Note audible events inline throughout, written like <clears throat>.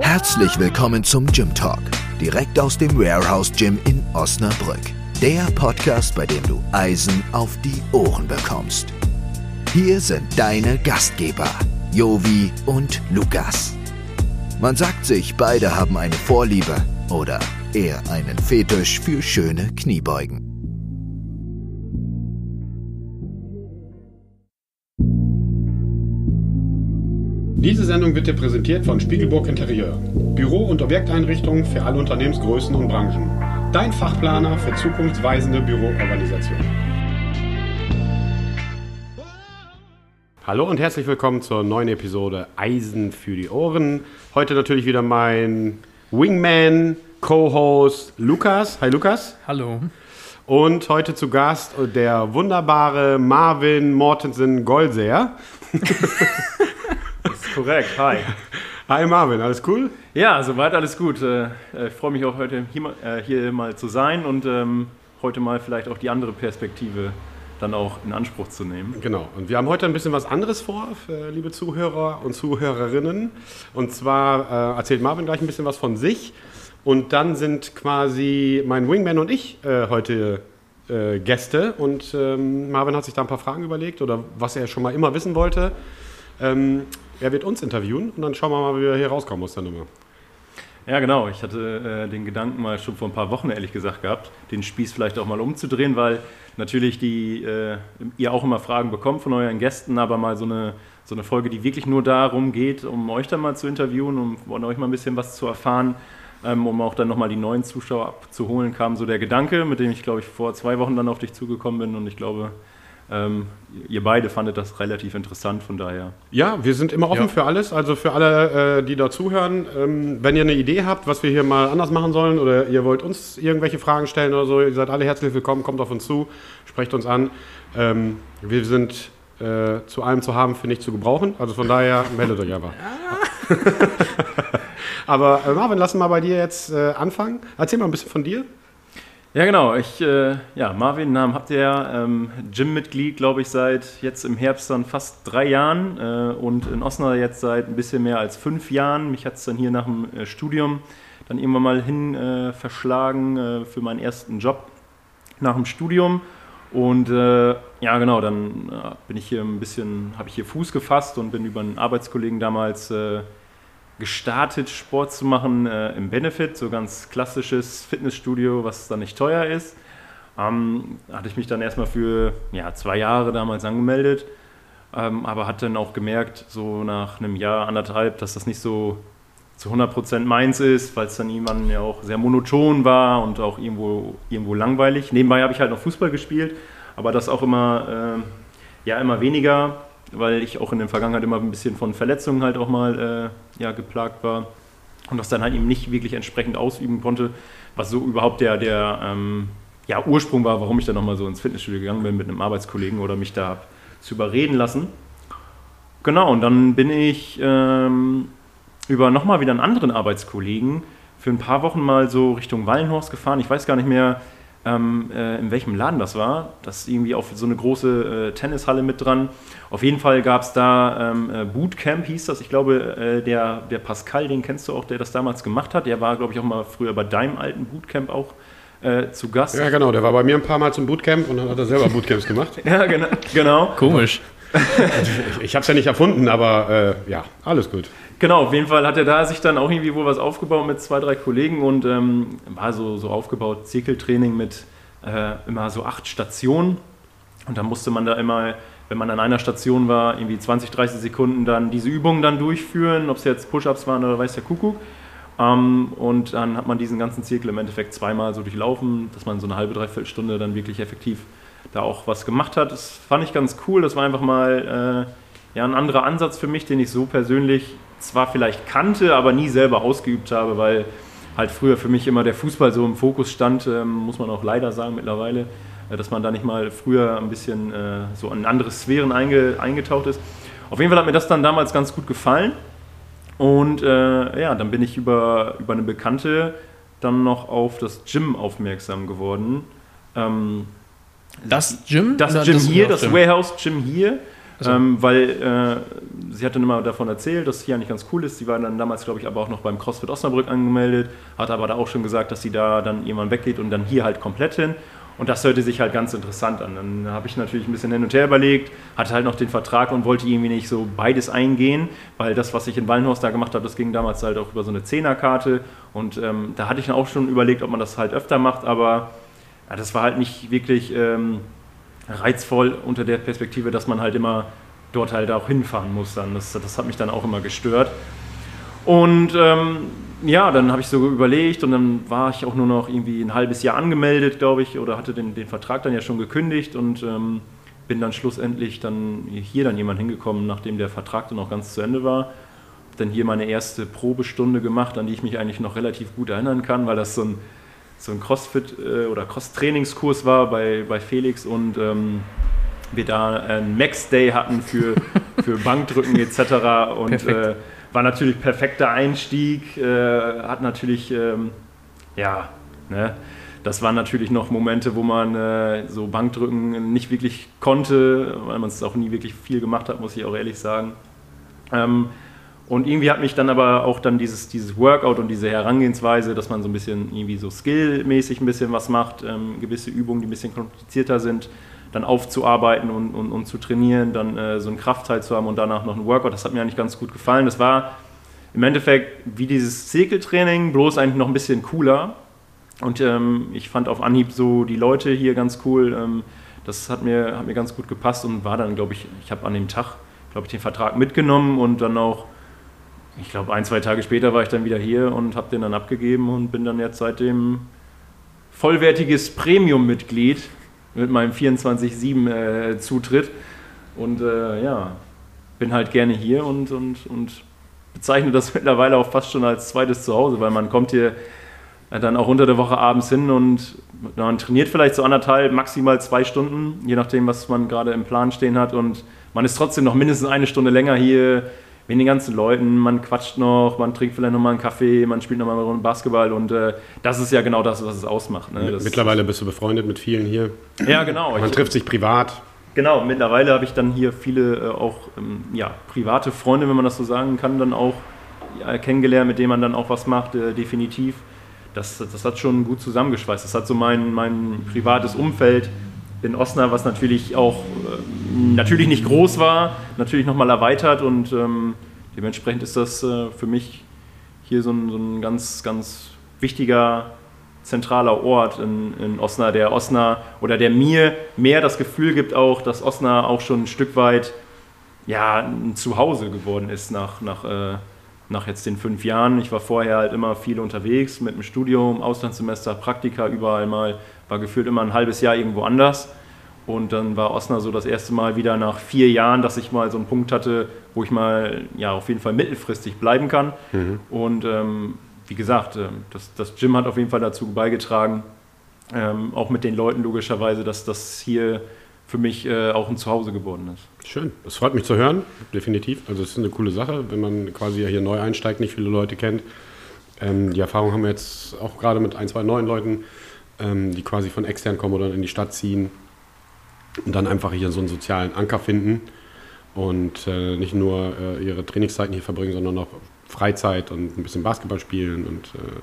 Herzlich willkommen zum Gym Talk, direkt aus dem Warehouse Gym in Osnabrück. Der Podcast, bei dem du Eisen auf die Ohren bekommst. Hier sind deine Gastgeber, Jovi und Lukas. Man sagt sich, beide haben eine Vorliebe oder eher einen Fetisch für schöne Kniebeugen. Diese Sendung wird dir präsentiert von Spiegelburg Interieur. Büro- und Objekteinrichtungen für alle Unternehmensgrößen und Branchen. Dein Fachplaner für zukunftsweisende Büroorganisation. Hallo und herzlich willkommen zur neuen Episode Eisen für die Ohren. Heute natürlich wieder mein Wingman, Co-Host Lukas. Hi Lukas. Hallo. Und heute zu Gast der wunderbare Marvin Mortensen Golseer. <laughs> Korrekt. Hi. <laughs> Hi Marvin, alles cool? Ja, soweit alles gut. Äh, Ich freue mich auch heute hier, mal- äh, mal zu sein und ähm, heute mal vielleicht auch die andere Perspektive dann auch in Anspruch zu nehmen. Genau. Und wir haben heute ein bisschen was anderes vor, liebe Zuhörer und Zuhörerinnen. Und zwar äh, erzählt Marvin gleich ein bisschen was von sich. Und dann sind quasi mein Wingman und ich äh, heute äh, Gäste. Und ähm, Marvin hat sich da ein paar Fragen überlegt oder was er schon mal immer wissen wollte. Er wird uns interviewen und dann schauen wir mal, wie wir hier rauskommen aus der Nummer. Ja, genau. Ich hatte äh, den Gedanken mal schon vor ein paar Wochen ehrlich gesagt gehabt, den Spieß vielleicht auch mal umzudrehen, weil natürlich die, äh, ihr auch immer Fragen bekommt von euren Gästen, aber mal so eine, so eine Folge, die wirklich nur darum geht, um euch dann mal zu interviewen, um von euch mal ein bisschen was zu erfahren, ähm, um auch dann nochmal die neuen Zuschauer abzuholen, kam so der Gedanke, mit dem ich, glaube ich, vor zwei Wochen dann auf dich zugekommen bin und ich glaube, ähm, ihr beide fandet das relativ interessant, von daher. Ja, wir sind immer offen Ja. für alles. Also für alle, äh, die da zuhören. Ähm, wenn ihr eine Idee habt, was wir hier mal anders machen sollen oder ihr wollt uns irgendwelche Fragen stellen oder so, ihr seid alle herzlich willkommen, kommt auf uns zu, sprecht uns an. Ähm, wir sind äh, zu allem zu haben, für nicht zu gebrauchen. Also von daher <laughs> meldet euch einfach. <laughs> Aber äh, Marvin, lass mal bei dir jetzt äh, anfangen. Erzähl mal ein bisschen von dir. Ja, genau. Ich, äh, ja, Marvin, Namen habt ihr ja. Ähm, Gym-Mitglied, glaube ich, seit jetzt im Herbst dann fast drei Jahren äh, und in Osnabrück jetzt seit ein bisschen mehr als fünf Jahren. Mich hat es dann hier nach dem äh, Studium dann irgendwann mal hin äh, verschlagen äh, für meinen ersten Job nach dem Studium. Und äh, ja, genau, dann bin ich hier ein bisschen, habe ich hier Fuß gefasst und bin über einen Arbeitskollegen damals gestartet, Sport zu machen äh, im Benefit, so ganz klassisches Fitnessstudio, was dann nicht teuer ist. Ähm, hatte ich mich dann erstmal für ja, zwei Jahre damals angemeldet, ähm, aber hatte dann auch gemerkt, so nach einem Jahr, anderthalb, dass das nicht so zu 100% meins ist, weil es dann irgendwann ja auch sehr monoton war und auch irgendwo, irgendwo langweilig. Nebenbei habe ich halt noch Fußball gespielt, aber das auch immer, ähm, ja, immer weniger, weil ich auch in der Vergangenheit immer ein bisschen von Verletzungen halt auch mal äh, ja, geplagt war und das dann halt eben nicht wirklich entsprechend ausüben konnte, was so überhaupt der, der ähm, ja, Ursprung war, warum ich dann nochmal so ins Fitnessstudio gegangen bin mit einem Arbeitskollegen oder mich da zu überreden lassen. Genau, und dann bin ich ähm, über nochmal wieder einen anderen Arbeitskollegen für ein paar Wochen mal so Richtung Wallenhorst gefahren. Ich weiß gar nicht mehr, ähm, äh, in welchem Laden das war. Das ist irgendwie auf so eine große äh, Tennishalle mit dran. Auf jeden Fall gab es da ähm, äh, Bootcamp, hieß das. Ich glaube, äh, der, der Pascal, den kennst du auch, der das damals gemacht hat. Der war, glaube ich, auch mal früher bei deinem alten Bootcamp auch äh, zu Gast. Ja, genau. Der war bei mir ein paar Mal zum Bootcamp und dann hat er selber Bootcamps gemacht. <laughs> Ja, genau. genau. Komisch. <laughs> Ich, ich habe es ja nicht erfunden, aber äh, ja, alles gut. Genau, auf jeden Fall hat er da sich dann auch irgendwie wohl was aufgebaut mit zwei, drei Kollegen und ähm, war so, so aufgebaut, Zirkeltraining mit äh, immer so acht Stationen. Und dann musste man da immer, wenn man an einer Station war, irgendwie 20, 30 Sekunden dann diese Übungen dann durchführen, ob es jetzt Push-Ups waren oder weiß der Kuckuck. Ähm, und dann hat man diesen ganzen Zirkel im Endeffekt zweimal so durchlaufen, dass man so eine halbe, dreiviertel Stunde dann wirklich effektiv da auch was gemacht hat. Das fand ich ganz cool. Das war einfach mal äh, ja, ein anderer Ansatz für mich, den ich so persönlich zwar vielleicht kannte, aber nie selber ausgeübt habe, weil halt früher für mich immer der Fußball so im Fokus stand, ähm, muss man auch leider sagen mittlerweile, äh, dass man da nicht mal früher ein bisschen äh, so in andere Sphären einge, eingetaucht ist. Auf jeden Fall hat mir das dann damals ganz gut gefallen. Und äh, ja, dann bin ich über, über eine Bekannte dann noch auf das Gym aufmerksam geworden. Ähm, Das Gym? das Gym hier, Warehouse das Warehouse Gym hier. Also. Ähm, weil äh, sie hat dann immer davon erzählt, dass es hier eigentlich ganz cool ist. Sie war dann damals, glaube ich, aber auch noch beim CrossFit Osnabrück angemeldet, hat aber da auch schon gesagt, dass sie da dann irgendwann weggeht und dann hier halt komplett hin. Und das hörte sich halt ganz interessant an. Dann habe ich natürlich ein bisschen hin und her überlegt, hatte halt noch den Vertrag und wollte irgendwie nicht so beides eingehen, weil das, was ich in Wallenhorst da gemacht habe, das ging damals halt auch über so eine Zehnerkarte. Und ähm, da hatte ich dann auch schon überlegt, ob man das halt öfter macht, aber ja, das war halt nicht wirklich ähm, reizvoll unter der Perspektive, dass man halt immer dort halt auch hinfahren muss. Dann. Das, das hat mich dann auch immer gestört. Und ähm, ja, dann habe ich so überlegt und dann war ich auch nur noch irgendwie ein halbes Jahr angemeldet, glaube ich, oder hatte den, den Vertrag dann ja schon gekündigt und ähm, bin dann schlussendlich dann hier dann jemand hingekommen, nachdem der Vertrag dann auch ganz zu Ende war. Dann hier meine erste Probestunde gemacht, an die ich mich eigentlich noch relativ gut erinnern kann, weil das so ein, so ein Crossfit- äh, oder Cross-Trainingskurs war bei, bei Felix und ähm, wir da einen Max-Day hatten für, <laughs> für Bankdrücken etc. Und äh, war natürlich perfekter Einstieg, äh, hat natürlich, ähm, ja, ne, das waren natürlich noch Momente, wo man äh, so Bankdrücken nicht wirklich konnte, weil man es auch nie wirklich viel gemacht hat, muss ich auch ehrlich sagen. Ähm, und irgendwie hat mich dann aber auch dann dieses, dieses Workout und diese Herangehensweise, dass man so ein bisschen irgendwie so skillmäßig ein bisschen was macht, ähm, gewisse Übungen, die ein bisschen komplizierter sind, dann aufzuarbeiten und, und, und zu trainieren, dann äh, so einen Kraftteil zu haben und danach noch einen Workout. Das hat mir eigentlich ganz gut gefallen. Das war im Endeffekt wie dieses Zirkeltraining, bloß eigentlich noch ein bisschen cooler. Und ähm, ich fand auf Anhieb so die Leute hier ganz cool. Ähm, das hat mir, hat mir ganz gut gepasst und war dann, glaube ich, ich habe an dem Tag, glaube ich, den Vertrag mitgenommen und dann auch, ich glaube, ein, zwei Tage später war ich dann wieder hier und habe den dann abgegeben und bin dann jetzt seitdem vollwertiges Premium-Mitglied mit meinem 24-7-Zutritt. Äh, und äh, ja, bin halt gerne hier und, und, und bezeichne das <laughs> mittlerweile auch fast schon als zweites Zuhause, weil man kommt hier dann auch unter der Woche abends hin und man trainiert vielleicht so anderthalb, maximal zwei Stunden, je nachdem, was man gerade im Plan stehen hat. Und man ist trotzdem noch mindestens eine Stunde länger hier mit den ganzen Leuten, man quatscht noch, man trinkt vielleicht nochmal einen Kaffee, man spielt nochmal eine Runde Basketball und äh, das ist ja genau das, was es ausmacht. Ne? mittlerweile bist du befreundet mit vielen hier. Ja, genau. Man ich, trifft sich privat. Genau, mittlerweile habe ich dann hier viele äh, auch ähm, ja, private Freunde, wenn man das so sagen kann, dann auch ja, kennengelernt, mit denen man dann auch was macht, äh, definitiv. Das, das hat schon gut zusammengeschweißt. Das hat so mein, mein privates Umfeld in Osnabrück, was natürlich auch äh, natürlich nicht groß war, natürlich nochmal erweitert und ähm, dementsprechend ist das äh, für mich hier so ein, so ein, ganz, ganz wichtiger zentraler Ort in, in Osnabrück, der Osnabrück oder der mir mehr das Gefühl gibt auch, dass Osnabrück auch schon ein Stück weit ja, ein Zuhause geworden ist nach, nach, äh, nach jetzt den fünf Jahren. Ich war vorher halt immer viel unterwegs mit dem Studium, Auslandssemester, Praktika, überall mal war gefühlt immer ein halbes Jahr irgendwo anders. Und dann war Osnabrück so das erste Mal wieder nach vier Jahren, dass ich mal so einen Punkt hatte, wo ich mal ja auf jeden Fall mittelfristig bleiben kann. Mhm. Und ähm, wie gesagt, äh, das, das Gym hat auf jeden Fall dazu beigetragen, ähm, auch mit den Leuten logischerweise, dass das hier für mich äh, auch ein Zuhause geworden ist. Schön, das freut mich zu hören, definitiv. Also es ist eine coole Sache, wenn man quasi hier neu einsteigt, nicht viele Leute kennt. Ähm, die Erfahrung haben wir jetzt auch gerade mit ein, zwei neuen Leuten ähm, die quasi von extern kommen oder in die Stadt ziehen und dann einfach hier so einen sozialen Anker finden und äh, nicht nur äh, ihre Trainingszeiten hier verbringen, sondern auch Freizeit und ein bisschen Basketball spielen und äh,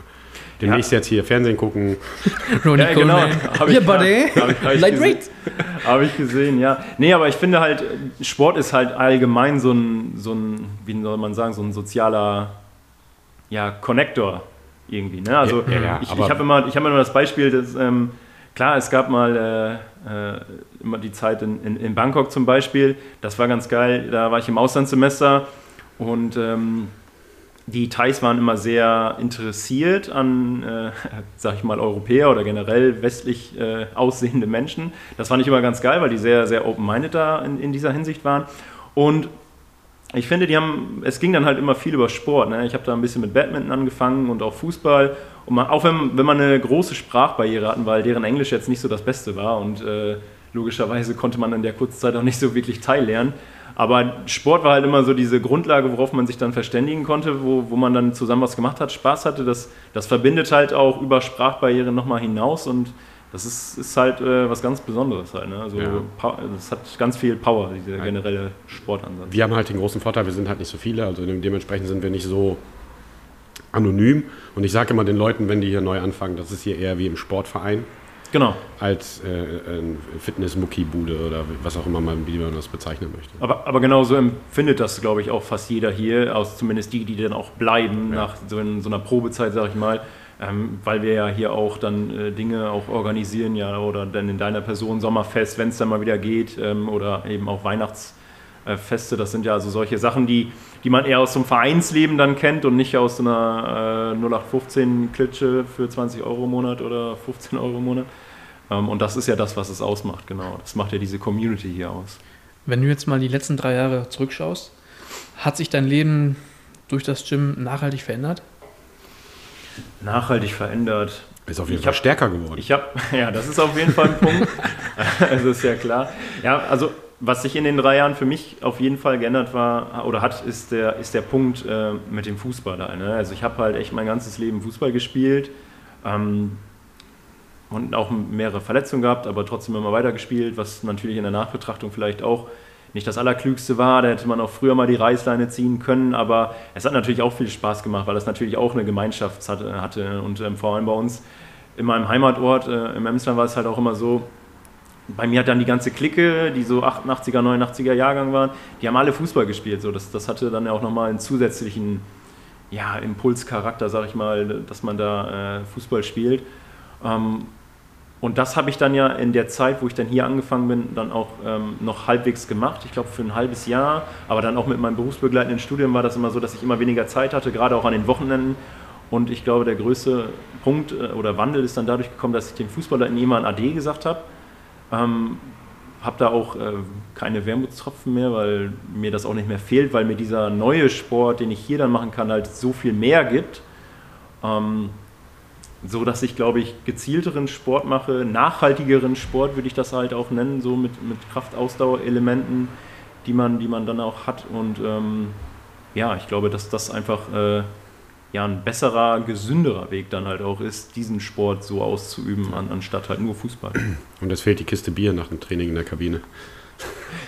demnächst ja. jetzt hier Fernsehen gucken. <laughs> ja, genau. Hab ich, buddy. Hab Lightweight. Habe ich gesehen, ja. Nee, aber ich finde halt, Sport ist halt allgemein so ein, so ein, wie soll man sagen, so ein sozialer ja, Connector irgendwie. Ne? Also ja, ja, ich, ich habe immer, hab immer das Beispiel, dass, ähm, klar, es gab mal äh, äh, immer die Zeit in, in, in, Bangkok zum Beispiel, das war ganz geil, da war ich im Auslandssemester und ähm, die Thais waren immer sehr interessiert an, äh, <laughs> sag ich mal, Europäer oder generell westlich äh, aussehende Menschen. Das fand ich immer ganz geil, weil die sehr, sehr open-minded da in, in dieser Hinsicht waren. Und ich finde, die haben, es ging dann halt immer viel über Sport. Ne? Ich habe da ein bisschen mit Badminton angefangen und auch Fußball. Und man, auch wenn, wenn man eine große Sprachbarriere hatten, weil deren Englisch jetzt nicht so das Beste war und äh, logischerweise konnte man in der kurzen Zeit auch nicht so wirklich teillernen. Aber Sport war halt immer so diese Grundlage, worauf man sich dann verständigen konnte, wo, wo man dann zusammen was gemacht hat, Spaß hatte. Das, das verbindet halt auch über Sprachbarrieren nochmal hinaus und das ist, ist halt äh, was ganz Besonderes halt. Ne? Also Ja. das hat ganz viel Power, dieser generelle Sportansatz. Wir haben halt den großen Vorteil, wir sind halt nicht so viele, also dementsprechend sind wir nicht so anonym. Und ich sage immer den Leuten, wenn die hier neu anfangen, das ist hier eher wie im Sportverein Genau. als äh, Fitness-Mucki-Bude oder was auch immer man, wie man das bezeichnen möchte. Aber, aber genau so empfindet das, glaube ich, auch fast jeder hier, aus zumindest die, die dann auch bleiben nach so, in, so einer Probezeit, sage ich mal. Ähm, weil wir ja hier auch dann äh, Dinge auch organisieren, ja, oder dann in deiner Person Sommerfest, wenn es dann mal wieder geht, ähm, oder eben auch Weihnachtsfeste. Das sind ja also solche Sachen, die, die man eher aus dem Vereinsleben dann kennt und nicht aus so einer äh, 0815-Klitsche für 20 Euro im Monat oder 15 Euro im Monat. Ähm, und das ist ja das, was es ausmacht, genau. Das macht ja diese Community hier aus. Wenn du jetzt mal die letzten drei Jahre zurückschaust, hat sich dein Leben durch das Gym nachhaltig verändert? nachhaltig verändert. Ist auf jeden Ich Fall hab- stärker geworden. Ich habe, <laughs> ja, das ist auf jeden Fall ein Punkt. <laughs> <laughs> Das ist ja klar. Ja, also was sich in den drei Jahren für mich auf jeden Fall geändert war oder hat, ist der, ist der Punkt äh, mit dem Fußball. Da, ne? Also ich habe halt echt mein ganzes Leben Fußball gespielt ähm, und auch mehrere Verletzungen gehabt, aber trotzdem immer weitergespielt, was natürlich in der Nachbetrachtung vielleicht auch nicht das Allerklügste war. Da hätte man auch früher mal die Reißleine ziehen können, aber es hat natürlich auch viel Spaß gemacht, weil das natürlich auch eine Gemeinschaft hatte, hatte. und ähm, vor allem bei uns in meinem Heimatort, äh, im Emsland, war es halt auch immer so, bei mir hat dann die ganze Clique, die so 88er, 89er Jahrgang waren, die haben alle Fußball gespielt. So, das, das hatte dann ja auch nochmal einen zusätzlichen ja, Impulscharakter, sag ich mal, dass man da äh, Fußball spielt. Ähm, und das habe ich dann ja in der Zeit, wo ich dann hier angefangen bin, dann auch ähm, noch halbwegs gemacht. Ich glaube für ein halbes Jahr, aber dann auch mit meinem berufsbegleitenden Studium war das immer so, dass ich immer weniger Zeit hatte, gerade auch an den Wochenenden. Und ich glaube, der größte Punkt äh, oder Wandel ist dann dadurch gekommen, dass ich dem Fußballer in jemand AD gesagt habe. Ähm, habe da auch äh, keine Wermutstropfen mehr, weil mir das auch nicht mehr fehlt, weil mir dieser neue Sport, den ich hier dann machen kann, halt so viel mehr gibt. Ähm, so dass ich, glaube ich, gezielteren Sport mache, nachhaltigeren Sport würde ich das halt auch nennen, so mit, mit Kraftausdauerelementen, die man, die man dann auch hat. Und ähm, ja, ich glaube, dass das einfach äh, ja, ein besserer, gesünderer Weg dann halt auch ist, diesen Sport so auszuüben, an, anstatt halt nur Fußball. Und es fehlt die Kiste Bier nach dem Training in der Kabine.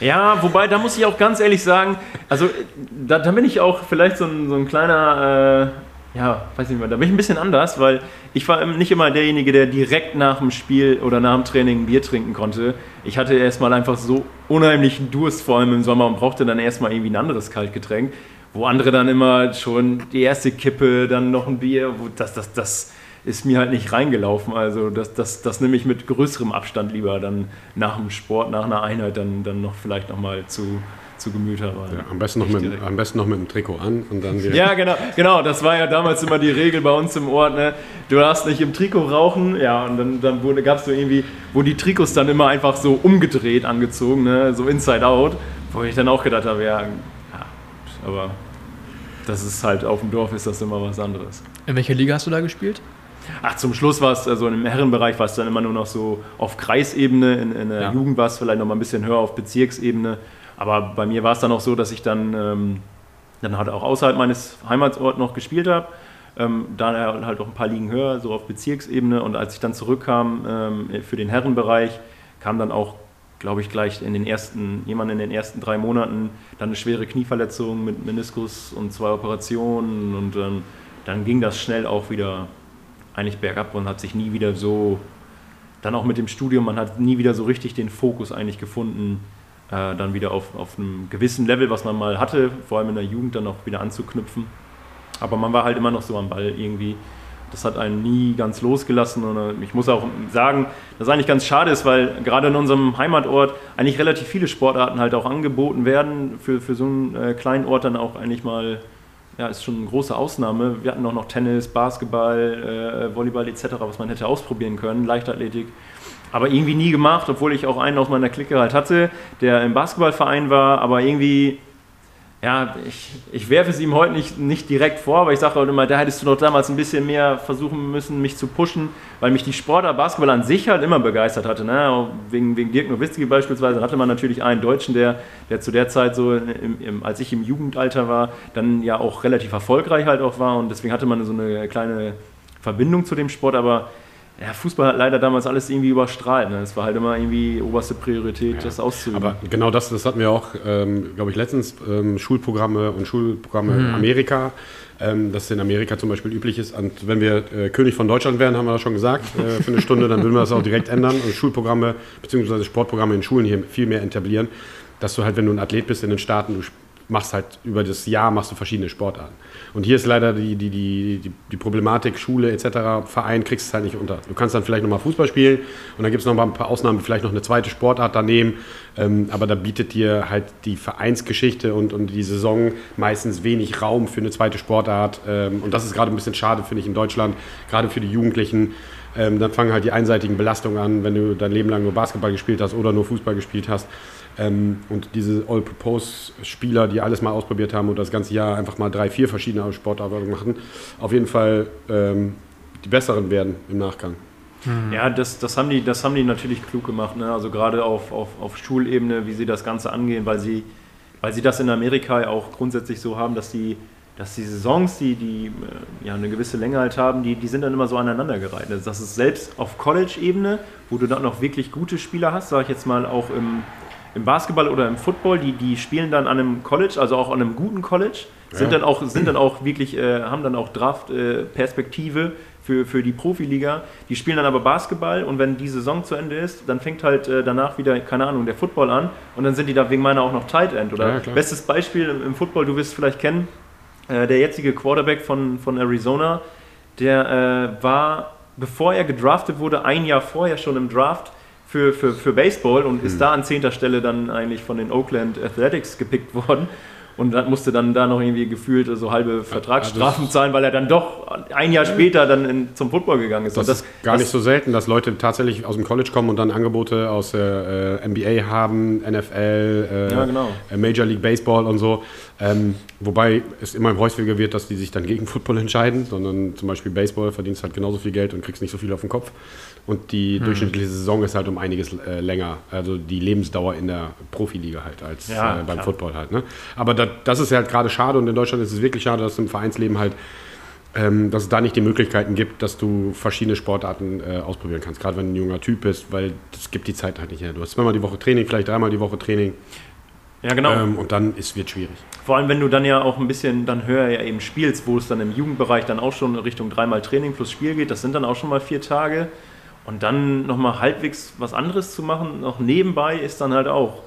Ja, wobei, da muss ich auch ganz ehrlich sagen, also da, da bin ich auch vielleicht so ein, so ein kleiner, äh, ja, weiß nicht mehr, da bin ich ein bisschen anders, weil ich war nicht immer derjenige, der direkt nach dem Spiel oder nach dem Training ein Bier trinken konnte. Ich hatte erstmal einfach so unheimlichen Durst, vor allem im Sommer, und brauchte dann erstmal irgendwie ein anderes Kaltgetränk, wo andere dann immer schon die erste Kippe, dann noch ein Bier, das, das, das ist mir halt nicht reingelaufen. Also das, das, das nehme ich mit größerem Abstand lieber dann nach dem Sport, nach einer Einheit dann, dann noch vielleicht nochmal zu, zu Gemüte heran. Ja, am, besten noch mit, direkt. am besten noch mit dem Trikot an und dann <laughs> wieder. Ja, genau, genau. Das war ja damals immer die Regel bei uns im Ort. Ne? Du darfst nicht im Trikot rauchen. Ja, und dann, dann gab es so irgendwie, wo die Trikots dann immer einfach so umgedreht angezogen, ne? so inside out. Wo ich dann auch gedacht habe, ja, ja, aber das ist halt auf dem Dorf ist das immer was anderes. In welcher Liga hast du da gespielt? Ach, zum Schluss war es, also im Herrenbereich war es dann immer nur noch so auf Kreisebene, in, in der Ja. Jugend war es vielleicht noch mal ein bisschen höher auf Bezirksebene. Aber bei mir war es dann auch so, dass ich dann, ähm, dann halt auch außerhalb meines Heimatsorts noch gespielt habe. Ähm, da halt auch ein paar Ligen höher, so auf Bezirksebene. Und als ich dann zurückkam ähm, für den Herrenbereich, kam dann auch, glaube ich, gleich in den ersten, jemand in den ersten drei Monaten dann eine schwere Knieverletzung mit Meniskus und zwei Operationen. Und ähm, dann ging das schnell auch wieder eigentlich bergab und hat sich nie wieder so, dann auch mit dem Studium, man hat nie wieder so richtig den Fokus eigentlich gefunden, äh, dann wieder auf, auf einem gewissen Level, was man mal hatte, vor allem in der Jugend dann auch wieder anzuknüpfen. Aber man war halt immer noch so am Ball irgendwie. Das hat einen nie ganz losgelassen und äh, ich muss auch sagen, dass eigentlich ganz schade ist, weil gerade in unserem Heimatort eigentlich relativ viele Sportarten halt auch angeboten werden, für, für so einen äh, kleinen Ort dann auch eigentlich mal ja, ist schon eine große Ausnahme. Wir hatten auch noch Tennis, Basketball, äh, Volleyball etc., was man hätte ausprobieren können, Leichtathletik. Aber irgendwie nie gemacht, obwohl ich auch einen aus meiner Clique halt hatte, der im Basketballverein war, aber irgendwie, ja, ich, ich werfe es ihm heute nicht, nicht direkt vor, aber ich sage halt immer, da hättest du doch damals ein bisschen mehr versuchen müssen, mich zu pushen, weil mich die Sportart Basketball an sich halt immer begeistert hatte. Ne? Wegen, wegen Dirk Nowitzki beispielsweise hatte man natürlich einen Deutschen, der, der zu der Zeit so, im, im, als ich im Jugendalter war, dann ja auch relativ erfolgreich halt auch war und deswegen hatte man so eine kleine Verbindung zu dem Sport, aber ja, Fußball hat leider damals alles irgendwie überstrahlt. Ne? Es war halt immer irgendwie oberste Priorität, ja. das auszuüben. Aber genau das, das hatten wir auch, ähm, glaube ich, letztens, ähm, Schulprogramme und Schulprogramme mhm. in Amerika. Ähm, dass es in Amerika zum Beispiel üblich ist. Und wenn wir äh, König von Deutschland wären, haben wir das schon gesagt, äh, für eine Stunde, dann würden wir das auch direkt ändern und Schulprogramme bzw. Sportprogramme in Schulen hier viel mehr etablieren, dass du halt, wenn du ein Athlet bist in den Staaten, du machst halt über das Jahr machst du verschiedene Sportarten. Und hier ist leider die, die, die, die, Problematik, Schule etc., Verein kriegst es halt nicht unter. Du kannst dann vielleicht nochmal Fußball spielen und dann gibt es noch mal ein paar Ausnahmen, vielleicht noch eine zweite Sportart daneben. Ähm, aber da bietet dir halt die Vereinsgeschichte und, und die Saison meistens wenig Raum für eine zweite Sportart. Ähm, und das ist gerade ein bisschen schade, finde ich, in Deutschland, gerade für die Jugendlichen. Ähm, dann fangen halt die einseitigen Belastungen an, wenn du dein Leben lang nur Basketball gespielt hast oder nur Fußball gespielt hast. Ähm, und diese All-Propose-Spieler, die alles mal ausprobiert haben und das ganze Jahr einfach mal drei, vier verschiedene Sportarten machen, auf jeden Fall ähm, die besseren werden im Nachgang. Mhm. Ja, das, das, haben die, das haben die natürlich klug gemacht. Ne? Also gerade auf, auf, auf Schulebene, wie sie das Ganze angehen, weil sie, weil sie das in Amerika ja auch grundsätzlich so haben, dass die, dass die Saisons, die, die äh, ja, eine gewisse Länge halt haben, die, die sind dann immer so aneinandergereiht. Also das ist selbst auf College-Ebene, wo du dann noch wirklich gute Spieler hast, sage ich jetzt mal auch im, im Basketball oder im Football, die, die spielen dann an einem College, also auch an einem guten College, sind ja. dann auch, sind dann auch wirklich, äh, haben dann auch Draft-Perspektive für, für die Profiliga. Die spielen dann aber Basketball und wenn die Saison zu Ende ist, dann fängt halt äh, danach wieder, keine Ahnung, der Football an und dann sind die da wegen meiner auch noch Tight End. Oder ja, bestes Beispiel im, im, Football, du wirst es vielleicht kennen, äh, der jetzige Quarterback von, von Arizona, der äh, war, bevor er gedraftet wurde, ein Jahr vorher schon im Draft für, für, für Baseball und ist hm. da an zehnter Stelle dann eigentlich von den Oakland Athletics gepickt worden und dann musste dann da noch irgendwie gefühlt so halbe Vertragsstrafen also zahlen, weil er dann doch ein Jahr später dann in, zum Football gegangen ist. Das, das ist gar das, nicht so selten, dass Leute tatsächlich aus dem College kommen und dann Angebote aus äh, NBA haben, NFL, äh, ja, genau. Äh, Major League Baseball und so. Ähm, wobei es immer häufiger wird, dass die sich dann gegen Football <laughs> entscheiden, sondern zum Beispiel Baseball verdienst halt genauso viel Geld und kriegst nicht so viel auf den Kopf. Und die hm. durchschnittliche Saison ist halt um einiges äh, länger. Also die Lebensdauer in der Profiliga halt als ja, äh, beim klar. Football halt. Ne? Aber da, das ist halt gerade schade und in Deutschland ist es wirklich schade, dass im Vereinsleben halt ähm, dass es da nicht die Möglichkeiten gibt, dass du verschiedene Sportarten äh, ausprobieren kannst, gerade wenn du ein junger Typ bist, weil es gibt die Zeit halt nicht her. Du hast zweimal die Woche Training, vielleicht dreimal die Woche Training. Ja, genau. Ähm, und dann ist, wird schwierig. Vor allem, wenn du dann ja auch ein bisschen dann höher ja eben spielst, wo es dann im Jugendbereich dann auch schon Richtung dreimal Training plus Spiel geht, das sind dann auch schon mal vier Tage. Und dann nochmal halbwegs was anderes zu machen, noch nebenbei, ist dann halt auch.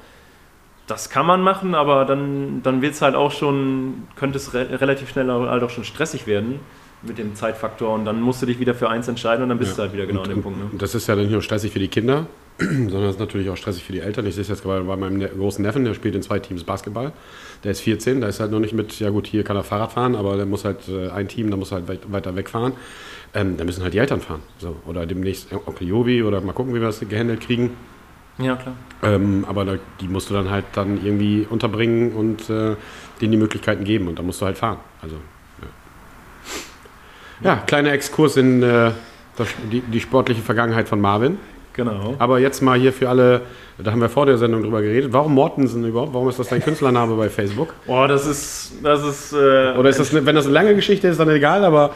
Das kann man machen, aber dann, dann wird es halt auch schon, könnte es re relativ schnell halt auch schon stressig werden mit dem Zeitfaktor und dann musst du dich wieder für eins entscheiden und dann bist ja. du halt wieder genau und, an dem Punkt. Ne? Das ist ja dann nicht nur stressig für die Kinder, <clears throat> sondern es ist natürlich auch stressig für die Eltern. Ich sehe es jetzt gerade bei meinem ne-, großen Neffen, der spielt in zwei Teams Basketball. Der ist 14, da ist halt noch nicht mit, ja gut, hier kann er Fahrrad fahren, aber der muss halt äh, ein Team, da muss er halt weiter wegfahren ähm, dann müssen halt die Eltern fahren. So. Oder demnächst Onkel Jovi oder mal gucken, wie wir das gehandelt kriegen. Ja, klar. Ähm, aber da, die musst du dann halt dann irgendwie unterbringen und äh, denen die Möglichkeiten geben und dann musst du halt fahren. Also, ja. ja kleiner Exkurs in äh, das, die, die sportliche Vergangenheit von Marvin. Genau. Aber jetzt mal hier für alle, da haben wir vor der Sendung drüber geredet. Warum Mortensen überhaupt? Warum ist das dein Künstlername bei Facebook? Boah, das ist, das ist. Äh, Oder ist das, wenn das eine lange Geschichte ist, dann egal, aber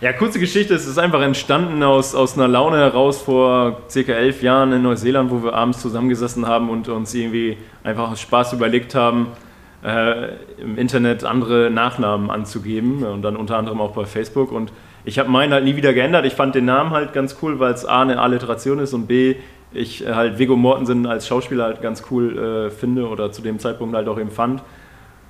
ja, kurze Geschichte, es ist einfach entstanden aus, aus einer Laune heraus vor circa elf Jahren in Neuseeland, wo wir abends zusammengesessen haben und uns irgendwie einfach aus Spaß überlegt haben, äh, im Internet andere Nachnamen anzugeben und dann unter anderem auch bei Facebook. Und ich habe meinen halt nie wieder geändert. Ich fand den Namen halt ganz cool, weil es A eine Alliteration ist und B ich halt Viggo Mortensen als Schauspieler halt ganz cool äh, finde oder zu dem Zeitpunkt halt auch eben fand.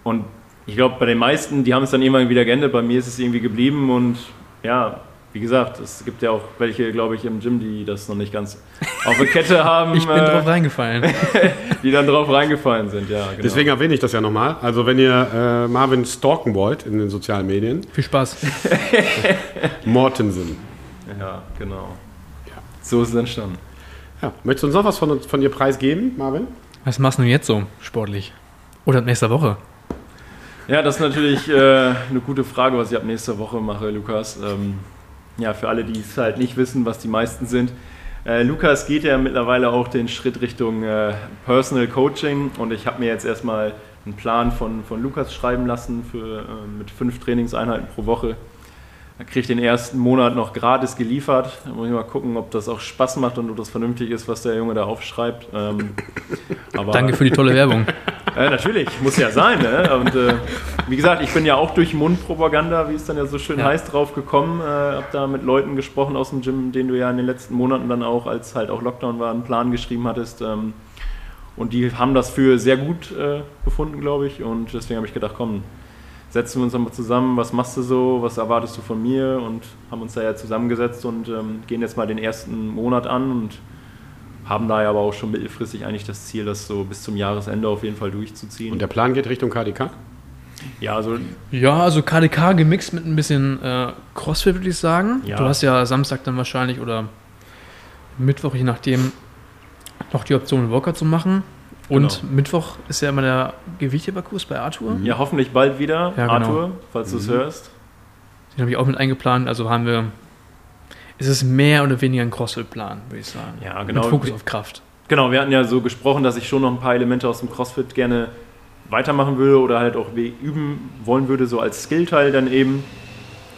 Und ich glaube, bei den meisten, die haben es dann irgendwann wieder geändert. Bei mir ist es irgendwie geblieben und ja, wie gesagt, es gibt ja auch welche, glaube ich, im Gym, die das noch nicht ganz auf der Kette <laughs> haben. ich bin äh, drauf reingefallen. <laughs> die dann drauf reingefallen sind, ja. Genau. Deswegen erwähne ich das ja nochmal. Also, wenn ihr äh, Marvin stalken wollt in den sozialen Medien. Viel Spaß. <laughs> Mortensen. Ja, genau. Ja. So ist es entstanden. Ja. Möchtest du uns noch was von, von dir preisgeben, Marvin? Was machst du jetzt so sportlich? Oder ab nächster Woche? Ja, das ist natürlich äh, eine gute Frage, was ich ab nächster Woche mache, Lukas. Ähm, ja, für alle, die es halt nicht wissen, was die meisten sind. Äh, Lukas geht ja mittlerweile auch den Schritt Richtung äh, Personal Coaching und ich habe mir jetzt erstmal einen Plan von, von Lukas schreiben lassen für, äh, mit fünf Trainingseinheiten pro Woche. Da kriege ich den ersten Monat noch gratis geliefert. Da muss ich mal gucken, ob das auch Spaß macht und ob das vernünftig ist, was der Junge da aufschreibt. Ähm, aber, Danke für die tolle Werbung. <laughs> Äh, natürlich, muss ja sein. Ne? Und äh, wie gesagt, ich bin ja auch durch Mundpropaganda, wie es dann ja so schön Ja. heißt, drauf gekommen. Äh, hab da mit Leuten gesprochen aus dem Gym, denen du ja in den letzten Monaten dann auch, als halt auch Lockdown war, einen Plan geschrieben hattest. Ähm, und die haben das für sehr gut äh, befunden, glaube ich. Und deswegen habe ich gedacht, komm, setzen wir uns nochmal zusammen, was machst du so, was erwartest du von mir und haben uns da ja zusammengesetzt und ähm, gehen jetzt mal den ersten Monat an und haben da ja aber auch schon mittelfristig eigentlich das Ziel, das so bis zum Jahresende auf jeden Fall durchzuziehen. Und der Plan geht Richtung KDK? ja, also Ja, also KDK gemixt mit ein bisschen äh, Crossfit, würde ich sagen. Ja. Du hast ja Samstag dann wahrscheinlich oder Mittwoch, je nachdem, noch die Option, Walker zu machen. Und Genau. Mittwoch ist ja immer der Gewichtheberkurs bei Arthur. ja, hoffentlich bald wieder, Ja, genau. Arthur, falls du es hörst. Den habe ich auch mit eingeplant. Also haben wir. Es ist mehr oder weniger ein Crossfit-Plan, würde ich sagen. Ja, genau. Mit Fokus auf Kraft. Genau, wir hatten ja so gesprochen, dass ich schon noch ein paar Elemente aus dem CrossFit gerne weitermachen würde oder halt auch üben wollen würde, so als Skillteil dann eben.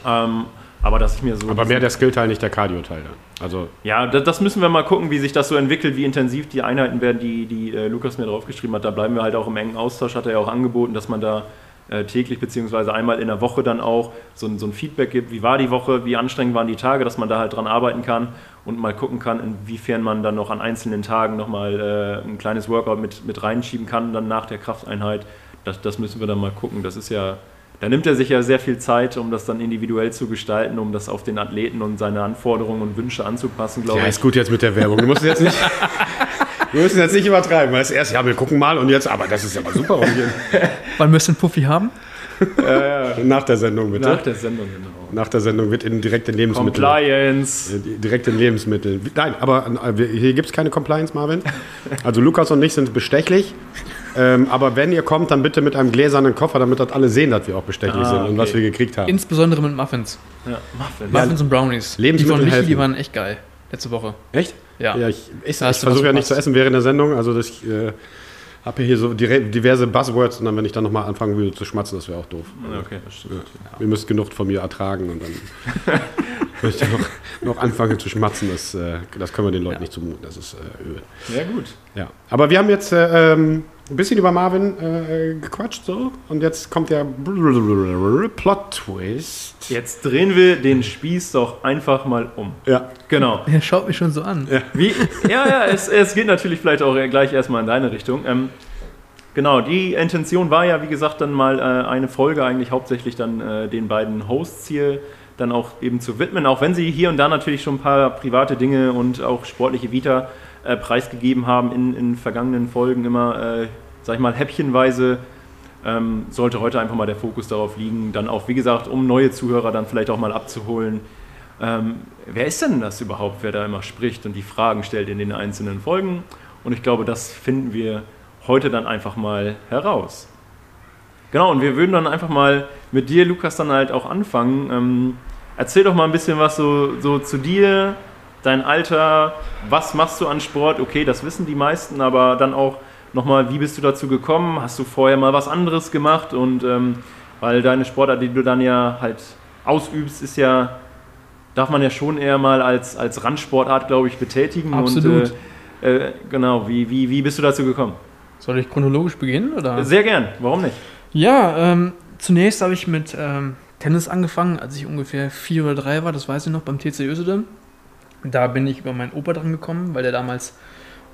Ähm, aber dass ich mir so. Aber mehr der Skill-Teil, nicht der Cardio-Teil dann. Also, Ja, das, müssen wir mal gucken, wie sich das so entwickelt, wie intensiv die Einheiten werden, die, die äh, Lukas mir draufgeschrieben hat. Da bleiben wir halt auch im engen Austausch, hat er ja auch angeboten, dass man da äh, täglich beziehungsweise einmal in der Woche dann auch so, ein- so ein Feedback gibt, wie war die Woche, wie anstrengend waren die Tage, dass man da halt dran arbeiten kann und mal gucken kann, inwiefern man dann noch an einzelnen Tagen nochmal äh, ein kleines Workout mit, mit reinschieben kann, dann nach der Krafteinheit. Das, das müssen wir dann mal gucken. Das ist ja, da nimmt er sich ja sehr viel Zeit, um das dann individuell zu gestalten, um das auf den Athleten und seine Anforderungen und Wünsche anzupassen, glaube ja, ich. ist gut jetzt mit der Werbung. Du musst jetzt nicht. <laughs> Wir müssen jetzt nicht übertreiben, weil es erst, ja, wir gucken mal und jetzt, aber das ist ja mal super. Wann müsst ihr einen Puffi haben? nach der Sendung bitte. Nach der Sendung, genau. Nach der Sendung wird in direkt in Lebensmittel. Compliance. Äh, Direkt in Lebensmitteln. Nein, aber äh, hier gibt es keine Compliance, Marvin. Also Lukas und ich sind bestechlich. Ähm, aber wenn ihr kommt, dann bitte mit einem gläsernen Koffer, damit das alle sehen, dass wir auch bestechlich Ah, sind und was okay. wir gekriegt haben. Insbesondere mit Muffins. Ja, Muffins. Muffins und Brownies. Die Lebensmittel von Michi, helfen. die waren echt geil. Letzte Woche. Echt? Ja. Ja, ich, ich, ich versuche ja nicht zu essen während der Sendung. Also das, ich äh, habe hier so diverse Buzzwords und dann, wenn ich dann nochmal anfangen würde zu schmatzen, das wäre auch doof. Okay, das stimmt. Ja. Ihr müsst genug von mir ertragen und dann <laughs> möchte ich noch, noch anfangen zu schmatzen. Das, äh, das können wir den Leuten Ja. nicht zumuten. Das ist äh, übel. Ja, gut. Ja. Aber wir haben jetzt äh, ähm, ein bisschen über Marvin äh, gequatscht so und jetzt kommt der Plot-Twist. Jetzt drehen wir den Spieß doch einfach mal um. Ja. Genau. Er schaut mich schon so an. Wie, ja, ja, es, es geht natürlich vielleicht auch gleich erstmal in deine Richtung. Ähm, genau, die Intention war ja, wie gesagt, dann mal äh, eine Folge eigentlich hauptsächlich dann äh, den beiden Hosts hier dann auch eben zu widmen, auch wenn sie hier und da natürlich schon ein paar private Dinge und auch sportliche Vita äh, preisgegeben haben in, in vergangenen Folgen immer, äh, sag ich mal, häppchenweise. Ähm, sollte heute einfach mal der Fokus darauf liegen, dann auch, wie gesagt, um neue Zuhörer dann vielleicht auch mal abzuholen, ähm, wer ist denn das überhaupt, wer da immer spricht und die Fragen stellt in den einzelnen Folgen? Und ich glaube, das finden wir heute dann einfach mal heraus. Genau, und wir würden dann einfach mal mit dir, Lukas, dann halt auch anfangen. Ähm, erzähl doch mal ein bisschen was so, so zu dir, dein Alter, was machst du an Sport? Okay, das wissen die meisten, aber dann auch nochmal, wie bist du dazu gekommen? Hast du vorher mal was anderes gemacht? Und ähm, weil deine Sportart, die du dann ja halt ausübst, ist ja darf man ja schon eher mal als, als Randsportart, glaube ich, betätigen. Absolut. Und, äh, äh, genau, wie, wie, wie bist du dazu gekommen? Soll ich chronologisch beginnen? Oder? Sehr gern, warum nicht? Ja, ähm, zunächst habe ich mit ähm, Tennis angefangen, als ich ungefähr vier oder drei war, das weiß ich noch, beim TC Ösede. Da bin ich über meinen Opa dran gekommen, weil der damals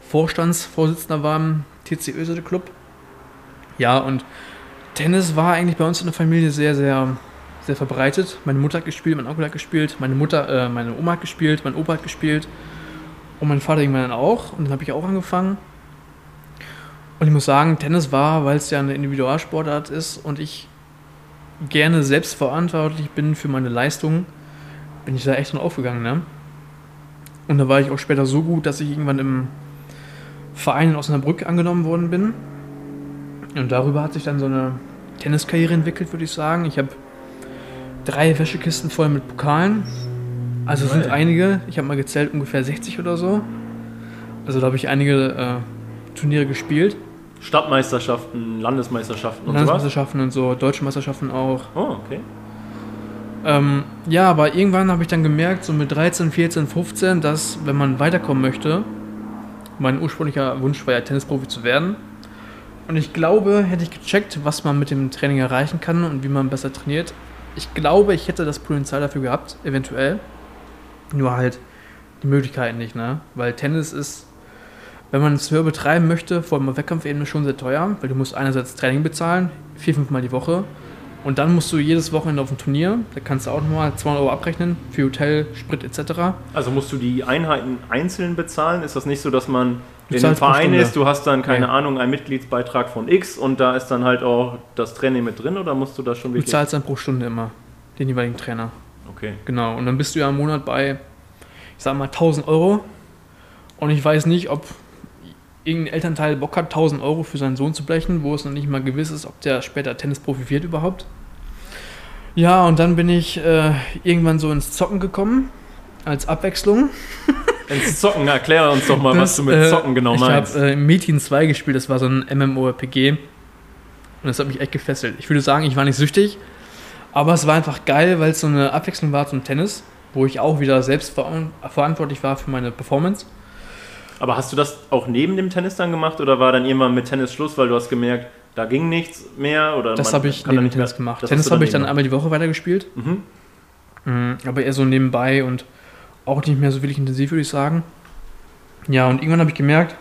Vorstandsvorsitzender war TC Ösede Club. Ja, und Tennis war eigentlich bei uns in der Familie sehr, sehr, sehr verbreitet. Meine Mutter hat gespielt, mein Onkel hat gespielt, meine Mutter, äh, meine Oma hat gespielt, mein Opa hat gespielt und mein Vater irgendwann auch. Und dann habe ich auch angefangen. Und ich muss sagen, Tennis war, weil es ja eine Individualsportart ist und ich gerne selbstverantwortlich bin für meine Leistung, bin ich da echt dran aufgegangen. Ne? Und da war ich auch später so gut, dass ich irgendwann im Verein in Osnabrück angenommen worden bin. Und darüber hat sich dann so eine Tenniskarriere entwickelt, würde ich sagen. Ich habe drei Wäschekisten voll mit Pokalen. Also sind Right. einige, ich habe mal gezählt, ungefähr 60 oder so. Also da habe ich einige äh, Turniere gespielt. Stadtmeisterschaften, Landesmeisterschaften und sowas? Landesmeisterschaften und so, deutsche Meisterschaften auch. Oh, okay. Ähm, ja, aber irgendwann habe ich dann gemerkt, so mit 13, 14, 15, dass wenn man weiterkommen möchte, mein ursprünglicher Wunsch war ja Tennisprofi zu werden. Und ich glaube, hätte ich gecheckt, was man mit dem Training erreichen kann und wie man besser trainiert. Ich glaube, ich hätte das Potenzial dafür gehabt, eventuell. Nur halt die Möglichkeiten nicht, ne? Weil Tennis ist, wenn man es höher betreiben möchte, vor allem auf Wettkampfebene schon sehr teuer, weil du musst einerseits Training bezahlen, vier, fünf Mal die Woche. Und dann musst du jedes Wochenende auf ein Turnier, da kannst du auch nochmal 200 Euro abrechnen für Hotel, Sprit etc. Also musst du die Einheiten einzeln bezahlen? Ist das nicht so, dass man Du in einem Verein ist, du hast dann, keine Nee. Ahnung, einen Mitgliedsbeitrag von X und da ist dann halt auch das Training mit drin oder musst du das schon Du wirklich? zahlst dann pro Stunde immer den jeweiligen Trainer. Okay. Genau, und dann bist du ja im Monat bei, ich sag mal, 1000 Euro. Und ich weiß nicht, ob irgendein Elternteil Bock hat, 1000 Euro für seinen Sohn zu blechen, wo es noch nicht mal gewiss ist, ob der später Tennisprofi wird überhaupt. Ja, und dann bin ich äh, irgendwann so ins Zocken gekommen, als Abwechslung. <laughs> Ins Zocken, erklär uns doch mal, was du mit äh, Zocken genau ich meinst. Ich habe äh, Metin 2 gespielt, das war so ein MMORPG. Und das hat mich echt gefesselt. Ich würde sagen, ich war nicht süchtig, aber es war einfach geil, weil es so eine Abwechslung war zum Tennis, wo ich auch wieder selbst veran- verantwortlich war für meine Performance. Aber hast du das auch neben dem Tennis dann gemacht oder war dann irgendwann mit Tennis Schluss, weil du hast gemerkt, da ging nichts mehr? Oder Das habe ich neben nicht Tennis mehr- gemacht. Tennis habe ich dann einmal die Woche weitergespielt. Mhm. Mhm, aber eher so nebenbei und auch nicht mehr so wirklich intensiv, würde ich sagen. Ja, und irgendwann habe ich gemerkt,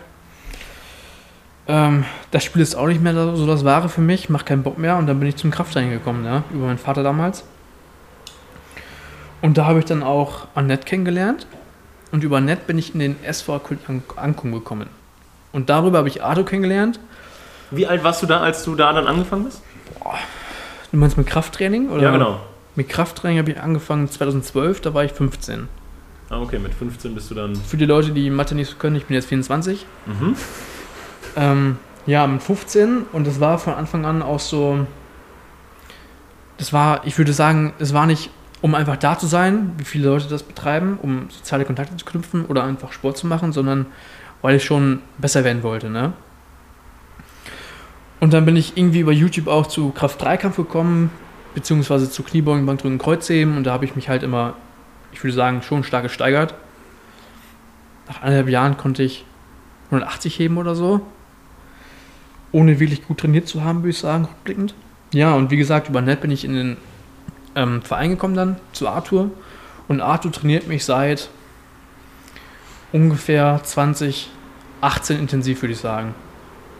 ähm, das Spiel ist auch nicht mehr so das Wahre für mich, macht keinen Bock mehr und dann bin ich zum Krafttraining gekommen, ja, über meinen Vater damals. Und da habe ich dann auch Annette kennengelernt und über Annette bin ich in den SV Ankum gekommen. Und darüber habe ich Arto kennengelernt. Wie alt warst du da, als du da dann angefangen bist? Du meinst mit Krafttraining? Oder? Ja, genau. Mit Krafttraining habe ich angefangen 2012, da war ich 15. Ah, okay, mit 15 bist du dann. Für die Leute, die Mathe nicht so können, ich bin jetzt 24. Mhm. Ähm, ja, mit 15 und das war von Anfang an auch so. Das war, ich würde sagen, es war nicht, um einfach da zu sein, wie viele Leute das betreiben, um soziale Kontakte zu knüpfen oder einfach Sport zu machen, sondern weil ich schon besser werden wollte, ne? Und dann bin ich irgendwie über YouTube auch zu Kraft-3-Kampf gekommen, beziehungsweise zu Kniebeugen, Bankdrücken, Kreuzheben und da habe ich mich halt immer, ich würde sagen, schon stark gesteigert. Nach anderthalb Jahren konnte ich 180 heben oder so. Ohne wirklich gut trainiert zu haben, würde ich sagen, rückblickend. Ja, und wie gesagt, über Net bin ich in den ähm, Verein gekommen dann, zu Arthur. Und Arthur trainiert mich seit ungefähr 2018 intensiv, würde ich sagen.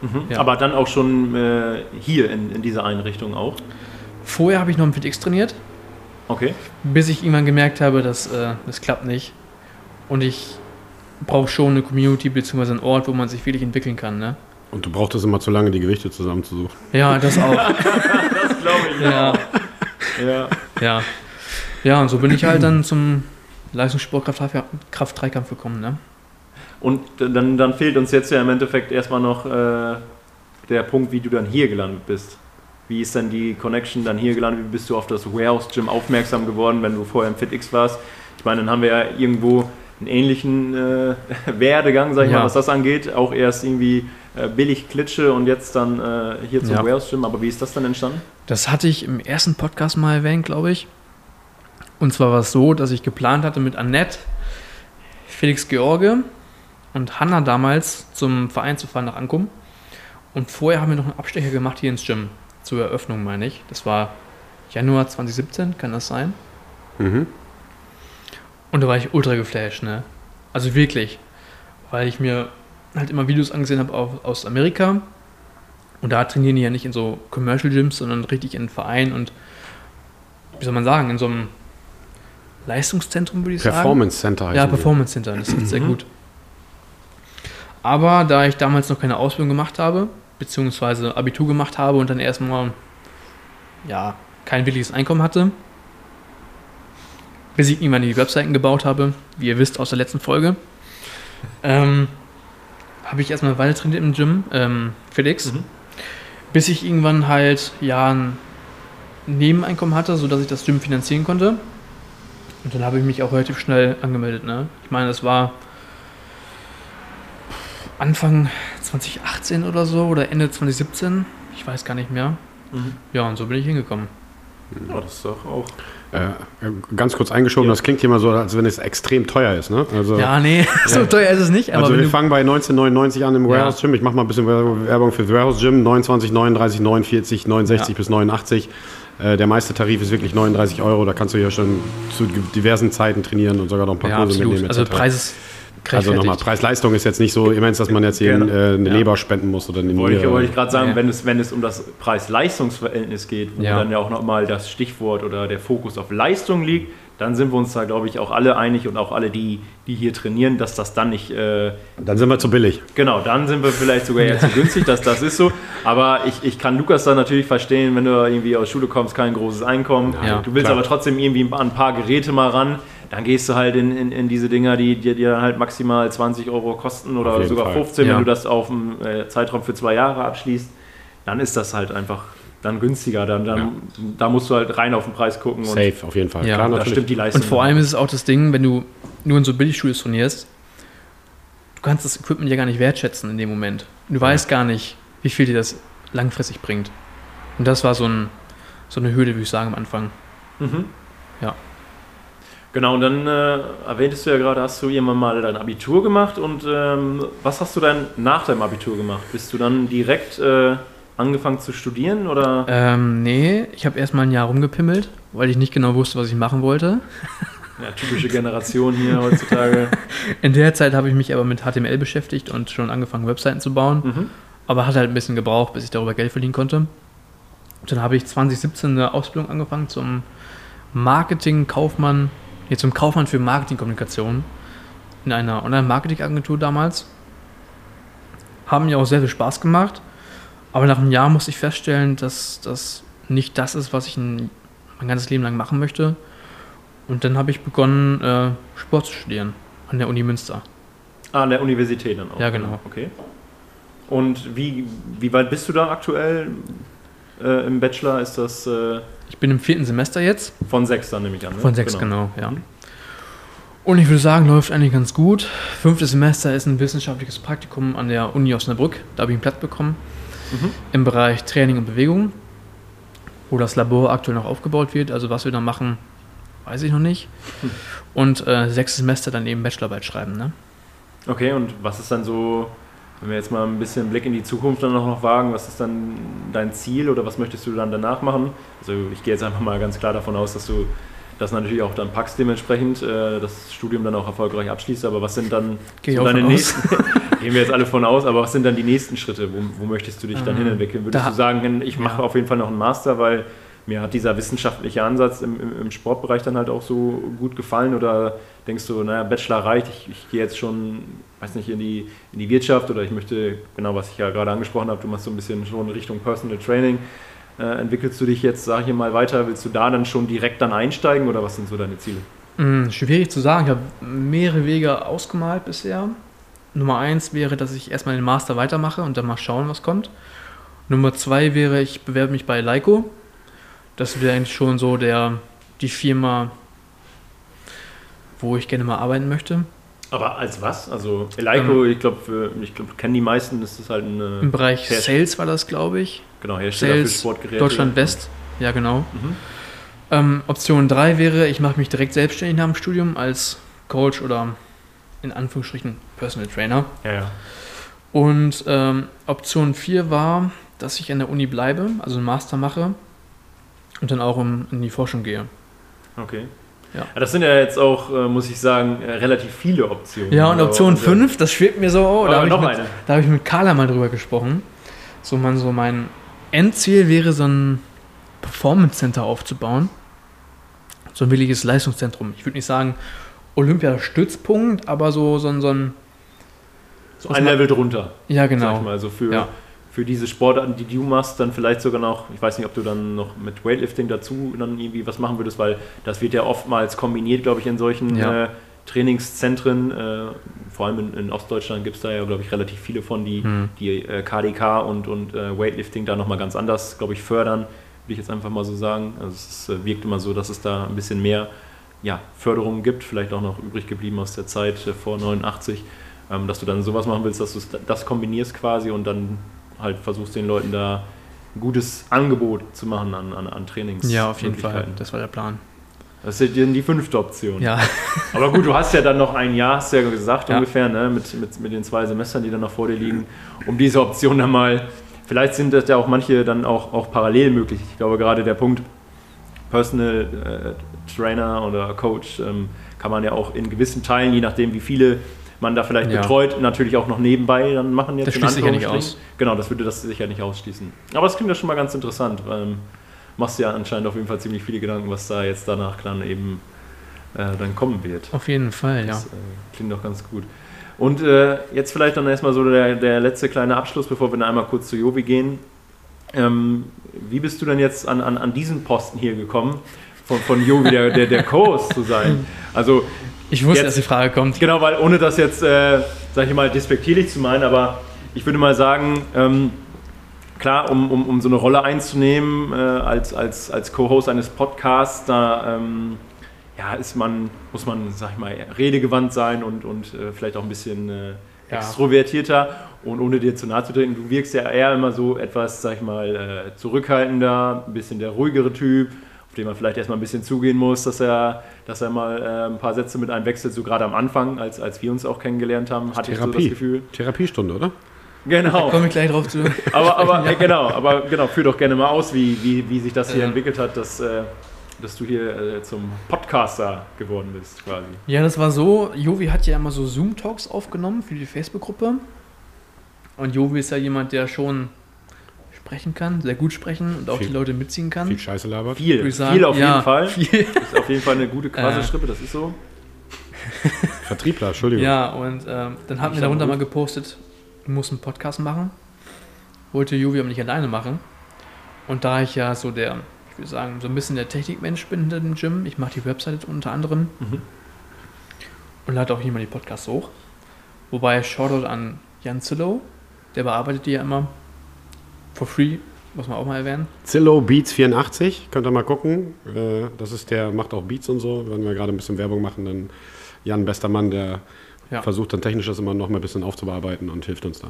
Mhm. Ja. Aber dann auch schon äh, hier in, in dieser Einrichtung auch. Vorher habe ich noch im FitX trainiert, Okay. bis ich irgendwann gemerkt habe, dass äh, das klappt nicht. Und ich brauche schon eine Community bzw. einen Ort, wo man sich wirklich entwickeln kann. Ne? Und du brauchtest immer zu lange, die Gewichte zusammenzusuchen. Ja, das auch. <laughs> Das glaube ich. ja. ja. Ja. Ja, und so bin ich halt dann zum Leistungssport Kraft-3-Kampf gekommen, ne? Und dann, dann fehlt uns jetzt ja im Endeffekt erstmal noch äh, der Punkt, wie du dann hier gelandet bist. Wie ist dann die Connection dann hier gelandet? Wie bist du auf das Warehouse Gym aufmerksam geworden, wenn du vorher im FitX warst? Ich meine, dann haben wir ja irgendwo einen ähnlichen äh, <laughs> Werdegang, sag ich Ja. mal, was das angeht. Auch erst irgendwie äh, billig Klitsche und jetzt dann äh, hier zum Ja. Warehouse Gym. Aber wie ist das dann entstanden? Das hatte ich im ersten Podcast mal erwähnt, glaube ich. Und zwar war es so, dass ich geplant hatte mit Annette, Felix George und Hanna damals zum Verein zu fahren nach Ankum. Und vorher haben wir noch einen Abstecher gemacht hier ins Gym. Zur Eröffnung, meine ich. Das war Januar 2017, kann das sein? Mhm. Und da war ich ultra geflasht, ne? Also wirklich. Weil ich mir halt immer Videos angesehen habe au- aus Amerika. Und da trainieren die ja nicht in so Commercial Gyms, sondern richtig in Vereinen und, wie soll man sagen, in so einem Leistungszentrum, würde ich sagen. Performance Center Ja, Performance Center, das ist sehr gut. Aber da ich damals noch keine Ausbildung gemacht habe, beziehungsweise Abitur gemacht habe und dann erstmal ja, kein wirkliches Einkommen hatte, bis ich irgendwann die Webseiten gebaut habe, wie ihr wisst aus der letzten Folge, ähm, habe ich erstmal weiter trainiert im Gym, ähm, Felix, Mhm. bis ich irgendwann halt ja ein Nebeneinkommen hatte, sodass ich das Gym finanzieren konnte. Und dann habe ich mich auch relativ schnell angemeldet. Ne? Ich meine, das war Anfang 2018 oder so oder Ende 2017. Ich weiß gar nicht mehr. Mhm. Ja, und so bin ich hingekommen. Ja, das ist doch auch. Äh, ganz kurz eingeschoben, Ja. das klingt hier mal so, als wenn es extrem teuer ist. Ne? Also, Ja, nee, <laughs> so teuer ist es nicht. Also wir fangen bei 1999 an im Warehouse Gym. Ich mache mal ein bisschen Werbung für das Warehouse Gym. 29, 39, 49, 69 Ja. bis 89. Äh, der meiste Tarif ist wirklich 39 Euro. Da kannst du ja schon zu diversen Zeiten trainieren und sogar noch ein paar ja, Kurse mitnehmen. Also. Preis ist also nochmal. Preis-Leistung ist jetzt nicht so immens, dass man jetzt hier Gerne. äh, eine Ja. Leber spenden muss oder eine Wollte ich, Niere. wollte ich gerade sagen, Ja. wenn, es, wenn es um das Preis-Leistungs-Verhältnis geht, wo Ja. dann ja auch nochmal das Stichwort oder der Fokus auf Leistung liegt, dann sind wir uns da, glaube ich, auch alle einig und auch alle, die, die hier trainieren, dass das dann nicht, äh, Dann sind wir zu billig. genau, dann sind wir vielleicht sogar eher zu <laughs> günstig, dass das ist so. Aber ich, ich kann Lukas da natürlich verstehen, wenn du irgendwie aus Schule kommst, kein großes Einkommen. Ja, du willst klar. aber trotzdem irgendwie an ein paar Geräte mal ran. Dann gehst du halt in, in, in diese Dinger, die dir dir halt maximal 20 Euro kosten oder sogar Fall. 15, Ja. wenn du das auf einen äh, Zeitraum für zwei Jahre abschließt. Dann ist das halt einfach dann günstiger. Dann, dann, Da musst du halt rein auf den Preis gucken. Und Safe, auf jeden Fall. Ja, Klar, da natürlich. stimmt die Leistung. Und vor allem ist es auch das Ding, wenn du nur in so Billigstudios trainierst, du kannst das Equipment ja gar nicht wertschätzen in dem Moment. Du weißt gar nicht, wie viel dir das langfristig bringt. Und das war so, ein, so eine Hürde, würde ich sagen, am Anfang. Mhm. Genau, und dann äh, erwähntest du ja gerade, hast du irgendwann mal dein Abitur gemacht und ähm, was hast du dann nach deinem Abitur gemacht? Bist du dann direkt äh, angefangen zu studieren oder? Ähm, nee, ich habe erstmal ein Jahr rumgepimmelt, weil ich nicht genau wusste, was ich machen wollte. Ja, typische Generation hier heutzutage. <laughs> In der Zeit habe ich mich aber mit HTML beschäftigt und schon angefangen, Webseiten zu bauen. Mhm. Aber hat halt ein bisschen gebraucht, bis ich darüber Geld verdienen konnte. Dann habe ich 2017 eine Ausbildung angefangen zum Marketing-Kaufmann, nee, zum Kaufmann für Marketingkommunikation in einer Online-Marketing-Agentur damals. Haben mir auch sehr viel Spaß gemacht. Aber nach einem Jahr musste ich feststellen, dass das nicht das ist, was ich ein, mein ganzes Leben lang machen möchte. Und dann habe ich begonnen, äh, Sport zu studieren an der Uni Münster. Ah, an der Universität dann auch. Ja, genau. Okay. Und wie, wie weit bist du da aktuell äh, im Bachelor? Ist das äh, Ich bin im vierten Semester jetzt. von sechs dann nehme ich an? Ne? Von sechs, genau, ja. Und ich würde sagen, läuft eigentlich ganz gut. Fünftes Semester ist ein wissenschaftliches Praktikum an der Uni Osnabrück. Da habe ich einen Platz bekommen Mhm. im Bereich Training und Bewegung, wo das Labor aktuell noch aufgebaut wird. Also was wir da machen, weiß ich noch nicht. Hm. Und äh, sechstes Semester dann eben Bachelorarbeit schreiben. Ne? Okay, und was ist dann so, wenn wir jetzt mal ein bisschen Blick in die Zukunft dann auch noch wagen, was ist dann dein Ziel oder was möchtest du dann danach machen? Also ich gehe jetzt einfach mal ganz klar davon aus, dass du das natürlich auch dann packst dementsprechend, äh, das Studium dann auch erfolgreich abschließt, aber was sind dann ich so deine nächsten, <laughs> gehen wir jetzt alle von aus, aber was sind dann die nächsten Schritte? Wo, wo möchtest du dich dann Ähm, hinentwickeln? Würdest da- du sagen, ich mache Ja. auf jeden Fall noch einen Master, weil mir hat dieser wissenschaftliche Ansatz im, im, im Sportbereich dann halt auch so gut gefallen oder denkst du, naja, Bachelor reicht, ich, ich gehe jetzt schon, weiß nicht, in die, in die Wirtschaft oder ich möchte, genau was ich ja gerade angesprochen habe, du machst so ein bisschen schon Richtung Personal Training. Äh, entwickelst du dich jetzt, sag ich mal, weiter? Willst du da dann schon direkt dann einsteigen oder was sind so deine Ziele? Hm, schwierig zu sagen. Ich habe mehrere Wege ausgemalt bisher. Nummer eins wäre, dass ich erstmal den Master weitermache und dann mal schauen, was kommt. Nummer zwei wäre, ich bewerbe mich bei Leico. Das wäre eigentlich schon so der, die Firma, wo ich gerne mal arbeiten möchte. Aber als was? Also Eleiko, Ähm. ich glaube, ich glaub, kennen die meisten, das ist halt ein Im Bereich Her- Sales war das, glaube ich. genau, Hersteller Sales, für Sportgeräte. Deutschland West. Ja, genau. Mhm. Ähm, Option 3 wäre, ich mache mich direkt selbstständig nach dem Studium als Coach oder in Anführungsstrichen Personal Trainer. Ja, ja. Und ähm, Option 4 war, dass ich an der Uni bleibe, also einen Master mache und dann auch in, die Forschung gehe. Okay. Ja. Das sind ja jetzt auch, äh, muss ich sagen, äh, relativ viele Optionen. Ja, und Aber- Option und, äh, 5, das schwebt mir so, oh, da habe ich, noch mit- eine. da hab ich mit Carla mal drüber gesprochen. So, man, so mein Endziel wäre, so ein Performance Center aufzubauen. So ein wirkliches Leistungszentrum. Ich würde nicht sagen Olympiastützpunkt, aber so, so, ein- so ein. So ein Level drunter, Ja, sag genau. ich mal. Also für, Ja. Für diese Sportarten, die du machst, dann vielleicht sogar noch, ich weiß nicht, ob du dann noch mit Weightlifting dazu dann irgendwie was machen würdest, weil das wird ja oftmals kombiniert, glaube ich, in solchen Ja. äh, Trainingszentren. Äh, vor allem in, in Ostdeutschland gibt es da ja, glaube ich, relativ viele von, die, Hm. die äh, KDK und, und äh, Weightlifting da nochmal ganz anders, glaube ich, fördern, würde ich jetzt einfach mal so sagen. Also es äh, wirkt immer so, dass es da ein bisschen mehr ja, Förderung gibt, vielleicht auch noch übrig geblieben aus der Zeit äh, vor 89, ähm, dass du dann sowas machen willst, dass du das kombinierst quasi und dann halt versuchst den Leuten da ein gutes Angebot zu machen an, an, an Trainings. Ja, auf jeden Fall. Das war der Plan. Das ist ja die fünfte Option. Ja, <laughs> Aber gut, du hast ja dann noch ein Jahr, hast du ja gesagt, Ja. ungefähr, ne? mit, mit, mit den zwei Semestern, die dann noch vor dir liegen, um diese Option dann mal, vielleicht sind das ja auch manche dann auch, auch parallel möglich. Ich glaube, gerade der Punkt Personal äh, Trainer oder Coach ähm, kann man ja auch in gewissen Teilen, je nachdem wie viele man da vielleicht Ja. betreut, natürlich auch noch nebenbei dann machen jetzt Das schließt sich ja nicht aus. Genau, das würde das sicher nicht ausschließen. Aber es klingt ja schon mal ganz interessant. Ähm, machst dir ja anscheinend auf jeden Fall ziemlich viele Gedanken, was da jetzt danach dann eben äh, dann kommen wird. auf jeden Fall, ja. Das äh, klingt doch ganz gut. Und äh, jetzt vielleicht dann erstmal so der, der letzte kleine Abschluss, bevor wir dann einmal kurz zu Jovi gehen. Ähm, wie bist du denn jetzt an, an, an diesen Posten hier gekommen, von, von Jovi, der, der, der Co-Host zu sein? Also, Ich wusste, Jetzt- dass die Frage kommt. genau, weil ohne das jetzt, äh, sag ich mal, despektierlich zu meinen, aber ich würde mal sagen, ähm, klar, um, um, um so eine Rolle einzunehmen äh, als, als, als Co-Host eines Podcasts, da ähm, ja, ist man, muss man, sag ich mal, redegewandt sein und, und äh, vielleicht auch ein bisschen äh, extrovertierter. Und ohne dir zu nahe zu treten, du wirkst ja eher immer so etwas, sag ich mal, äh, zurückhaltender, ein bisschen der ruhigere Typ, den man vielleicht erstmal ein bisschen zugehen muss, dass er, dass er mal äh, ein paar Sätze mit einem wechselt, so gerade am Anfang, als, als wir uns auch kennengelernt haben, hatte ich so das Therapie. Gefühl. Therapiestunde, oder? Genau. Komme ich gleich drauf zu. <laughs> Aber, aber äh, genau, aber genau, führ doch gerne mal aus, wie, wie, wie sich das hier Ähm. entwickelt hat, dass, äh, dass du hier äh, zum Podcaster geworden bist, quasi. Ja, das war so, Jovi hat ja immer so Zoom-Talks aufgenommen für die Facebook-Gruppe. Und Jovi ist ja jemand, der schon sprechen kann, sehr gut sprechen und auch Viel- die Leute mitziehen kann. Viel Scheiße labert. Viel, sagen. viel auf Ja, jeden Fall. <laughs> Viel. Ist auf jeden Fall eine gute Quasselstrippe, das ist so. <laughs> Vertriebler, Entschuldigung. Ja, und ähm, dann hatten Ich wir darunter mal gepostet, du musst einen Podcast machen. Wollte Jovi aber nicht alleine machen. Und da ich ja so der, ich würde sagen, so ein bisschen der Technikmensch bin hinter dem Gym, ich mache die Webseite unter anderem Mhm. und lade auch hier mal die Podcasts hoch. Wobei, Shoutout an Jan Zillow, der bearbeitet die ja immer for free, muss man auch mal erwähnen. Zillow Beats 84, könnt ihr mal gucken. Äh, Das ist der, macht auch Beats und so. Wenn wir gerade ein bisschen Werbung machen, dann Jan, bester Mann, der Ja. versucht dann technisch das immer noch mal ein bisschen aufzubearbeiten und hilft uns da.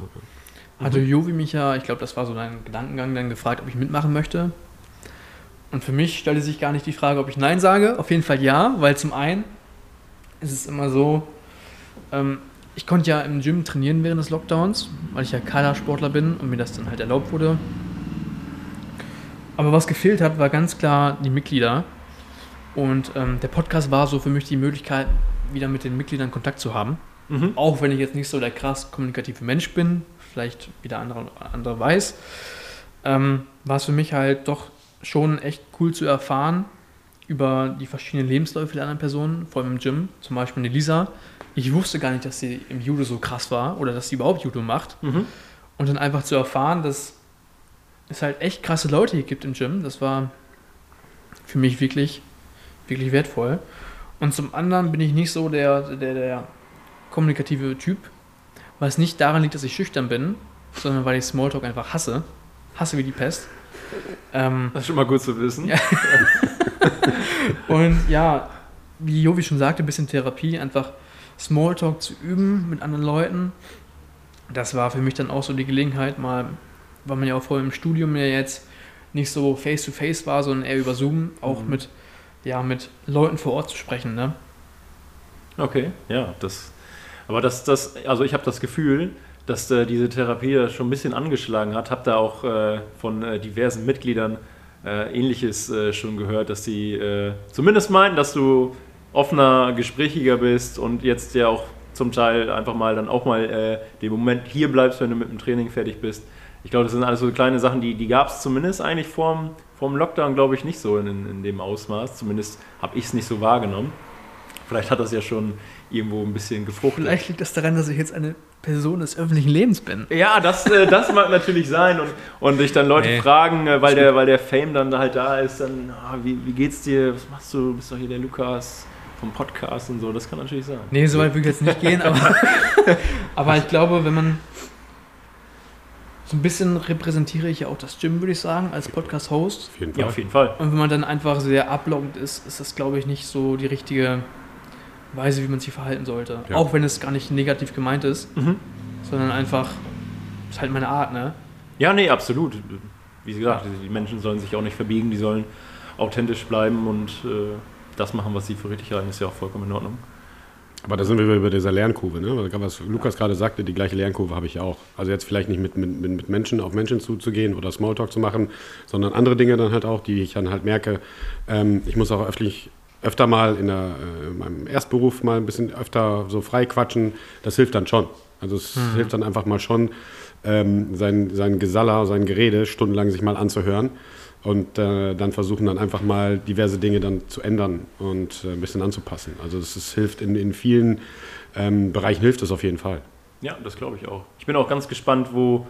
Hatte Jovi mich ja, ich glaube, das war so dein Gedankengang, dann gefragt, ob ich mitmachen möchte. Und für mich stellte sich gar nicht die Frage, ob ich Nein sage. Auf jeden Fall ja, weil zum einen ist es immer so, ähm, ich konnte ja im Gym trainieren während des Lockdowns, weil ich ja Kadersportler bin und mir das dann halt erlaubt wurde. Aber was gefehlt hat, war ganz klar die Mitglieder. Und ähm, der Podcast war so für mich die Möglichkeit, wieder mit den Mitgliedern Kontakt zu haben. Mhm. Auch wenn ich jetzt nicht so der krass kommunikative Mensch bin, vielleicht wieder andere, andere weiß, ähm, war es für mich halt doch schon echt cool zu erfahren über die verschiedenen Lebensläufe der anderen Personen, vor allem im Gym. Zum Beispiel eine Lisa. Ich wusste gar nicht, dass sie im Judo so krass war oder dass sie überhaupt Judo macht. Mhm. Und dann einfach zu erfahren, dass es halt echt krasse Leute hier gibt im Gym, das war für mich wirklich, wirklich wertvoll. Und zum anderen bin ich nicht so der, der, der kommunikative Typ, was nicht daran liegt, dass ich schüchtern bin, sondern weil ich Smalltalk einfach hasse. Hasse wie die Pest. Ähm, Das ist schon mal gut zu wissen. Ja. <laughs> und ja, wie Jovi schon sagte, ein bisschen Therapie, einfach Smalltalk zu üben mit anderen Leuten. Das war für mich dann auch so die Gelegenheit, mal, weil man ja auch vorher im Studium ja jetzt nicht so face-to-face war, sondern eher über Zoom, auch Mhm. mit, ja, mit Leuten vor Ort zu sprechen. Ne? Okay, ja, das. Aber das, das, also ich habe das Gefühl, dass äh, diese Therapie da schon ein bisschen angeschlagen hat. Habe da auch äh, von äh, diversen Mitgliedern äh, Ähnliches äh, schon gehört, dass sie äh, zumindest meinen, dass du offener, gesprächiger bist und jetzt ja auch zum Teil einfach mal dann auch mal äh, den Moment hier bleibst, wenn du mit dem Training fertig bist. Ich glaube, das sind alles so kleine Sachen, die, die gab es zumindest eigentlich vorm, vorm Lockdown, glaube ich, nicht so in, in dem Ausmaß. Zumindest habe ich es nicht so wahrgenommen. Vielleicht hat das ja schon irgendwo ein bisschen gefruchtet. Vielleicht liegt das daran, dass ich jetzt eine Person des öffentlichen Lebens bin. Ja, das, äh, das mag <laughs> natürlich sein und, und dich dann Leute Nee. fragen, äh, weil der, weil der Fame dann halt da ist, dann, ah, wie, wie geht's dir, was machst du, du bist doch hier der Lukas vom Podcast und so, das kann natürlich sein. Nee, so weit will ich jetzt nicht gehen, aber, <laughs> aber ich glaube, wenn man so ein bisschen repräsentiere ich ja auch das Gym, würde ich sagen, als Podcast-Host. Auf jeden Fall. Ja, auf jeden Fall. Und wenn man dann einfach sehr ablockend ist, ist das, glaube ich, nicht so die richtige Weise, wie man sich verhalten sollte. Ja. Auch wenn es gar nicht negativ gemeint ist, Mhm. sondern einfach, ist halt meine Art, ne? Ja, nee, absolut. wie gesagt, die Menschen sollen sich auch nicht verbiegen, die sollen authentisch bleiben und äh, das machen, was sie für richtig halten, ist ja auch vollkommen in Ordnung. Aber da sind wir über dieser Lernkurve, ne? Was Lukas gerade sagte, die gleiche Lernkurve habe ich auch. Also jetzt vielleicht nicht mit, mit, mit Menschen auf Menschen zuzugehen oder Smalltalk zu machen, sondern andere Dinge dann halt auch, die ich dann halt merke. Ähm, ich muss auch öffentlich, öfter mal in, der, äh, in meinem Erstberuf mal ein bisschen öfter so frei quatschen. Das hilft dann schon. Also es mhm. hilft dann einfach mal schon, ähm, sein, sein Gesaller, sein Gerede stundenlang sich mal anzuhören und äh, dann versuchen dann einfach mal diverse Dinge dann zu ändern und äh, ein bisschen anzupassen. Also das, das hilft in, in vielen ähm, Bereichen hilft es auf jeden Fall. Ja, das glaube ich auch. Ich bin auch ganz gespannt, wo,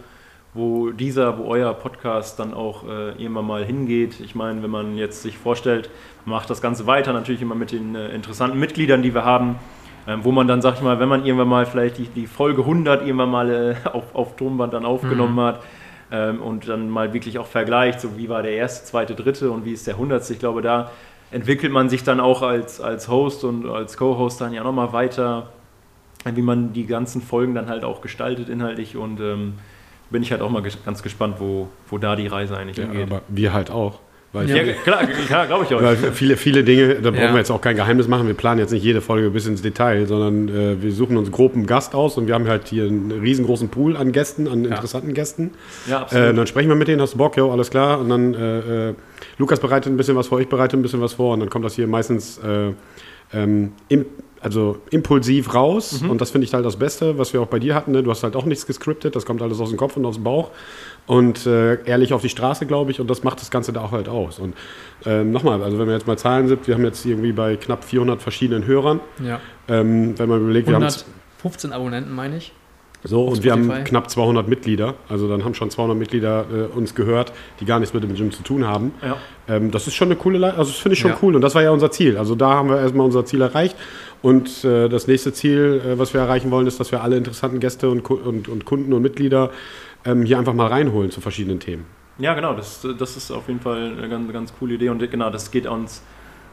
wo dieser, wo euer Podcast dann auch äh, irgendwann mal hingeht. Ich meine, wenn man jetzt sich vorstellt, macht das Ganze weiter, natürlich immer mit den äh, interessanten Mitgliedern, die wir haben, ähm, wo man dann, sag ich mal, wenn man irgendwann mal vielleicht die, die Folge 100 irgendwann mal äh, <laughs> auf, auf Tonband dann aufgenommen mhm. hat, ähm, und dann mal wirklich auch vergleicht, so wie war der erste, zweite, dritte und wie ist der hundertste. Ich glaube, da entwickelt man sich dann auch als, als Host und als Co-Host dann ja nochmal weiter, wie man die ganzen Folgen dann halt auch gestaltet inhaltlich und ähm, bin ich halt auch mal ganz gespannt, wo, wo da die Reise eigentlich ja, hingeht. Aber wir halt auch. Weil ja, klar, klar glaube ich auch. Weil viele, viele Dinge, da brauchen ja. wir jetzt auch kein Geheimnis machen. Wir planen jetzt nicht jede Folge bis ins Detail, sondern äh, wir suchen uns grob einen Gast aus und wir haben halt hier einen riesengroßen Pool an Gästen, an interessanten ja. Gästen. Ja, absolut. Äh, dann sprechen wir mit denen, hast du Bock, ja, alles klar. Und dann äh, äh, Lukas bereitet ein bisschen was vor, ich bereite ein bisschen was vor und dann kommt das hier meistens äh, ähm, im also impulsiv raus mhm. und das finde ich halt das Beste, was wir auch bei dir hatten. Ne? Du hast halt auch nichts gescriptet, das kommt alles aus dem Kopf und aus dem Bauch und äh, ehrlich auf die Straße, glaube ich, und das macht das Ganze da auch halt aus. Und äh, nochmal, also wenn wir jetzt mal Zahlen sind, wir haben jetzt irgendwie bei knapp 400 verschiedenen Hörern. Ja. Ähm, wenn man überlegt, 115 wir haben Abonnenten, meine ich. So, und wir haben knapp 200 Mitglieder. Also dann haben schon 200 Mitglieder äh, uns gehört, die gar nichts mit dem Gym zu tun haben. Ja. Ähm, das ist schon eine coole Leistung. Also das finde ich schon ja. cool. Und das war ja unser Ziel. Also da haben wir erstmal unser Ziel erreicht. Und äh, das nächste Ziel, äh, was wir erreichen wollen, ist, dass wir alle interessanten Gäste und, und, und Kunden und Mitglieder ähm, hier einfach mal reinholen zu verschiedenen Themen. Ja, genau. Das, das ist auf jeden Fall eine ganz, ganz coole Idee. Und genau, das geht uns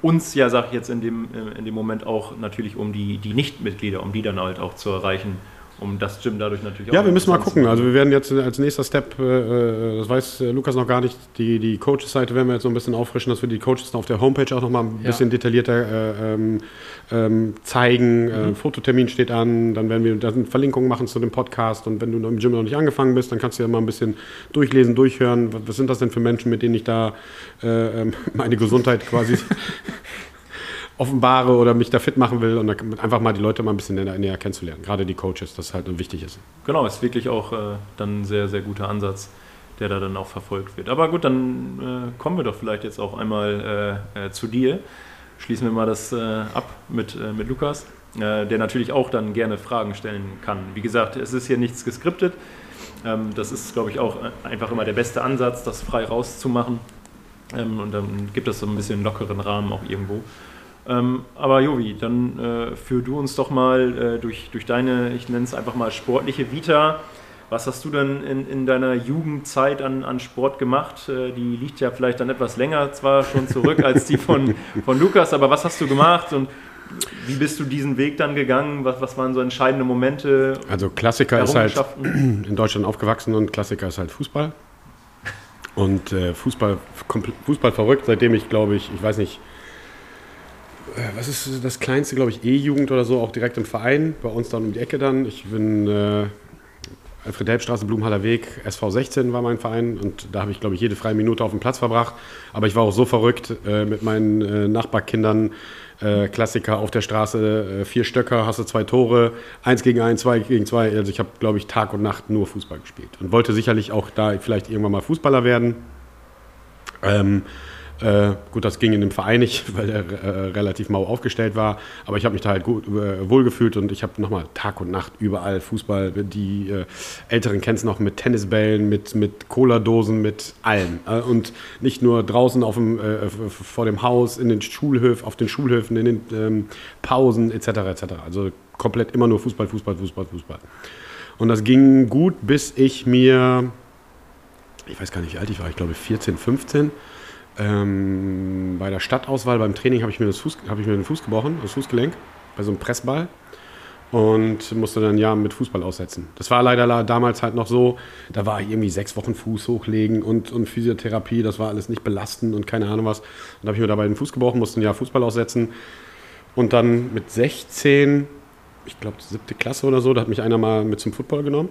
uns ja, sag ich jetzt in dem, äh, in dem Moment auch natürlich um die, die Nichtmitglieder, um die dann halt auch zu erreichen um das Gym dadurch natürlich auch. Ja, wir müssen mal gucken. Also wir werden jetzt als nächster Step, äh, äh, das weiß äh, Lukas noch gar nicht, die, die Coaches-Seite werden wir jetzt so ein bisschen auffrischen, dass wir die Coaches auf der Homepage auch noch mal ein ja. bisschen detaillierter äh, ähm, ähm zeigen. Mhm. Äh, Fototermin steht an, dann werden wir da Verlinkungen machen zu dem Podcast und wenn du im Gym noch nicht angefangen bist, dann kannst du ja mal ein bisschen durchlesen, durchhören. Was, was sind das denn für Menschen, mit denen ich da äh, ähm, <laughs> meine Gesundheit quasi <laughs> offenbare oder mich da fit machen will und einfach mal die Leute mal ein bisschen näher, näher kennenzulernen. Gerade die Coaches, das halt wichtig ist. Genau, ist wirklich auch äh, dann ein sehr, sehr guter Ansatz, der da dann auch verfolgt wird. Aber gut, dann äh, kommen wir doch vielleicht jetzt auch einmal äh, äh zu dir. Schließen wir mal das äh, ab mit, äh, mit Lukas, der natürlich auch dann gerne Fragen stellen kann. Wie gesagt, es ist hier nichts geskriptet. Ähm, das ist, glaube ich, auch einfach immer der beste Ansatz, das frei rauszumachen. Ähm, und dann gibt es so ein bisschen lockeren Rahmen auch irgendwo. Ähm, aber Jovi, dann äh, führ du uns doch mal äh, durch, durch deine, ich nenne es einfach mal sportliche Vita. Was hast du denn in, in deiner Jugendzeit an, an Sport gemacht? Äh, die liegt ja vielleicht dann etwas länger zwar schon zurück als die von, von Lukas, aber was hast du gemacht und wie bist du diesen Weg dann gegangen? Was, was waren so entscheidende Momente? Also Klassiker ist halt <clears throat> in Deutschland aufgewachsen und Klassiker ist halt Fußball. Und äh, Fußball, Fußball verrückt, seitdem ich glaube ich, ich weiß nicht, äh, was ist das kleinste, glaube ich, E-Jugend oder so, auch direkt im Verein, bei uns dann um die Ecke dann. Ich bin äh, Alfred-Delp-Straße, Blumenhaller Weg, SV 16 war mein Verein und da habe ich, glaube ich, jede freie Minute auf dem Platz verbracht. Aber ich war auch so verrückt äh, mit meinen äh, Nachbarkindern, äh, Klassiker auf der Straße, äh, vier Stöcker, hast du zwei Tore, eins gegen eins, zwei gegen zwei. Also ich habe, glaube ich, Tag und Nacht nur Fußball gespielt und wollte sicherlich auch da vielleicht irgendwann mal Fußballer werden. Ähm, äh, gut, das ging in dem Verein nicht, <laughs> weil er äh, relativ mau aufgestellt war. Aber ich habe mich da halt gut äh, wohlgefühlt und ich habe nochmal Tag und Nacht überall Fußball. Die äh, Älteren kennen es noch mit Tennisbällen, mit, mit Cola-Dosen, mit allem. Äh, und nicht nur draußen auf dem, vor dem Haus, in den Schulhöfen, auf den Schulhöfen, in den ähm, Pausen etc. etc. Also komplett immer nur Fußball, Fußball, Fußball, Fußball. Und das ging gut, bis ich mir, ich weiß gar nicht, wie alt ich war, ich glaube 14, 15 ähm, bei der Stadtauswahl, beim Training habe ich, mir das Fuß, hab ich mir den Fuß gebrochen, das Fußgelenk, bei so einem Pressball. und musste dann ein Jahr mit Fußball aussetzen. Das war leider damals halt noch so, da war ich irgendwie sechs Wochen Fuß hochlegen und, und Physiotherapie, das war alles nicht belastend und keine Ahnung was. Und da habe ich mir dabei den Fuß gebrochen, musste ein Jahr Fußball aussetzen und dann mit 16, ich glaube siebte Klasse oder so, da hat mich einer mal mit zum Football genommen.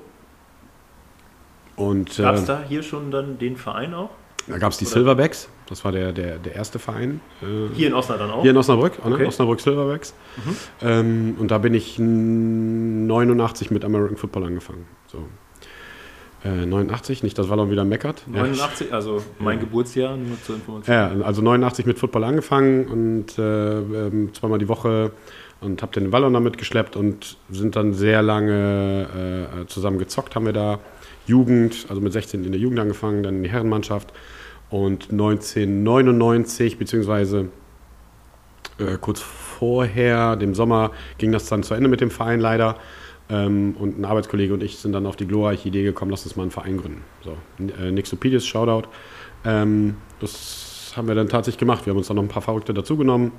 Gab es äh, da hier schon dann den Verein auch? Da gab es die? Silverbacks, das war der, der, der erste Verein. Äh, hier in Osnabrück dann auch? Hier in Osnabrück, okay. ne? Osnabrück Silverbacks. Mhm. Ähm, und da bin ich 89 mit American Football angefangen. So. Äh, 89, nicht, dass Wallon wieder meckert. 89, also mein ja. Geburtsjahr, nur zur Information. Ja, also 89 mit Football angefangen und äh, ähm, zweimal die Woche und habe den Wallon damit geschleppt und sind dann sehr lange äh, zusammen gezockt, haben wir da. Jugend, also mit 16 in der Jugend angefangen, dann in die Herrenmannschaft und 1999, beziehungsweise äh, kurz vorher, dem Sommer, ging das dann zu Ende mit dem Verein leider. Ähm, und ein Arbeitskollege und ich sind dann auf die glorreiche Idee gekommen, lass uns mal einen Verein gründen. So, äh, Nixopidis, Shoutout. Ähm, das haben wir dann tatsächlich gemacht. Wir haben uns dann noch ein paar Verrückte dazugenommen.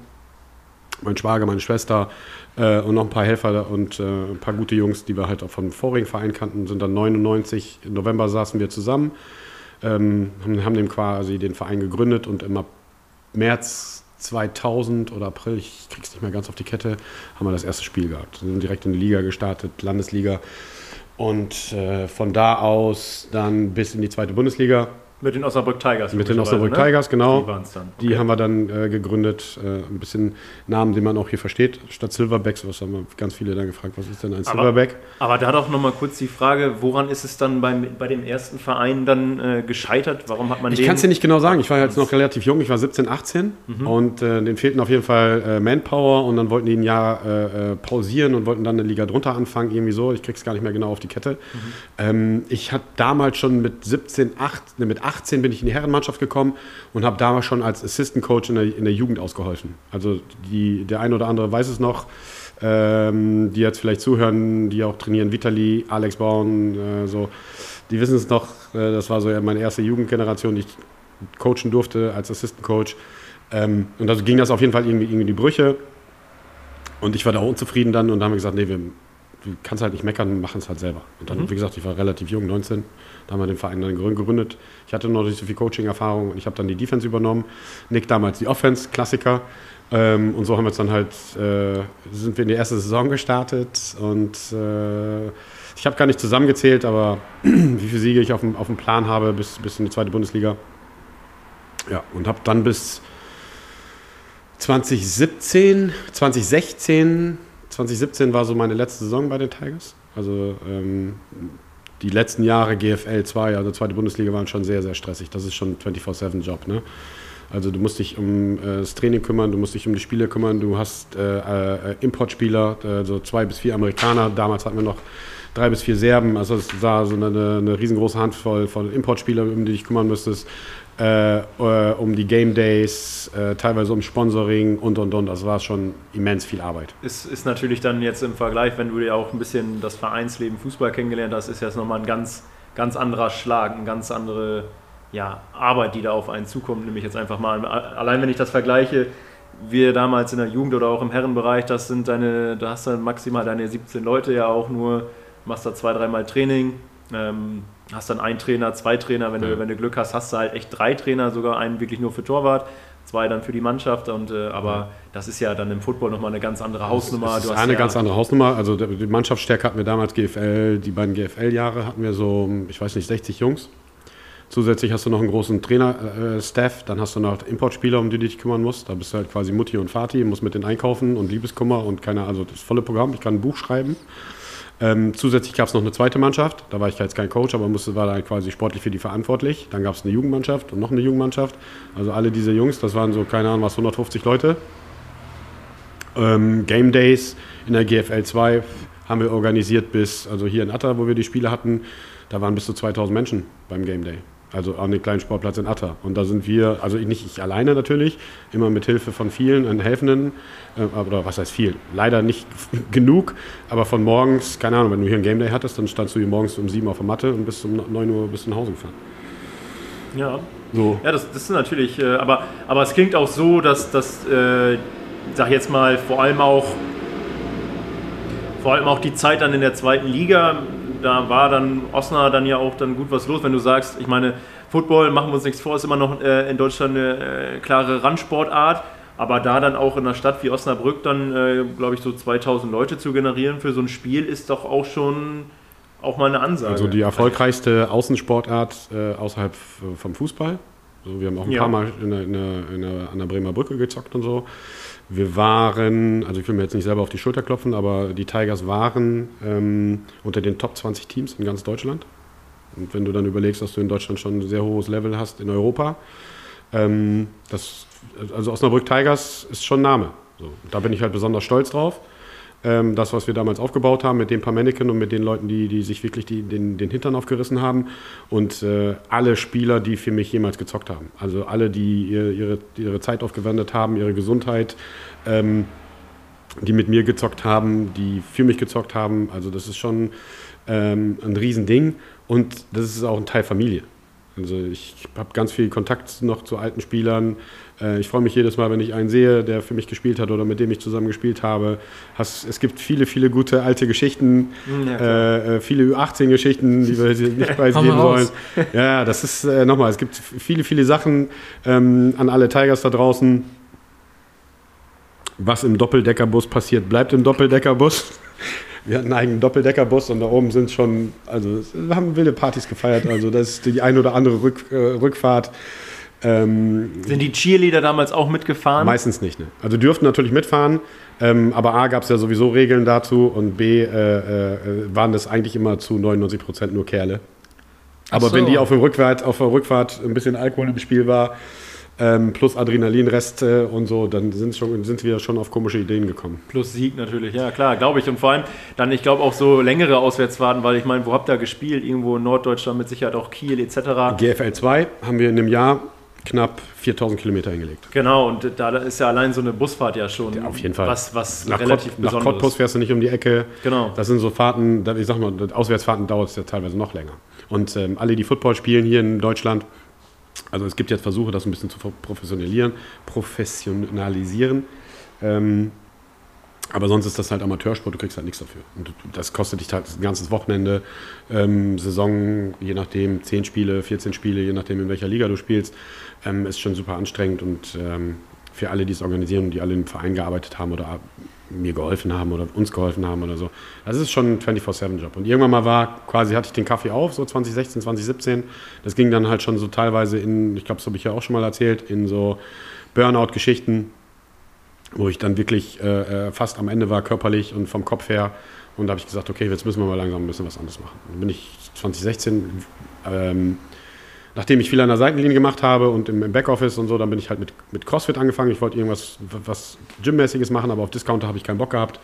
Mein Schwager, meine Schwester äh, und noch ein paar Helfer und äh, ein paar gute Jungs, die wir halt auch vom vorigen Verein kannten, sind dann 99, im November saßen wir zusammen ähm, haben, haben dem quasi den Verein gegründet und im März 2000 oder April, ich krieg's nicht mehr ganz auf die Kette, haben wir das erste Spiel gehabt. Wir sind direkt in die Liga gestartet, Landesliga. Und äh, von da aus dann bis in die zweite Bundesliga. Mit den Osnabrück Tigers. Mit den Osnabrück ne? Tigers, genau. Die, dann. Okay. die haben wir dann äh, gegründet. Äh, ein bisschen Namen, den man auch hier versteht. Statt Silverbacks, was haben wir ganz viele dann gefragt, was ist denn ein aber, Silverback? Aber da doch nochmal kurz die Frage, woran ist es dann beim, bei dem ersten Verein dann äh, gescheitert? Warum hat man Ich kann es dir nicht genau sagen. Ich war jetzt noch relativ jung. Ich war 17, 18. Mhm. Und äh, denen fehlten auf jeden Fall äh, Manpower. Und dann wollten die ein Jahr äh, pausieren und wollten dann eine Liga drunter anfangen. Irgendwie so. Ich krieg's gar nicht mehr genau auf die Kette. Mhm. Ähm, ich hatte damals schon mit 17, 8, ne, mit 18 bin ich in die Herrenmannschaft gekommen und habe damals schon als Assistant Coach in der, in der Jugend ausgeholfen. Also die, der eine oder andere weiß es noch, ähm, die jetzt vielleicht zuhören, die auch trainieren, Vitali, Alex Bauen, äh, so, die wissen es noch, äh, das war so meine erste Jugendgeneration, die ich coachen durfte als Assistant Coach. Ähm, und also ging das auf jeden Fall irgendwie, irgendwie die Brüche. Und ich war da unzufrieden dann und da haben wir gesagt, nee, wir, du kannst halt nicht meckern, machen es halt selber. Und dann, mhm. wie gesagt, ich war relativ jung, 19, da haben wir den Verein dann gegründet. Ich hatte noch nicht so viel Coaching-Erfahrung und ich habe dann die Defense übernommen. Nick damals die Offense, Klassiker. Ähm, und so haben wir dann halt, äh, sind wir in die erste Saison gestartet und äh, ich habe gar nicht zusammengezählt, aber <clears throat> wie viele Siege ich auf dem, auf dem Plan habe bis, bis in die zweite Bundesliga. Ja, und habe dann bis 2017, 2016 2017 war so meine letzte Saison bei den Tigers. Also ähm, die letzten Jahre GFL 2, also zweite Bundesliga, waren schon sehr, sehr stressig. Das ist schon 24-7-Job. Ne? Also du musst dich um äh, das Training kümmern, du musst dich um die Spiele kümmern, du hast äh, äh, Importspieler, äh, so zwei bis vier Amerikaner. Damals hatten wir noch drei bis vier Serben. Also es war so eine, eine riesengroße Handvoll von Importspielern, um die dich kümmern müsstest äh, äh, um die Game Days, äh, teilweise um Sponsoring und und und. Das war schon immens viel Arbeit. Ist, ist natürlich dann jetzt im Vergleich, wenn du dir auch ein bisschen das Vereinsleben Fußball kennengelernt hast, ist jetzt nochmal ein ganz, ganz anderer Schlag, eine ganz andere ja, Arbeit, die da auf einen zukommt. Nämlich jetzt einfach mal, allein wenn ich das vergleiche, wir damals in der Jugend oder auch im Herrenbereich, das sind deine, da hast du maximal deine 17 Leute ja auch nur, machst da zwei, dreimal Training. Ähm, hast dann einen Trainer, zwei Trainer, wenn, ja. du, wenn du Glück hast, hast du halt echt drei Trainer, sogar einen wirklich nur für Torwart, zwei dann für die Mannschaft. Und, äh, aber ja. das ist ja dann im Football nochmal eine ganz andere Hausnummer. Das ist eine ja ganz andere Hausnummer. Also die Mannschaftsstärke hatten wir damals GFL, die beiden GFL-Jahre hatten wir so, ich weiß nicht, 60 Jungs. Zusätzlich hast du noch einen großen Trainer-Staff, äh, dann hast du noch Importspieler, um die du dich kümmern musst. Da bist du halt quasi Mutti und Vati, musst mit denen einkaufen und Liebeskummer und keine, also das volle Programm. Ich kann ein Buch schreiben. Ähm, zusätzlich gab es noch eine zweite Mannschaft. Da war ich jetzt kein Coach, aber musste, war da quasi sportlich für die verantwortlich. Dann gab es eine Jugendmannschaft und noch eine Jugendmannschaft. Also alle diese Jungs, das waren so, keine Ahnung, was, 150 Leute. Ähm, Game Days in der GFL 2 haben wir organisiert bis, also hier in Atta, wo wir die Spiele hatten, da waren bis zu 2000 Menschen beim Game Day. Also an den kleinen Sportplatz in Atta. Und da sind wir, also nicht ich alleine natürlich, immer mit Hilfe von vielen und Helfenden, äh, oder was heißt viel? Leider nicht <laughs> genug, aber von morgens, keine Ahnung, wenn du hier ein Game Day hattest, dann standst du hier morgens um 7 Uhr auf der Matte und bis um 9 Uhr bist du nach Hause gefahren. Ja. So. Ja, das, das ist natürlich, äh, aber, aber es klingt auch so, dass, dass äh, sag jetzt mal, vor allem auch vor allem auch die Zeit dann in der zweiten Liga, da war dann Osnabrück dann ja auch dann gut was los, wenn du sagst, ich meine, Football, machen wir uns nichts vor, ist immer noch äh, in Deutschland eine äh, klare Randsportart. Aber da dann auch in einer Stadt wie Osnabrück dann, äh, glaube ich, so 2000 Leute zu generieren für so ein Spiel, ist doch auch schon auch mal eine Ansage. Also die erfolgreichste Außensportart äh, außerhalb vom Fußball. Also wir haben auch ein Ja. paar Mal in der, in der, in der, an der Bremer Brücke gezockt und so. Wir waren, also ich will mir jetzt nicht selber auf die Schulter klopfen, aber die Tigers waren ähm, unter den Top 20 Teams in ganz Deutschland. Und wenn du dann überlegst, dass du in Deutschland schon ein sehr hohes Level hast in Europa, ähm, das, also Osnabrück Tigers ist schon Name. So, da bin ich halt besonders stolz drauf. Ähm, das, was wir damals aufgebaut haben mit den paar Mannequin und mit den Leuten, die, die sich wirklich die, den, den Hintern aufgerissen haben. Und äh, alle Spieler, die für mich jemals gezockt haben. Also alle, die ihre, ihre, ihre Zeit aufgewendet haben, ihre Gesundheit, ähm, die mit mir gezockt haben, die für mich gezockt haben. Also das ist schon ähm, ein Riesending. Und das ist auch ein Teil Familie. Also ich habe ganz viel Kontakt noch zu alten Spielern. Äh, ich freue mich jedes Mal, wenn ich einen sehe, der für mich gespielt hat oder mit dem ich zusammen gespielt habe. Es gibt viele, viele gute alte Geschichten, Ja, klar. äh, äh, viele Ü18-Geschichten, die wir nicht <laughs> preisgeben wollen. Ja, das ist nochmal, es gibt viele, viele Sachen ähm, an alle Tigers da draußen. Was im Doppeldeckerbus passiert, bleibt im Doppeldeckerbus. Wir hatten einen eigenen Doppeldeckerbus und da oben sind schon, also wir haben wilde Partys gefeiert. Also das ist die ein oder andere Rück, äh, Rückfahrt. Ähm, Sind die Cheerleader damals auch mitgefahren? Meistens nicht. Ne? Also dürften natürlich mitfahren, ähm, aber A gab es ja sowieso Regeln dazu und B äh, äh, waren das eigentlich immer zu 99 Prozent nur Kerle. Aber so. wenn die auf, dem Rückfahrt, auf der Rückfahrt ein bisschen Alkohol im Spiel war, ähm, plus Adrenalinreste und so, dann sind, schon, sind wir schon auf komische Ideen gekommen. Plus Sieg natürlich, ja klar, glaube ich. Und vor allem dann, ich glaube auch so längere Auswärtsfahrten, weil ich meine, wo habt ihr gespielt? Irgendwo in Norddeutschland mit Sicherheit auch Kiel etc. GFL 2 haben wir in einem Jahr knapp 4000 Kilometer hingelegt. Genau, und da ist ja allein so eine Busfahrt ja schon Ja, auf jeden Fall. was, was Nach, relativ Kott, nach. Cottbus fährst du nicht um die Ecke. Genau. Das sind so Fahrten, ich sag mal, Auswärtsfahrten dauert es ja teilweise noch länger. Und ähm, alle, die Football spielen hier in Deutschland, also es gibt jetzt Versuche, das ein bisschen zu professionalisieren, professionalisieren. Ähm, aber sonst ist das halt Amateursport, du kriegst halt nichts dafür. Und das kostet dich halt ein ganzes Wochenende, ähm, Saison, je nachdem, 10 Spiele, 14 Spiele, je nachdem, in welcher Liga du spielst, ähm, ist schon super anstrengend. Und ähm, für alle, die es organisieren und die alle im Verein gearbeitet haben oder mir geholfen haben oder uns geholfen haben oder so, das ist schon ein 24-7-Job. Und irgendwann mal war quasi, hatte ich den Kaffee auf, so 2016, 2017. Das ging dann halt schon so teilweise in, ich glaube, das habe ich ja auch schon mal erzählt, in so Burnout-Geschichten wo ich dann wirklich äh, äh, fast am Ende war, körperlich und vom Kopf her. Und da habe ich gesagt, okay, jetzt müssen wir mal langsam ein bisschen was anderes machen. Dann bin ich 2016, ähm, nachdem ich viel an der Seitenlinie gemacht habe und im, im Backoffice und so, dann bin ich halt mit, mit CrossFit angefangen. Ich wollte irgendwas was Gymmäßiges machen, aber auf Discounter habe ich keinen Bock gehabt.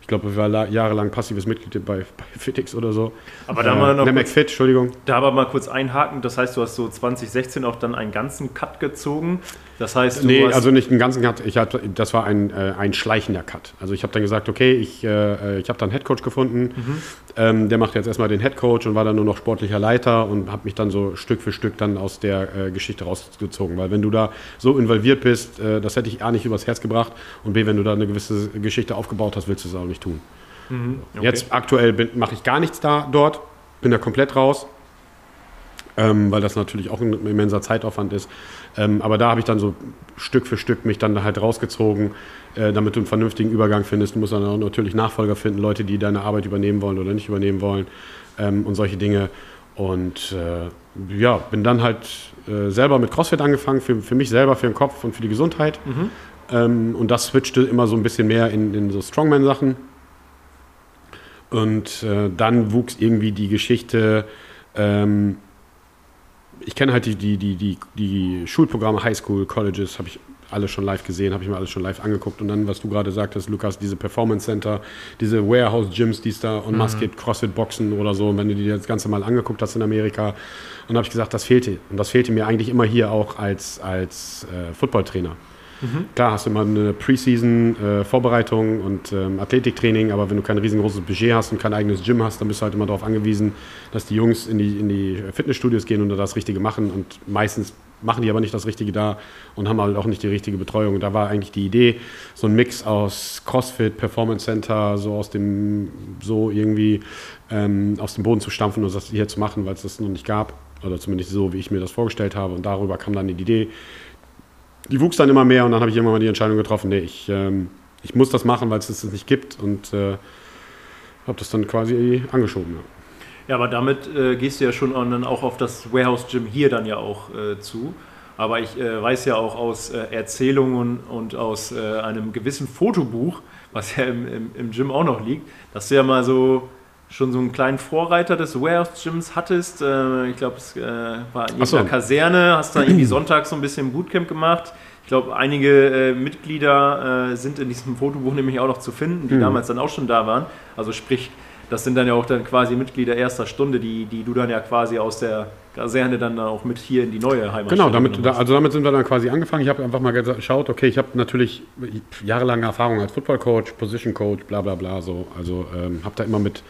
Ich glaube, ich war la- jahrelang passives Mitglied bei, bei Fitix oder so. Aber da mal noch äh, kurz- Fit, Entschuldigung. Da aber mal kurz einhaken, das heißt, du hast so 2016 auch dann einen ganzen Cut gezogen. Das heißt, du Nee, also nicht einen ganzen Cut. Ich hatte, das war ein, äh, ein schleichender Cut. Also ich habe dann gesagt, okay, ich, äh, ich habe dann einen Headcoach gefunden. Ähm, der macht jetzt erstmal den Headcoach und war dann nur noch sportlicher Leiter und habe mich dann so Stück für Stück dann aus der äh, Geschichte rausgezogen. Weil wenn du da so involviert bist, äh, das hätte ich A nicht übers Herz gebracht und B, wenn du da eine gewisse Geschichte aufgebaut hast, willst du es auch nicht tun. okay. Jetzt aktuell mache ich gar nichts da dort, bin da komplett raus, ähm, weil das natürlich auch ein immenser Zeitaufwand ist. Ähm, aber da habe ich dann so Stück für Stück mich dann halt rausgezogen, äh, damit du einen vernünftigen Übergang findest. Du musst dann auch natürlich Nachfolger finden, Leute, die deine Arbeit übernehmen wollen oder nicht übernehmen wollen ähm, und solche Dinge. Und äh, ja, bin dann halt äh, selber mit CrossFit angefangen, für, für mich selber, für den Kopf und für die Gesundheit. Ähm, und das switchte immer so ein bisschen mehr in, in so Strongman-Sachen. Und äh, dann wuchs irgendwie die Geschichte. Ähm, ich kenne halt die, die, die, die, die Schulprogramme, Highschool, Colleges, habe ich alle schon live gesehen, habe ich mir alles schon live angeguckt. Und dann, was du gerade sagtest, Lukas, diese Performance Center, diese Warehouse-Gyms, die es da und Musket, CrossFit-Boxen oder so, wenn du dir das Ganze mal angeguckt hast in Amerika. Und habe ich gesagt, das fehlte. Und das fehlte mir eigentlich immer hier auch als, als äh, Footballtrainer. Mhm. Klar hast du immer eine Preseason-Vorbereitung äh, und ähm, Athletiktraining, aber wenn du kein riesengroßes Budget hast und kein eigenes Gym hast, dann bist du halt immer darauf angewiesen, dass die Jungs in die, in die Fitnessstudios gehen und da das Richtige machen. Und meistens machen die aber nicht das Richtige da und haben halt auch nicht die richtige Betreuung. Da war eigentlich die Idee, so ein Mix aus CrossFit, Performance Center, so aus dem, so irgendwie ähm, aus dem Boden zu stampfen und das hier zu machen, weil es das noch nicht gab. Oder zumindest so, wie ich mir das vorgestellt habe. Und darüber kam dann die Idee. Die wuchs dann immer mehr und dann habe ich irgendwann mal die Entscheidung getroffen, nee, ich, ähm, ich muss das machen, weil es das nicht gibt. Und äh, habe das dann quasi angeschoben. Ja. Ja, aber damit äh, gehst du ja schon dann auch auf das Warehouse Gym hier dann ja auch äh, zu. Aber ich äh, weiß ja auch aus äh, Erzählungen und aus äh, einem gewissen Fotobuch, was ja im, im, im, Gym auch noch liegt, dass du ja mal so schon so einen kleinen Vorreiter des Warehouse Gyms hattest. Äh, ich glaube, es war in so. Kaserne, hast da irgendwie <clears throat> sonntags so ein bisschen Bootcamp gemacht. Ich glaube, einige Mitglieder sind in diesem Fotobuch nämlich auch noch zu finden, die mhm. damals dann auch schon da waren. Also sprich, das sind dann ja auch dann quasi Mitglieder erster Stunde, die, die du dann ja quasi aus der Kaserne dann auch mit hier in die neue Heimat Genau, damit, also damit sind wir dann quasi angefangen. Ich habe einfach mal geschaut, okay, ich habe natürlich jahrelange Erfahrung als Football Coach, Position Coach, bla bla bla so. Also ähm, habe da immer mit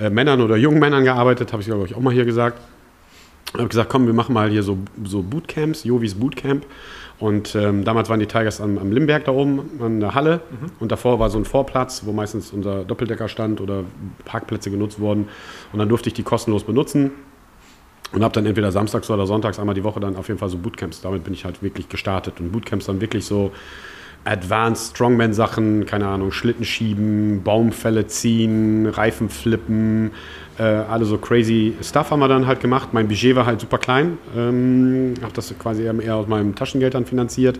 äh, Männern oder jungen Männern gearbeitet, habe ich glaube ich auch mal hier gesagt. Habe gesagt, komm, wir machen mal hier so, so Bootcamps, Jovis Bootcamp. Und ähm, damals waren die Tigers am, am, Limberg da oben an der Halle mhm. und davor war so ein Vorplatz, wo meistens unser Doppeldecker stand oder Parkplätze genutzt wurden. Und dann durfte ich die kostenlos benutzen und habe dann entweder samstags oder sonntags einmal die Woche dann auf jeden Fall so Bootcamps. Damit bin ich halt wirklich gestartet. Und Bootcamps dann wirklich so Advanced Strongman-Sachen, keine Ahnung, Schlitten schieben, Baumfälle ziehen, Reifen flippen, äh, alle so crazy Stuff haben wir dann halt gemacht. Mein Budget war halt super klein. Ähm, habe das quasi eher aus meinem Taschengeld dann finanziert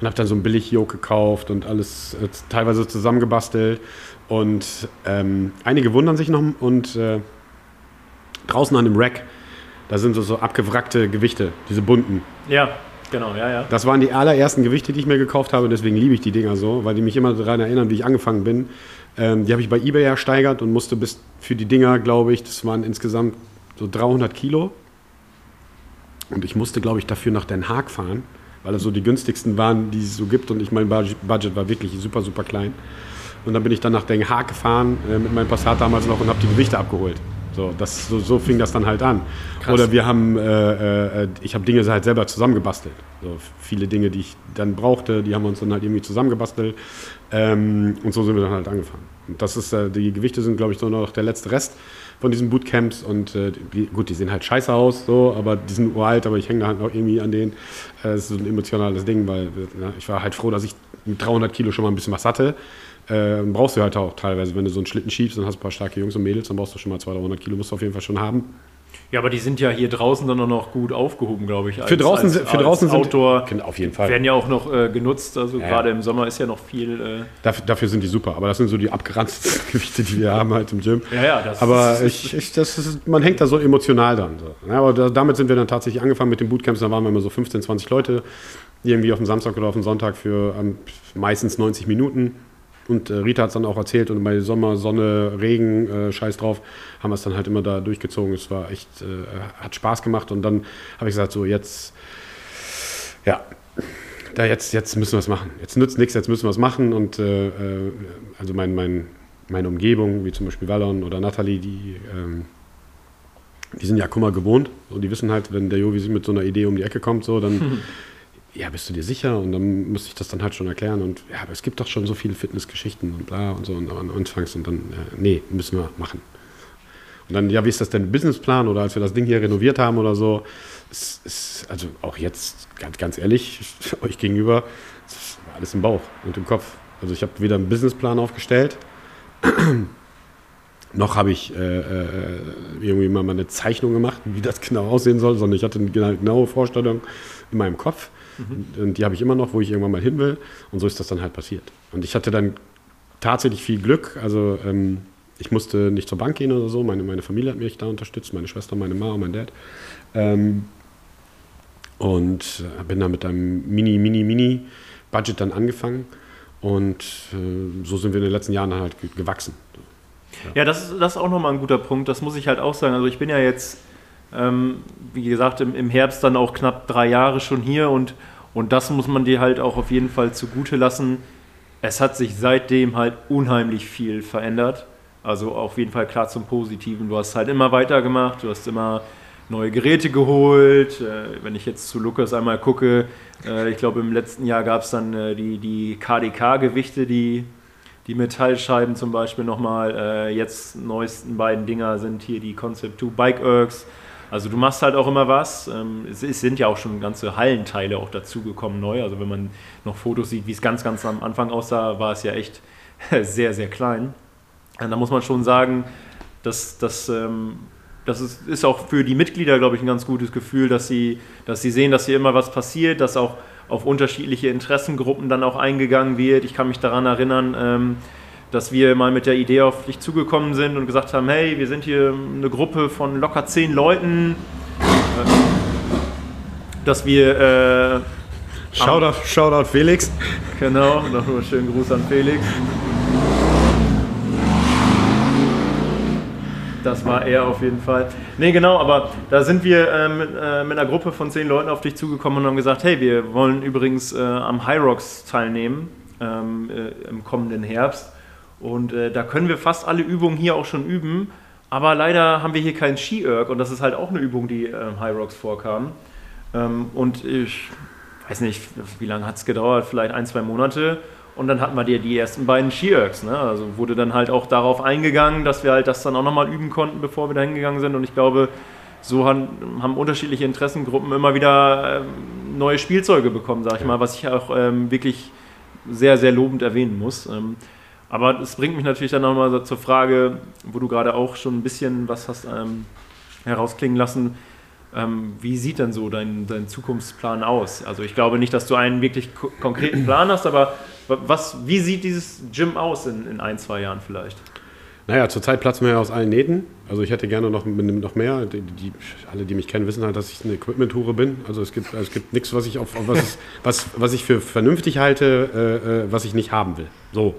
und habe dann so ein Billig-Yoke gekauft und alles äh, teilweise zusammengebastelt. Und ähm, einige wundern sich noch und äh, draußen an dem Rack, da sind so, so abgewrackte Gewichte, diese bunten. Ja, genau, ja, ja. Das waren die allerersten Gewichte, die ich mir gekauft habe, deswegen liebe ich die Dinger so, weil die mich immer daran erinnern, wie ich angefangen bin. Ähm, die habe ich bei eBay ersteigert und musste bis für die Dinger, glaube ich, das waren insgesamt so 300 Kilo. Und ich musste, glaube ich, dafür nach Den Haag fahren, weil das so die günstigsten waren, die es so gibt. Und ich mein Budget war wirklich super, super klein. Und dann bin ich dann nach Den Haag gefahren äh, mit meinem Passat damals noch und habe die Gewichte abgeholt. So, das, so, so, fing das dann halt an. Krass. Oder wir haben, äh, äh, ich habe Dinge halt selber zusammengebastelt. So, viele Dinge, die ich dann brauchte, die haben wir uns dann halt irgendwie zusammengebastelt. Ähm, und so sind wir dann halt angefangen. Und das ist, äh, die Gewichte sind, glaube ich, so noch der letzte Rest von diesen Bootcamps. Und äh, die, gut, die sehen halt scheiße aus, so, aber die sind uralt, aber ich hänge da halt noch irgendwie an denen. Äh, das ist so ein emotionales Ding, weil ja, ich war halt froh, dass ich mit 300 Kilo schon mal ein bisschen was hatte. Äh, brauchst du halt auch teilweise, wenn du so einen Schlitten schiebst, dann hast du ein paar starke Jungs und Mädels, dann brauchst du schon mal 200, 300 Kilo, musst du auf jeden Fall schon haben. Ja, aber die sind ja hier draußen dann auch noch gut aufgehoben, glaube ich. Als, für draußen, als, für draußen als Outdoor sind auf jeden Fall. werden ja auch noch äh, genutzt. Also ja, gerade im Sommer ist ja noch viel. Äh dafür, dafür, sind die super. Aber das sind so die abgeranzten <laughs> Gewichte, die wir haben halt im Gym. Ja, ja. Das aber ich, ich, das ist, man hängt da so emotional dran. So. Ja, aber da, damit sind wir dann tatsächlich angefangen mit den Bootcamps. Da waren wir immer so 15, 20 Leute, irgendwie auf dem Samstag oder auf dem Sonntag für um, meistens 90 Minuten. Und äh, Rita hat es dann auch erzählt und bei Sommer, Sonne, Regen, äh, Scheiß drauf, haben wir es dann halt immer da durchgezogen. Es war echt, äh, hat Spaß gemacht und dann habe ich gesagt, so jetzt, ja, da jetzt, jetzt müssen wir es machen. Jetzt nützt nichts, jetzt müssen wir es machen. Und äh, äh, also mein, mein, meine Umgebung, wie zum Beispiel Wallon oder Nathalie, die, ähm, die sind ja Kummer gewohnt. Und die wissen halt, wenn der Jovi mit so einer Idee um die Ecke kommt, so, dann <laughs> ja, bist du dir sicher? Und dann müsste ich das dann halt schon erklären. Und ja, aber es gibt doch schon so viele Fitnessgeschichten und bla und so. Und dann anfangs und dann, äh, nee, müssen wir machen. Und dann, ja, wie ist das denn Businessplan? Oder als wir das Ding hier renoviert haben oder so, es ist, also auch jetzt, ganz, ganz ehrlich, <laughs> euch gegenüber, es war alles im Bauch und im Kopf. Also ich habe weder einen Businessplan aufgestellt, <clears throat> noch habe ich äh, äh, irgendwie mal eine Zeichnung gemacht, wie das genau aussehen soll, sondern ich hatte eine genaue Vorstellung in meinem Kopf. Mhm. Und die habe ich immer noch, wo ich irgendwann mal hin will. Und so ist das dann halt passiert. Und ich hatte dann tatsächlich viel Glück. Also ähm, ich musste nicht zur Bank gehen oder so. Meine, meine Familie hat mich da unterstützt, meine Schwester, meine Mama mein Dad. Ähm, und äh, bin dann mit einem Mini, Mini, Mini Budget dann angefangen. Und äh, so sind wir in den letzten Jahren halt gewachsen. Ja, ja das, ist, das ist auch nochmal ein guter Punkt. Das muss ich halt auch sagen. Also ich bin ja jetzt ähm, wie gesagt, im, im, Herbst dann auch knapp drei Jahre schon hier und, Und das muss man dir halt auch auf jeden Fall zugute lassen. Es hat sich seitdem halt unheimlich viel verändert. Also auf jeden Fall klar zum Positiven. Du hast halt immer weitergemacht, du hast immer neue Geräte geholt. Äh, wenn ich jetzt zu Lukas einmal gucke, äh, ich glaube im letzten Jahr gab es dann äh, die, die KDK-Gewichte, die, die Metallscheiben zum Beispiel nochmal. Äh, jetzt neuesten beiden Dinger sind hier die Concept 2 Bike Ergs. Also du machst halt auch immer was. Ähm, es, sind ja auch schon ganze Hallenteile auch dazugekommen neu. Also wenn man noch Fotos sieht, wie es ganz, ganz am Anfang aussah, war es ja echt <laughs> sehr, sehr klein. Und da muss man schon sagen, dass das ähm, das ist, ist, auch für die Mitglieder, glaube ich, ein ganz gutes Gefühl, dass sie, dass sie sehen, dass hier immer was passiert, dass auch auf unterschiedliche Interessengruppen dann auch eingegangen wird. Ich kann mich daran erinnern, ähm, dass wir mal mit der Idee auf dich zugekommen sind und gesagt haben, hey, wir sind hier eine Gruppe von locker zehn Leuten, äh, dass wir... Äh, Shoutout, Shoutout Felix. Genau, noch einen schönen Gruß an Felix. Das war er auf jeden Fall. Nee, genau, aber da sind wir äh, mit, äh, mit, einer Gruppe von zehn Leuten auf dich zugekommen und haben gesagt, hey, wir wollen übrigens äh, am High Rocks teilnehmen ähm, äh, im kommenden Herbst. Und äh, da können wir fast alle Übungen hier auch schon üben. Aber leider haben wir hier keinen Ski-Erg und das ist halt auch eine Übung, die im ähm, High Rocks vorkam. Ähm, und ich weiß nicht, wie lange hat es gedauert, vielleicht ein, zwei Monate. Und dann hatten wir die, die ersten beiden Ski-Ergs. Ne? Also wurde dann halt auch darauf eingegangen, dass wir halt das dann auch nochmal üben konnten, bevor wir da hingegangen sind. Und ich glaube, so haben, haben unterschiedliche Interessengruppen immer wieder ähm, neue Spielzeuge bekommen, sag ich mal, was ich auch ähm, wirklich sehr, sehr lobend erwähnen muss. Aber es bringt mich natürlich dann nochmal zur Frage, wo du gerade auch schon ein bisschen was hast ähm, herausklingen lassen. Ähm, wie sieht denn so dein, dein Zukunftsplan aus? Also ich glaube nicht, dass du einen wirklich konkreten Plan hast, aber was, wie sieht dieses Gym aus in, in ein, zwei Jahren vielleicht? Naja, zurzeit platzen wir ja aus allen Nähten. Also ich hätte gerne noch, noch mehr. Die, die, alle, die mich kennen, wissen halt, dass ich eine Equipment-Hure bin. Also es gibt, es gibt nichts, was ich, auf was, was, was ich für vernünftig halte, äh, äh, was ich nicht haben will. So.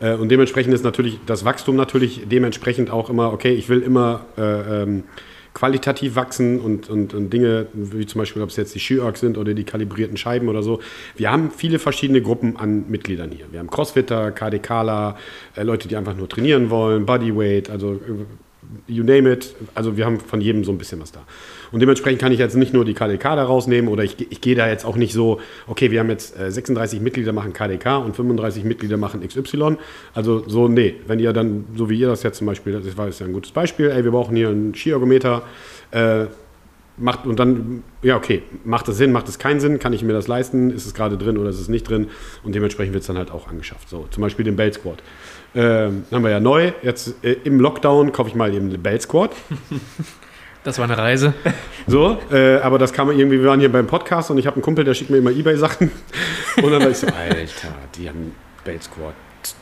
Äh, und dementsprechend ist natürlich das Wachstum natürlich dementsprechend auch immer, okay, ich will immer äh, ähm, qualitativ wachsen und, und, und Dinge, wie zum Beispiel, ob es jetzt die Ski-Orks sind oder die kalibrierten Scheiben oder so. Wir haben viele verschiedene Gruppen an Mitgliedern hier. Wir haben Crossfitter, KDKler, äh, Leute, die einfach nur trainieren wollen, Bodyweight, also äh, you name it. Also wir haben von jedem so ein bisschen was da. Und dementsprechend kann ich jetzt nicht nur die KDK da rausnehmen oder ich, ich gehe da jetzt auch nicht so, okay, wir haben jetzt 36 äh, Mitglieder machen KDK und 35 Mitglieder machen XY. Also so, nee, wenn ihr dann, so wie ihr das jetzt zum Beispiel, das war jetzt ja ein gutes Beispiel, ey, wir brauchen hier einen Skiergometer, äh, macht und dann, ja, okay, macht das Sinn, macht es keinen Sinn, kann ich mir das leisten, ist es gerade drin oder ist es nicht drin und dementsprechend wird es dann halt auch angeschafft. So, zum Beispiel den Bell Squad. Ähm, haben wir ja neu. Jetzt äh, im Lockdown kaufe ich mal den Bell Squad. <laughs> Das war eine Reise. <laughs> So, äh, aber das kam irgendwie, wir waren hier beim Podcast und ich habe einen Kumpel, der schickt mir immer Ebay-Sachen. <laughs> Und dann war ich so, Alter, die haben Bell Squad.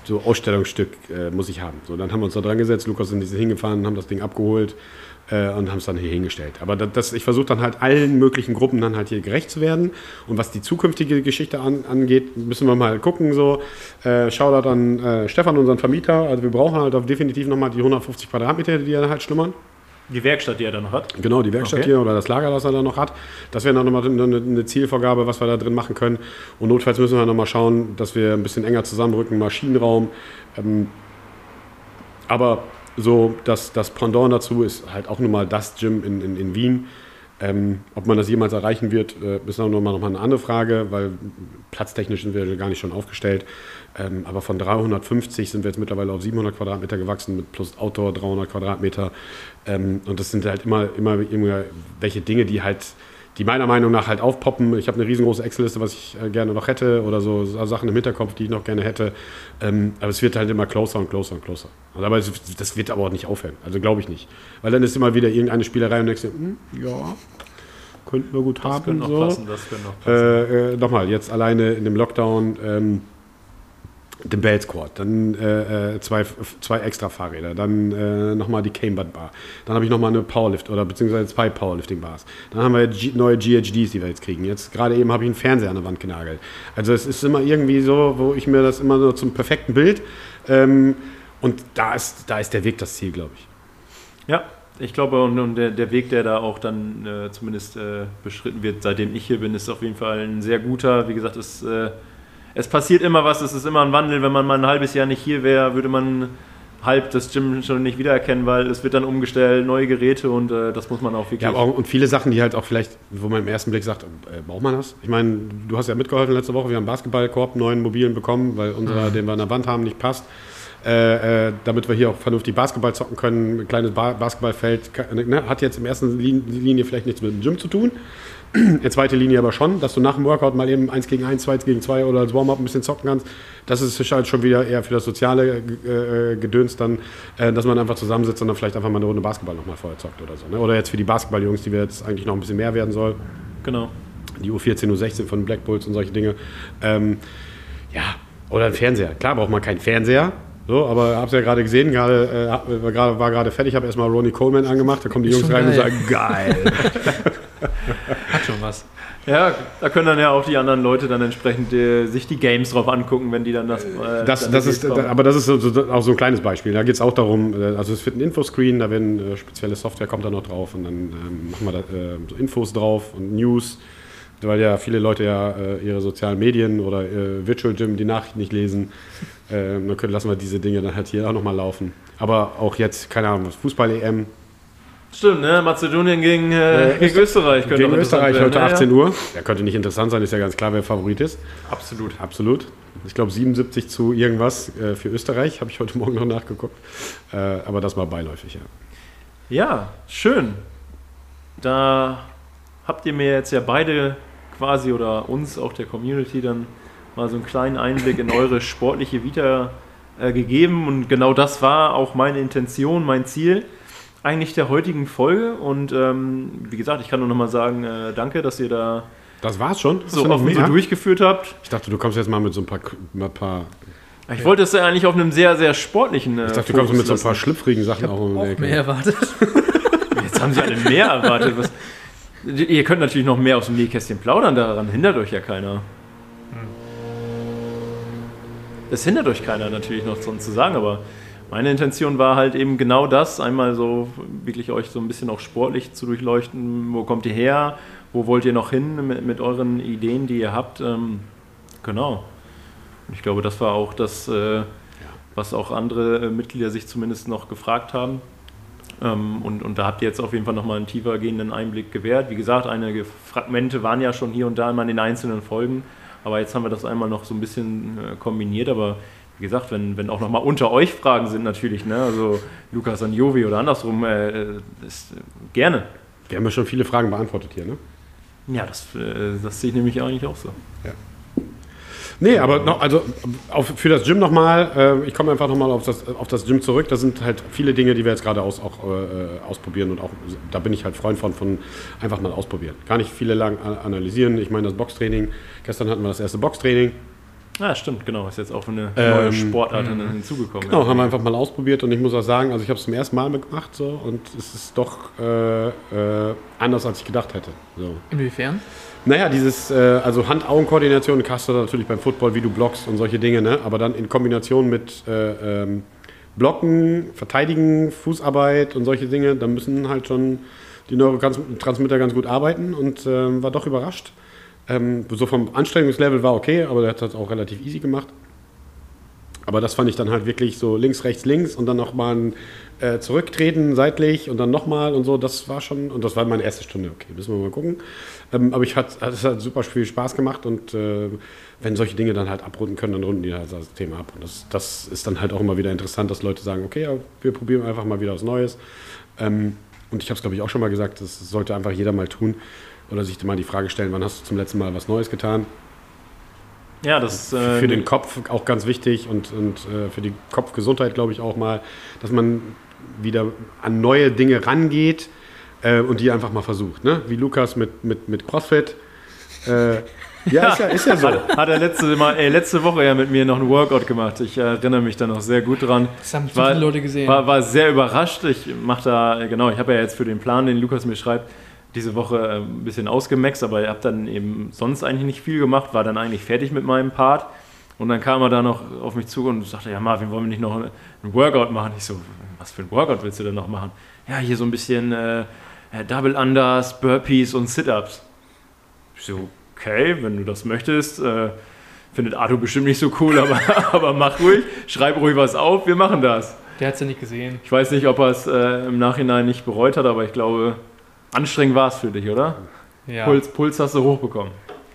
So Ausstellungsstück äh, muss ich haben. So, dann haben wir uns da dran gesetzt, Lukas sind diese hingefahren, haben das Ding abgeholt äh, und haben es dann hier hingestellt. Aber das, das ich versuche dann halt allen möglichen Gruppen dann halt hier gerecht zu werden. Und was die zukünftige Geschichte an, angeht, müssen wir mal gucken. So, äh, Shoutout an äh, Stefan, unseren Vermieter. Also wir brauchen halt definitiv nochmal die 150 Quadratmeter, die er halt schlummern. Die Werkstatt, die er dann noch hat? Genau, die Werkstatt okay. hier oder das Lager, das er dann noch hat. Das wäre dann nochmal eine, eine Zielvorgabe, was wir da drin machen können. Und notfalls müssen wir nochmal schauen, dass wir ein bisschen enger zusammenrücken, Maschinenraum. Ähm, aber so, das, das Pendant dazu ist halt auch nochmal das Gym in, in, in Wien. Ähm, ob man das jemals erreichen wird, äh, ist noch mal, noch mal eine andere Frage, weil platztechnisch sind wir gar nicht schon aufgestellt. Ähm, aber von 350 sind wir jetzt mittlerweile auf 700 Quadratmeter gewachsen, mit plus Outdoor 300 Quadratmeter. Ähm, und das sind halt immer, immer irgendwelche Dinge, die halt die meiner Meinung nach halt aufpoppen. Ich habe eine riesengroße Excel-Liste, was ich äh, gerne noch hätte oder so, so, Sachen im Hinterkopf, die ich noch gerne hätte. Ähm, aber es wird halt immer closer und closer und closer. Also, aber es, das wird aber auch nicht aufhören. Also glaube ich nicht. Weil dann ist immer wieder irgendeine Spielerei und denkst dir, hm, ja, könnten wir gut das haben. Noch so. passen, das könnte noch passen. Äh, äh, nochmal, jetzt alleine in dem Lockdown. Ähm, den Bell Squad, dann äh, äh, zwei, zwei extra Fahrräder, dann äh, nochmal die Camebert Bar, dann habe ich nochmal eine Powerlift oder beziehungsweise zwei Powerlifting Bars. Dann haben wir G neue GHDs, die wir jetzt kriegen. Jetzt gerade eben habe ich einen Fernseher an der Wand genagelt. Also es ist immer irgendwie so, wo ich mir das immer so zum perfekten Bild ähm, und da ist, da ist der Weg das Ziel, glaube ich. Ja, ich glaube, und, der, der, Weg, der da auch dann äh, zumindest äh, beschritten wird, seitdem ich hier bin, ist auf jeden Fall ein sehr guter. Wie gesagt, es, äh, es passiert immer was, es ist immer ein Wandel. Wenn man mal ein halbes Jahr nicht hier wäre, würde man halb das Gym schon nicht wiedererkennen, weil es wird dann umgestellt, neue Geräte und äh, das muss man auch wirklich. Ja, auch, und viele Sachen, die halt auch vielleicht, wo man im ersten Blick sagt, äh, braucht man das? Ich meine, du hast ja mitgeholfen letzte Woche, wir haben einen Basketballkorb, einen neuen mobilen bekommen, weil unserer, mhm. den wir an der Wand haben, nicht passt. Äh, äh, damit wir hier auch vernünftig Basketball zocken können. Ein kleines ba Basketballfeld ne, hat jetzt im ersten Linie vielleicht nichts mit dem Gym zu tun. <clears throat> In zweiter Linie aber schon, dass du nach dem Workout mal eben 1 gegen 1, 2 gegen 2 oder als Warm-up ein bisschen zocken kannst. Das ist halt schon wieder eher für das soziale äh, Gedöns dann, äh, dass man einfach zusammensitzt und dann vielleicht einfach mal eine Runde Basketball nochmal vorher zockt oder so. Ne? Oder jetzt für die Basketballjungs, die wir jetzt eigentlich noch ein bisschen mehr werden soll. Genau. Die U14, U16 von Black Bulls und solche Dinge. Ähm, ja, oder ein Fernseher. Klar braucht man keinen Fernseher, so, aber hab's ja gerade gesehen, gerade, äh, war, war gerade fertig, habe erstmal Ronnie Coleman angemacht, da kommen die Jungs rein geil. und sagen, geil. <laughs> Hat schon was. Ja, da können dann ja auch die anderen Leute dann entsprechend äh, sich die Games drauf angucken, wenn die dann das. Äh, das, dann das ist, da, aber das ist so, so, auch so ein kleines Beispiel. Da geht es auch darum, äh, also es wird ein Infoscreen, da werden äh, spezielle Software kommt da noch drauf und dann ähm, machen wir da äh, so Infos drauf und News weil ja viele Leute ja äh, ihre sozialen Medien oder äh, Virtual Gym die Nachrichten nicht lesen. Äh, dann können, lassen wir diese Dinge dann halt hier auch nochmal laufen. Aber auch jetzt, keine Ahnung, Fußball-EM. Stimmt, ne? Mazedonien gegen, äh, gegen Österreich. Gegen Österreich heute 18 Uhr. Ja, könnte nicht interessant sein, ist ja ganz klar, wer Favorit ist. Absolut. Absolut. Ich glaube 77 zu irgendwas äh, für Österreich, habe ich heute Morgen noch nachgeguckt. Äh, aber das war beiläufig, ja. Ja, schön. Da habt ihr mir jetzt ja beide quasi oder uns, auch der Community, dann mal so einen kleinen Einblick in eure sportliche Vita äh, gegeben. Und genau das war auch meine Intention, mein Ziel eigentlich der heutigen Folge. Und ähm, wie gesagt, ich kann nur noch mal sagen, äh, danke, dass ihr da das war's schon? so offen so durchgeführt habt. Ich dachte, du kommst jetzt mal mit so ein paar, ein paar ich wollte es ja eigentlich auf einem sehr, sehr sportlichen. Äh, ich dachte, du kommst mit so ein paar schlüpfrigen Sachen auch um auch mehr erwartet. <laughs> Jetzt haben sie alle mehr erwartet. Was, Ihr könnt natürlich noch mehr aus dem Nähkästchen plaudern, daran hindert euch ja keiner. Es hindert euch keiner natürlich noch sonst zu sagen, aber meine Intention war halt eben genau das, einmal so wirklich euch so ein bisschen auch sportlich zu durchleuchten, wo kommt ihr her, wo wollt ihr noch hin mit, mit euren Ideen, die ihr habt. Ähm, genau. Und ich glaube, das war auch das, äh, was auch andere äh, Mitglieder sich zumindest noch gefragt haben. Ähm, und, und da habt ihr jetzt auf jeden Fall nochmal einen tiefer gehenden Einblick gewährt. Wie gesagt, einige Fragmente waren ja schon hier und da immer in den einzelnen Folgen, aber jetzt haben wir das einmal noch so ein bisschen äh, kombiniert. Aber wie gesagt, wenn, wenn auch nochmal unter euch Fragen sind, natürlich, ne? also Lukas an Jovi oder andersrum, äh, ist, äh, gerne. Wir haben ja schon viele Fragen beantwortet hier, ne? Ja, das, äh, das sehe ich nämlich eigentlich auch so. Ja. Nee, aber noch, also auf, für das Gym nochmal, äh, ich komme einfach nochmal auf das, auf das Gym zurück. Das sind halt viele Dinge, die wir jetzt gerade aus, auch äh, ausprobieren und auch da bin ich halt Freund von, von einfach mal ausprobieren. Gar nicht viele lang analysieren. Ich meine, das Boxtraining, gestern hatten wir das erste Boxtraining. Ja, stimmt, genau. Ist jetzt auch eine neue ähm, Sportart ähm, hinzugekommen. Genau, ja. haben wir einfach mal ausprobiert und ich muss auch sagen, also ich habe es zum ersten Mal gemacht so und es ist doch äh, äh, anders, als ich gedacht hätte. So. Inwiefern? Naja, dieses, äh, also Hand-Augen-Koordination kannst du natürlich beim Football, wie du blockst und solche Dinge, ne? aber dann in Kombination mit äh, ähm, Blocken, Verteidigen, Fußarbeit und solche Dinge, da müssen halt schon die Neurotransmitter ganz gut arbeiten und äh, war doch überrascht. Ähm, so vom Anstrengungslevel war okay, aber der hat das auch relativ easy gemacht. Aber das fand ich dann halt wirklich so links, rechts, links und dann nochmal ein äh, Zurücktreten seitlich und dann nochmal und so. Das war schon, und das war meine erste Stunde. Okay, müssen wir mal gucken. Ähm, aber ich hat, es hat super viel Spaß gemacht und äh, wenn solche Dinge dann halt abrunden können, dann runden die halt das Thema ab. Und das, das ist dann halt auch immer wieder interessant, dass Leute sagen, okay, ja, wir probieren einfach mal wieder was Neues. Ähm, und ich habe es, glaube ich, auch schon mal gesagt, das sollte einfach jeder mal tun oder sich mal die Frage stellen, wann hast du zum letzten Mal was Neues getan? Ja, das ist äh, für den Kopf auch ganz wichtig und, und äh, für die Kopfgesundheit, glaube ich, auch mal, dass man wieder an neue Dinge rangeht äh, und die einfach mal versucht. Ne? Wie Lukas mit, mit, mit CrossFit. Äh, ja, ist ja, ist ja so. <laughs> Hat, hat er letzte, mal, ey, letzte Woche ja mit mir noch ein Workout gemacht. Ich erinnere mich da noch sehr gut dran. Das haben viele Leute gesehen. War, war sehr überrascht. Ich mache da, genau, ich habe ja jetzt für den Plan, den Lukas mir schreibt, diese Woche äh, ein bisschen ausgemaxt, aber ich habe dann eben sonst eigentlich nicht viel gemacht, war dann eigentlich fertig mit meinem Part. Und dann kam er da noch auf mich zu und sagte, ja Marvin, wollen wir nicht noch einen Workout machen? Ich so, was für ein Workout willst du denn noch machen? Ja, hier so ein bisschen äh, Double Unders, Burpees und Sit-Ups. Ich so, okay, wenn du das möchtest. Äh, findet Arthur bestimmt nicht so cool, <laughs> aber, aber mach ruhig, schreib ruhig was auf, wir machen das. Der hat es ja nicht gesehen. Ich weiß nicht, ob er es äh, im Nachhinein nicht bereut hat, aber ich glaube, anstrengend war es für dich, oder? Ja. Puls, Puls hast du hochbekommen.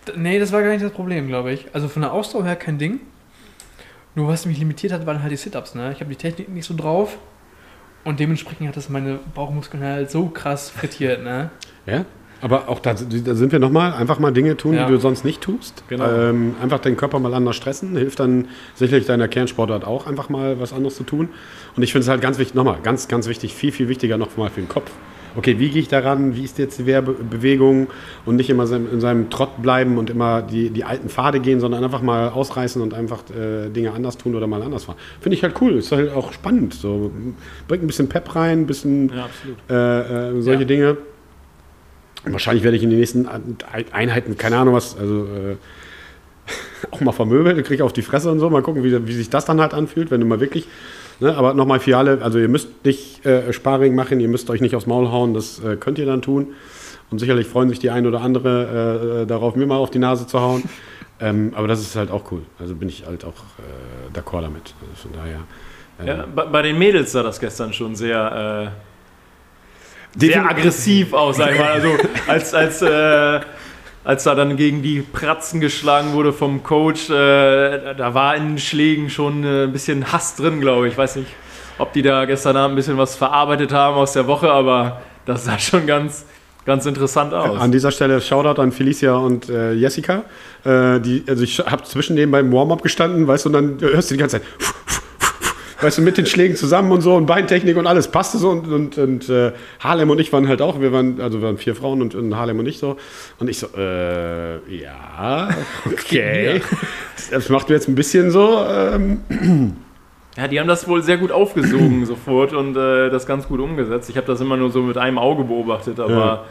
D- Nee, das war gar nicht das Problem, glaube ich. Also von der Ausdauer her kein Ding. Nur was mich limitiert hat, waren halt die Sit-Ups. Ne? Ich habe die Technik nicht so drauf. Und dementsprechend hat das meine Bauchmuskeln halt so krass frittiert. Ne? Ja? Aber auch da, da sind wir nochmal, einfach mal Dinge tun, Ja. die du sonst nicht tust. Genau. Ähm, einfach den Körper mal anders stressen, hilft dann sicherlich deiner Kernsportart auch, einfach mal was anderes zu tun. Und ich finde es halt ganz wichtig, nochmal, ganz, ganz wichtig, viel, viel wichtiger nochmal für den Kopf. Okay, wie gehe ich daran? Wie ist jetzt die Wehrbewegung? Und nicht immer in seinem Trott bleiben und immer die, die alten Pfade gehen, sondern einfach mal ausreißen und einfach äh, Dinge anders tun oder mal anders fahren. Finde ich halt cool, ist halt auch spannend. So, bringt ein bisschen Pep rein, ein bisschen Ja, äh, äh, solche Ja. Dinge. Wahrscheinlich werde ich in den nächsten Ein- Einheiten, keine Ahnung was, also äh, <laughs> auch mal vermöbelt, kriege ich auf die Fresse und so. Mal gucken, wie, wie sich das dann halt anfühlt, wenn du mal wirklich. Ne, aber nochmal für alle, also ihr müsst nicht äh, Sparring machen, ihr müsst euch nicht aufs Maul hauen, das äh, könnt ihr dann tun. Und sicherlich freuen sich die ein oder andere äh, darauf, mir mal auf die Nase zu hauen. <laughs> ähm, aber das ist halt auch cool. Also bin ich halt auch äh, d'accord damit. Also von daher. äh, Ja, bei, bei den Mädels sah das gestern schon sehr, äh, sehr aggressiv aus, sag ich mal. Also als, als, äh, als da dann gegen die Pratzen geschlagen wurde vom Coach, äh, da war in den Schlägen schon äh, ein bisschen Hass drin, glaube ich. Ich weiß nicht, ob die da gestern Abend ein bisschen was verarbeitet haben aus der Woche, aber das sah schon ganz, ganz interessant aus. An dieser Stelle Shoutout an Felicia und äh, Jessica. Äh, die, also ich habe zwischen denen beim Warm-up gestanden, weißt du, und dann hörst du die ganze Zeit, weißt du, mit den Schlägen zusammen und so und Beintechnik und alles passte so und, und, und äh, Harlem und ich waren halt auch, wir waren, also wir waren vier Frauen und, und Harlem und ich so. Und ich so, äh, ja, <laughs> okay. Das macht mir jetzt ein bisschen so, ähm, Ja, die haben das wohl sehr gut aufgesogen <clears throat> sofort und äh, das ganz gut umgesetzt. Ich habe das immer nur so mit einem Auge beobachtet, aber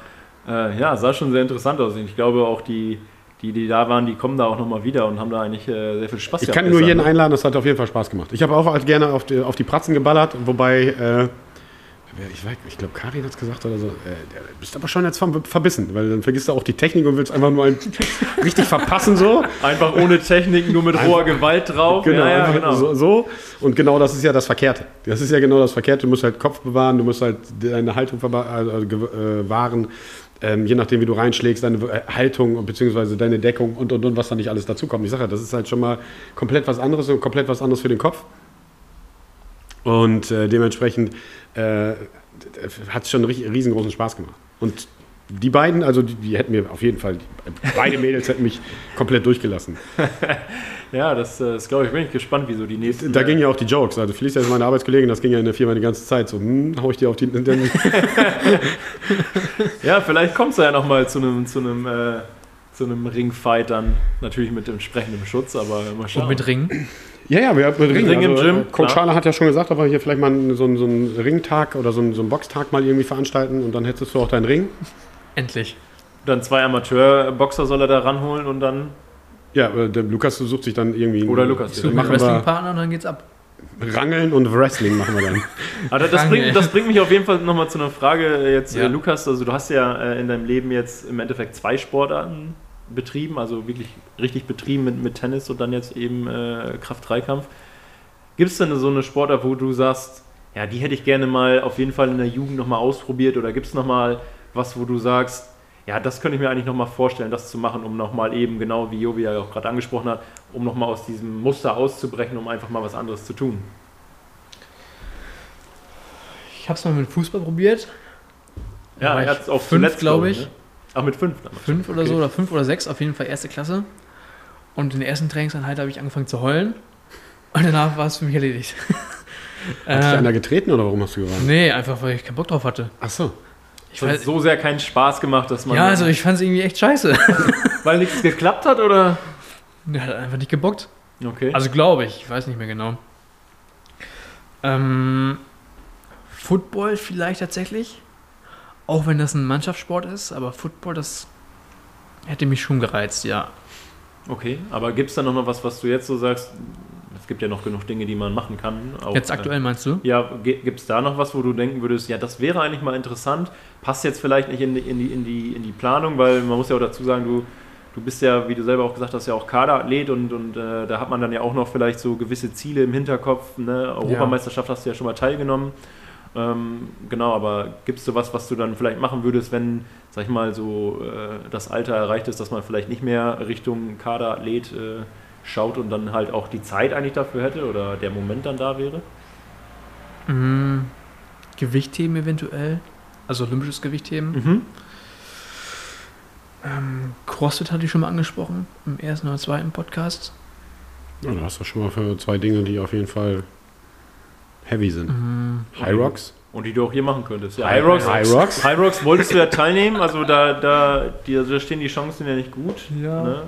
ja, äh, ja sah schon sehr interessant aus. Und ich glaube auch die, die, die da waren, die kommen da auch nochmal wieder und haben da eigentlich äh, sehr viel Spaß Ich gehabt kann nur jeden ne? einladen, das hat auf jeden Fall Spaß gemacht. Ich habe auch halt gerne auf die, auf die Pratzen geballert, wobei, äh, ich, weiß- ich glaube, Karin hat es gesagt oder so, äh, bist aber schon jetzt ver- verbissen, weil dann vergisst du auch die Technik und willst einfach nur einen <laughs> richtig verpassen so. Einfach ohne Technik, nur mit roher Gewalt drauf. Genau, ja, ja, einfach genau. So, so. Und genau das ist ja das Verkehrte. Das ist ja genau das Verkehrte. Du musst halt Kopf bewahren, du musst halt deine Haltung verba- also, äh, wahren. Ähm, je nachdem, wie du reinschlägst, deine äh, Haltung bzw. deine Deckung und, und, und was da nicht alles dazu kommt. Ich sage ja, das ist halt schon mal komplett was anderes und komplett was anderes für den Kopf. Und äh, dementsprechend äh, hat es schon riesengroßen Spaß gemacht. Und die beiden, also die, die hätten mir auf jeden Fall, beide Mädels hätten mich komplett durchgelassen. <laughs> Ja, das, äh, das glaube ich, bin ich gespannt, wie so die nächsten. Da äh, gingen ja auch die Jokes. Also Felicia ist meine Arbeitskollegin, das ging ja in der Firma die ganze Zeit. So, hm, hau ich dir auf die. <laughs> <laughs> Ja, vielleicht kommt es ja nochmal zu einem zu einem, äh, zu einem Ringfight dann. Natürlich mit entsprechendem Schutz, aber mal schauen. Und mit Ringen. ja, ja, wir haben Ring, Ring im also, Gym, äh, Coach. Schala hat ja schon gesagt, aber hier vielleicht mal so, einen- so einen Ringtag oder so einen, so einen Boxtag mal irgendwie veranstalten und dann hättest du auch deinen Ring. Endlich. Dann zwei Amateurboxer soll er da ranholen und dann. Ja, der Lukas sucht sich dann irgendwie. Oder Lukas, Ich Ja, suche mir einen Wrestling-Partner und dann geht's ab. Rangeln und Wrestling machen wir dann. <laughs> Aber das, bringt, das bringt mich auf jeden Fall nochmal zu einer Frage jetzt, Ja. äh, Lukas. Also du hast ja äh, in deinem Leben jetzt im Endeffekt zwei Sportarten betrieben, also wirklich richtig betrieben mit, mit Tennis und dann jetzt eben äh, Kraft-3-Kampf. Gibt es denn so eine Sportart, wo du sagst, ja, die hätte ich gerne mal auf jeden Fall in der Jugend nochmal ausprobiert oder gibt es nochmal was, wo du sagst, ja, das könnte ich mir eigentlich nochmal vorstellen, das zu machen, um nochmal eben, genau wie Jovi ja auch gerade angesprochen hat, um nochmal aus diesem Muster auszubrechen, um einfach mal was anderes zu tun. Ich habe es mal mit Fußball probiert. Ja, er ich hat es auch fünf, glaube ich. Ne? Ach, mit fünf damals. Fünf oder so, Okay. oder fünf oder sechs, auf jeden Fall erste Klasse. Und in der ersten Trainingseinheit habe ich angefangen zu heulen. Und danach war es für mich erledigt. Hat dich Äh, einer getreten oder warum hast du gewarnt? nee, einfach weil ich keinen Bock drauf hatte. Ach so. Ich hat so sehr keinen Spaß gemacht, dass man. ja, also ich fand es irgendwie echt scheiße. <laughs> weil nichts geklappt hat, oder? Der hat einfach nicht gebockt. Okay. Also glaube ich, ich weiß nicht mehr genau. Ähm, Football vielleicht tatsächlich. Auch wenn das ein Mannschaftssport ist, aber Football, das hätte mich schon gereizt, ja. Okay, aber gibt es da noch mal was, was du jetzt so sagst? Es gibt ja noch genug Dinge, die man machen kann. Auch, Jetzt aktuell meinst du? Äh, ja, gibt es da noch was, wo du denken würdest, ja, das wäre eigentlich mal interessant, passt jetzt vielleicht nicht in die, in die, in die, in die Planung, weil man muss ja auch dazu sagen, du, du bist ja, wie du selber auch gesagt hast, ja auch Kaderathlet und, und äh, da hat man dann ja auch noch vielleicht so gewisse Ziele im Hinterkopf. Ne? Europameisterschaft hast du ja schon mal teilgenommen. Ähm, genau, aber gibt es sowas, was du dann vielleicht machen würdest, wenn, sag ich mal, so äh, das Alter erreicht ist, dass man vielleicht nicht mehr Richtung Kaderathlet äh, schaut und dann halt auch die Zeit eigentlich dafür hätte oder der Moment dann da wäre? Mhm. Gewichtheben eventuell. Also olympisches Gewichtheben. Mhm. Ähm, CrossFit hatte ich schon mal angesprochen im ersten oder zweiten Podcast. Ja, da hast du schon mal für zwei Dinge, die auf jeden Fall heavy sind. Mhm. High Rocks. Und die du auch hier machen könntest. Ja, High Rocks. High Rocks. High Rocks wolltest du ja teilnehmen, also da, da, die, da stehen die Chancen ja nicht gut. Ja. Ne?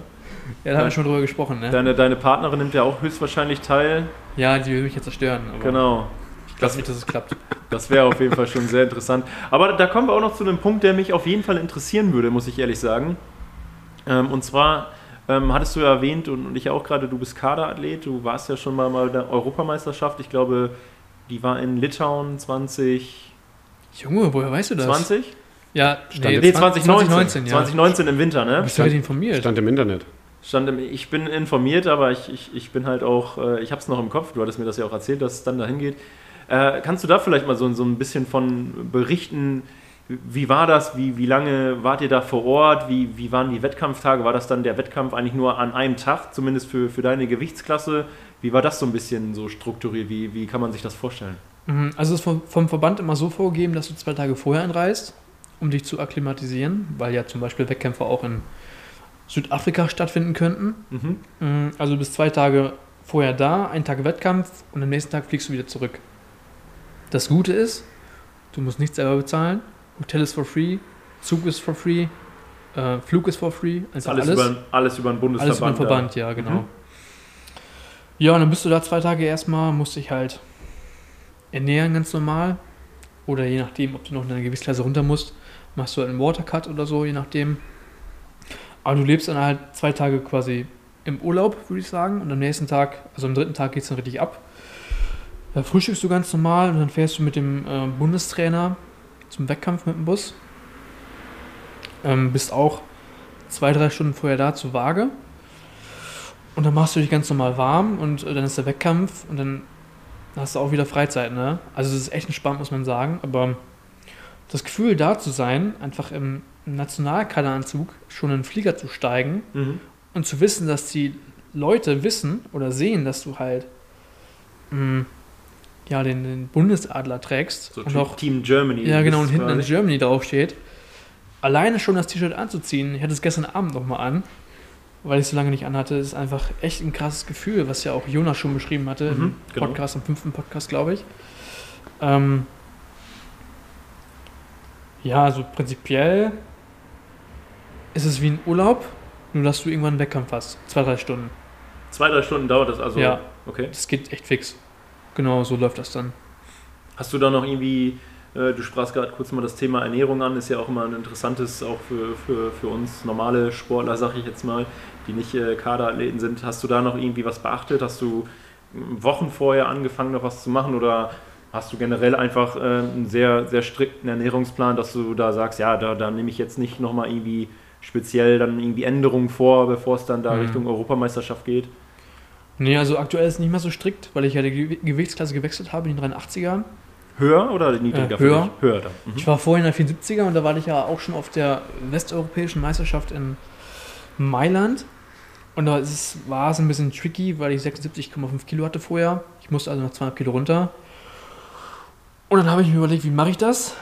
Ja, da haben wir schon drüber gesprochen, ne? Deine, deine Partnerin nimmt ja auch höchstwahrscheinlich teil. ja, die will mich jetzt zerstören. Aber Genau. Ich glaube nicht, dass es klappt. <laughs> Das wäre auf jeden Fall schon sehr interessant. Aber da kommen wir auch noch zu einem Punkt, der mich auf jeden Fall interessieren würde, muss ich ehrlich sagen. Ähm, und zwar ähm, hattest du ja erwähnt und, und ich auch gerade, du bist Kaderathlet, du warst ja schon mal bei der Europameisterschaft. Ich glaube, die war in Litauen 2020. Junge, woher weißt du das? Ja, Stand- Nee, 2019. 2019, ja. 2019 im Winter, ne? Bist du heute informiert? Stand im Internet. Stand im, ich bin informiert, aber ich, ich, ich bin halt auch, äh, ich habe es noch im Kopf, du hattest mir das ja auch erzählt, dass es dann dahin geht. Äh, kannst du da vielleicht mal so, so ein bisschen von berichten? Wie war das? Wie, wie lange wart ihr da vor Ort? Wie, wie waren die Wettkampftage? War das dann der Wettkampf eigentlich nur an einem Tag, zumindest für, für deine Gewichtsklasse? Wie war das so ein bisschen so strukturiert? Wie, wie kann man sich das vorstellen? Mhm, Also es ist vom, Verband immer so vorgegeben, dass du zwei Tage vorher einreist, um dich zu akklimatisieren, weil ja zum Beispiel Wettkämpfe auch in Südafrika stattfinden könnten. Mhm. Mhm, Also du bist zwei Tage vorher da, einen Tag Wettkampf und am nächsten Tag fliegst du wieder zurück. Das Gute ist, du musst nichts selber bezahlen. Hotel ist for free, Zug ist for free, äh, Flug ist for free. Also alles, alles, Über, alles über den Bundesverband. alles über den. Verband, ja, genau. Mhm. Ja, und dann bist du da zwei Tage erstmal, musst dich halt ernähren ganz normal. Oder je nachdem, ob du noch in deine Gewichtsklasse runter musst, machst du halt einen Watercut oder so, je nachdem. Aber du lebst dann halt zwei Tage quasi im Urlaub, würde ich sagen. Und am nächsten Tag, also am dritten Tag geht es dann richtig ab. Da frühstückst du ganz normal und dann fährst du mit dem äh, Bundestrainer zum Wettkampf mit dem Bus. Ähm, bist auch zwei, drei Stunden vorher da zur Waage. Und dann machst du dich ganz normal warm und äh, dann ist der Wettkampf und dann hast du auch wieder Freizeit, ne? Also es ist echt entspannt, muss man sagen. Aber das Gefühl, da zu sein, einfach im Nationalkaderanzug schon in den Flieger zu steigen Mhm. und zu wissen, dass die Leute wissen oder sehen, dass du halt mh, ja, den, den Bundesadler trägst So und auch Team Germany. ja, genau, und hinten quasi. Germany draufsteht. Alleine schon das T-Shirt anzuziehen, ich hatte es gestern Abend nochmal an, weil ich es so lange nicht anhatte, ist einfach echt ein krasses Gefühl, was ja auch Jonas schon beschrieben hatte Mhm, im genau. Podcast, im fünften Podcast, glaube ich. Ähm, ja, also prinzipiell ist es wie ein Urlaub, nur dass du irgendwann einen Wettkampf hast. Zwei, drei Stunden. Zwei, drei Stunden dauert das also. Ja. Okay. Das geht echt fix. Genau, so läuft das dann. Hast du da noch irgendwie, äh, du sprachst gerade kurz mal das Thema Ernährung an, ist ja auch immer ein interessantes, auch für, für, für uns normale Sportler, sag ich jetzt mal, die nicht äh, Kaderathleten sind. Hast du da noch irgendwie was beachtet? Hast du mm, Wochen vorher angefangen, noch was zu machen oder hast du generell einfach äh, einen sehr, sehr strikten Ernährungsplan, dass du da sagst, ja, da, da nehme ich jetzt nicht nochmal irgendwie speziell dann irgendwie Änderungen vor, bevor es dann da Mhm. Richtung Europameisterschaft geht? Nee, also aktuell ist es nicht mehr so strikt, weil ich ja die Gew- Gewichtsklasse gewechselt habe in die 83er. Höher oder niedriger? Äh, höher. Höher dann. Mhm. Ich war vorhin in der 74er und da war ich ja auch schon auf der westeuropäischen Meisterschaft in Mailand. Und da ist war es ein bisschen tricky, weil ich 76,5 Kilo hatte vorher. Ich musste also noch 200 Kilo runter. Und dann habe ich mir überlegt, wie mache ich das?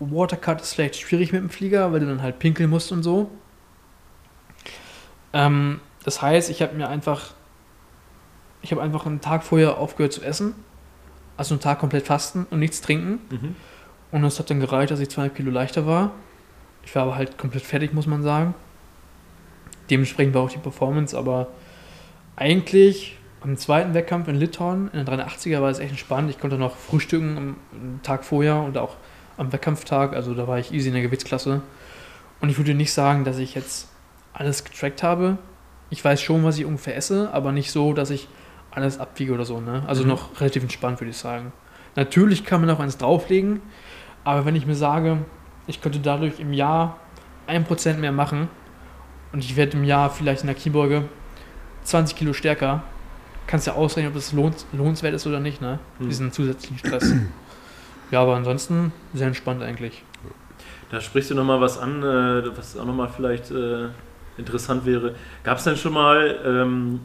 Watercut ist vielleicht schwierig mit dem Flieger, weil du dann halt pinkeln musst und so. Ähm, das heißt, ich habe mir einfach, ich habe einfach einen Tag vorher aufgehört zu essen. Also einen Tag komplett fasten und nichts trinken. Mhm. Und es hat dann gereicht, dass ich 200 Kilo leichter war. Ich war aber halt komplett fertig, muss man sagen. Dementsprechend war auch die Performance, aber eigentlich am zweiten Wettkampf in Litauen, in der 380er, war es echt entspannt. Ich konnte noch frühstücken am Tag vorher und auch am Wettkampftag. Also da war ich easy in der Gewichtsklasse. Und ich würde nicht sagen, dass ich jetzt alles getrackt habe. ich weiß schon, was ich ungefähr esse, aber nicht so, dass ich alles abwiege oder so. Ne? Also Mhm. noch relativ entspannt, würde ich sagen. Natürlich kann man noch eins drauflegen, aber wenn ich mir sage, ich könnte dadurch im Jahr 1% mehr machen und ich werde im Jahr vielleicht in der Kniebeuge 20 Kilo stärker, kannst ja ausrechnen, ob das lohnenswert ist oder nicht, ne? Mhm. diesen zusätzlichen Stress. Ja, aber ansonsten sehr entspannt eigentlich. Da sprichst du nochmal was an, äh, was auch nochmal vielleicht äh, interessant wäre. Gab es denn schon mal ähm,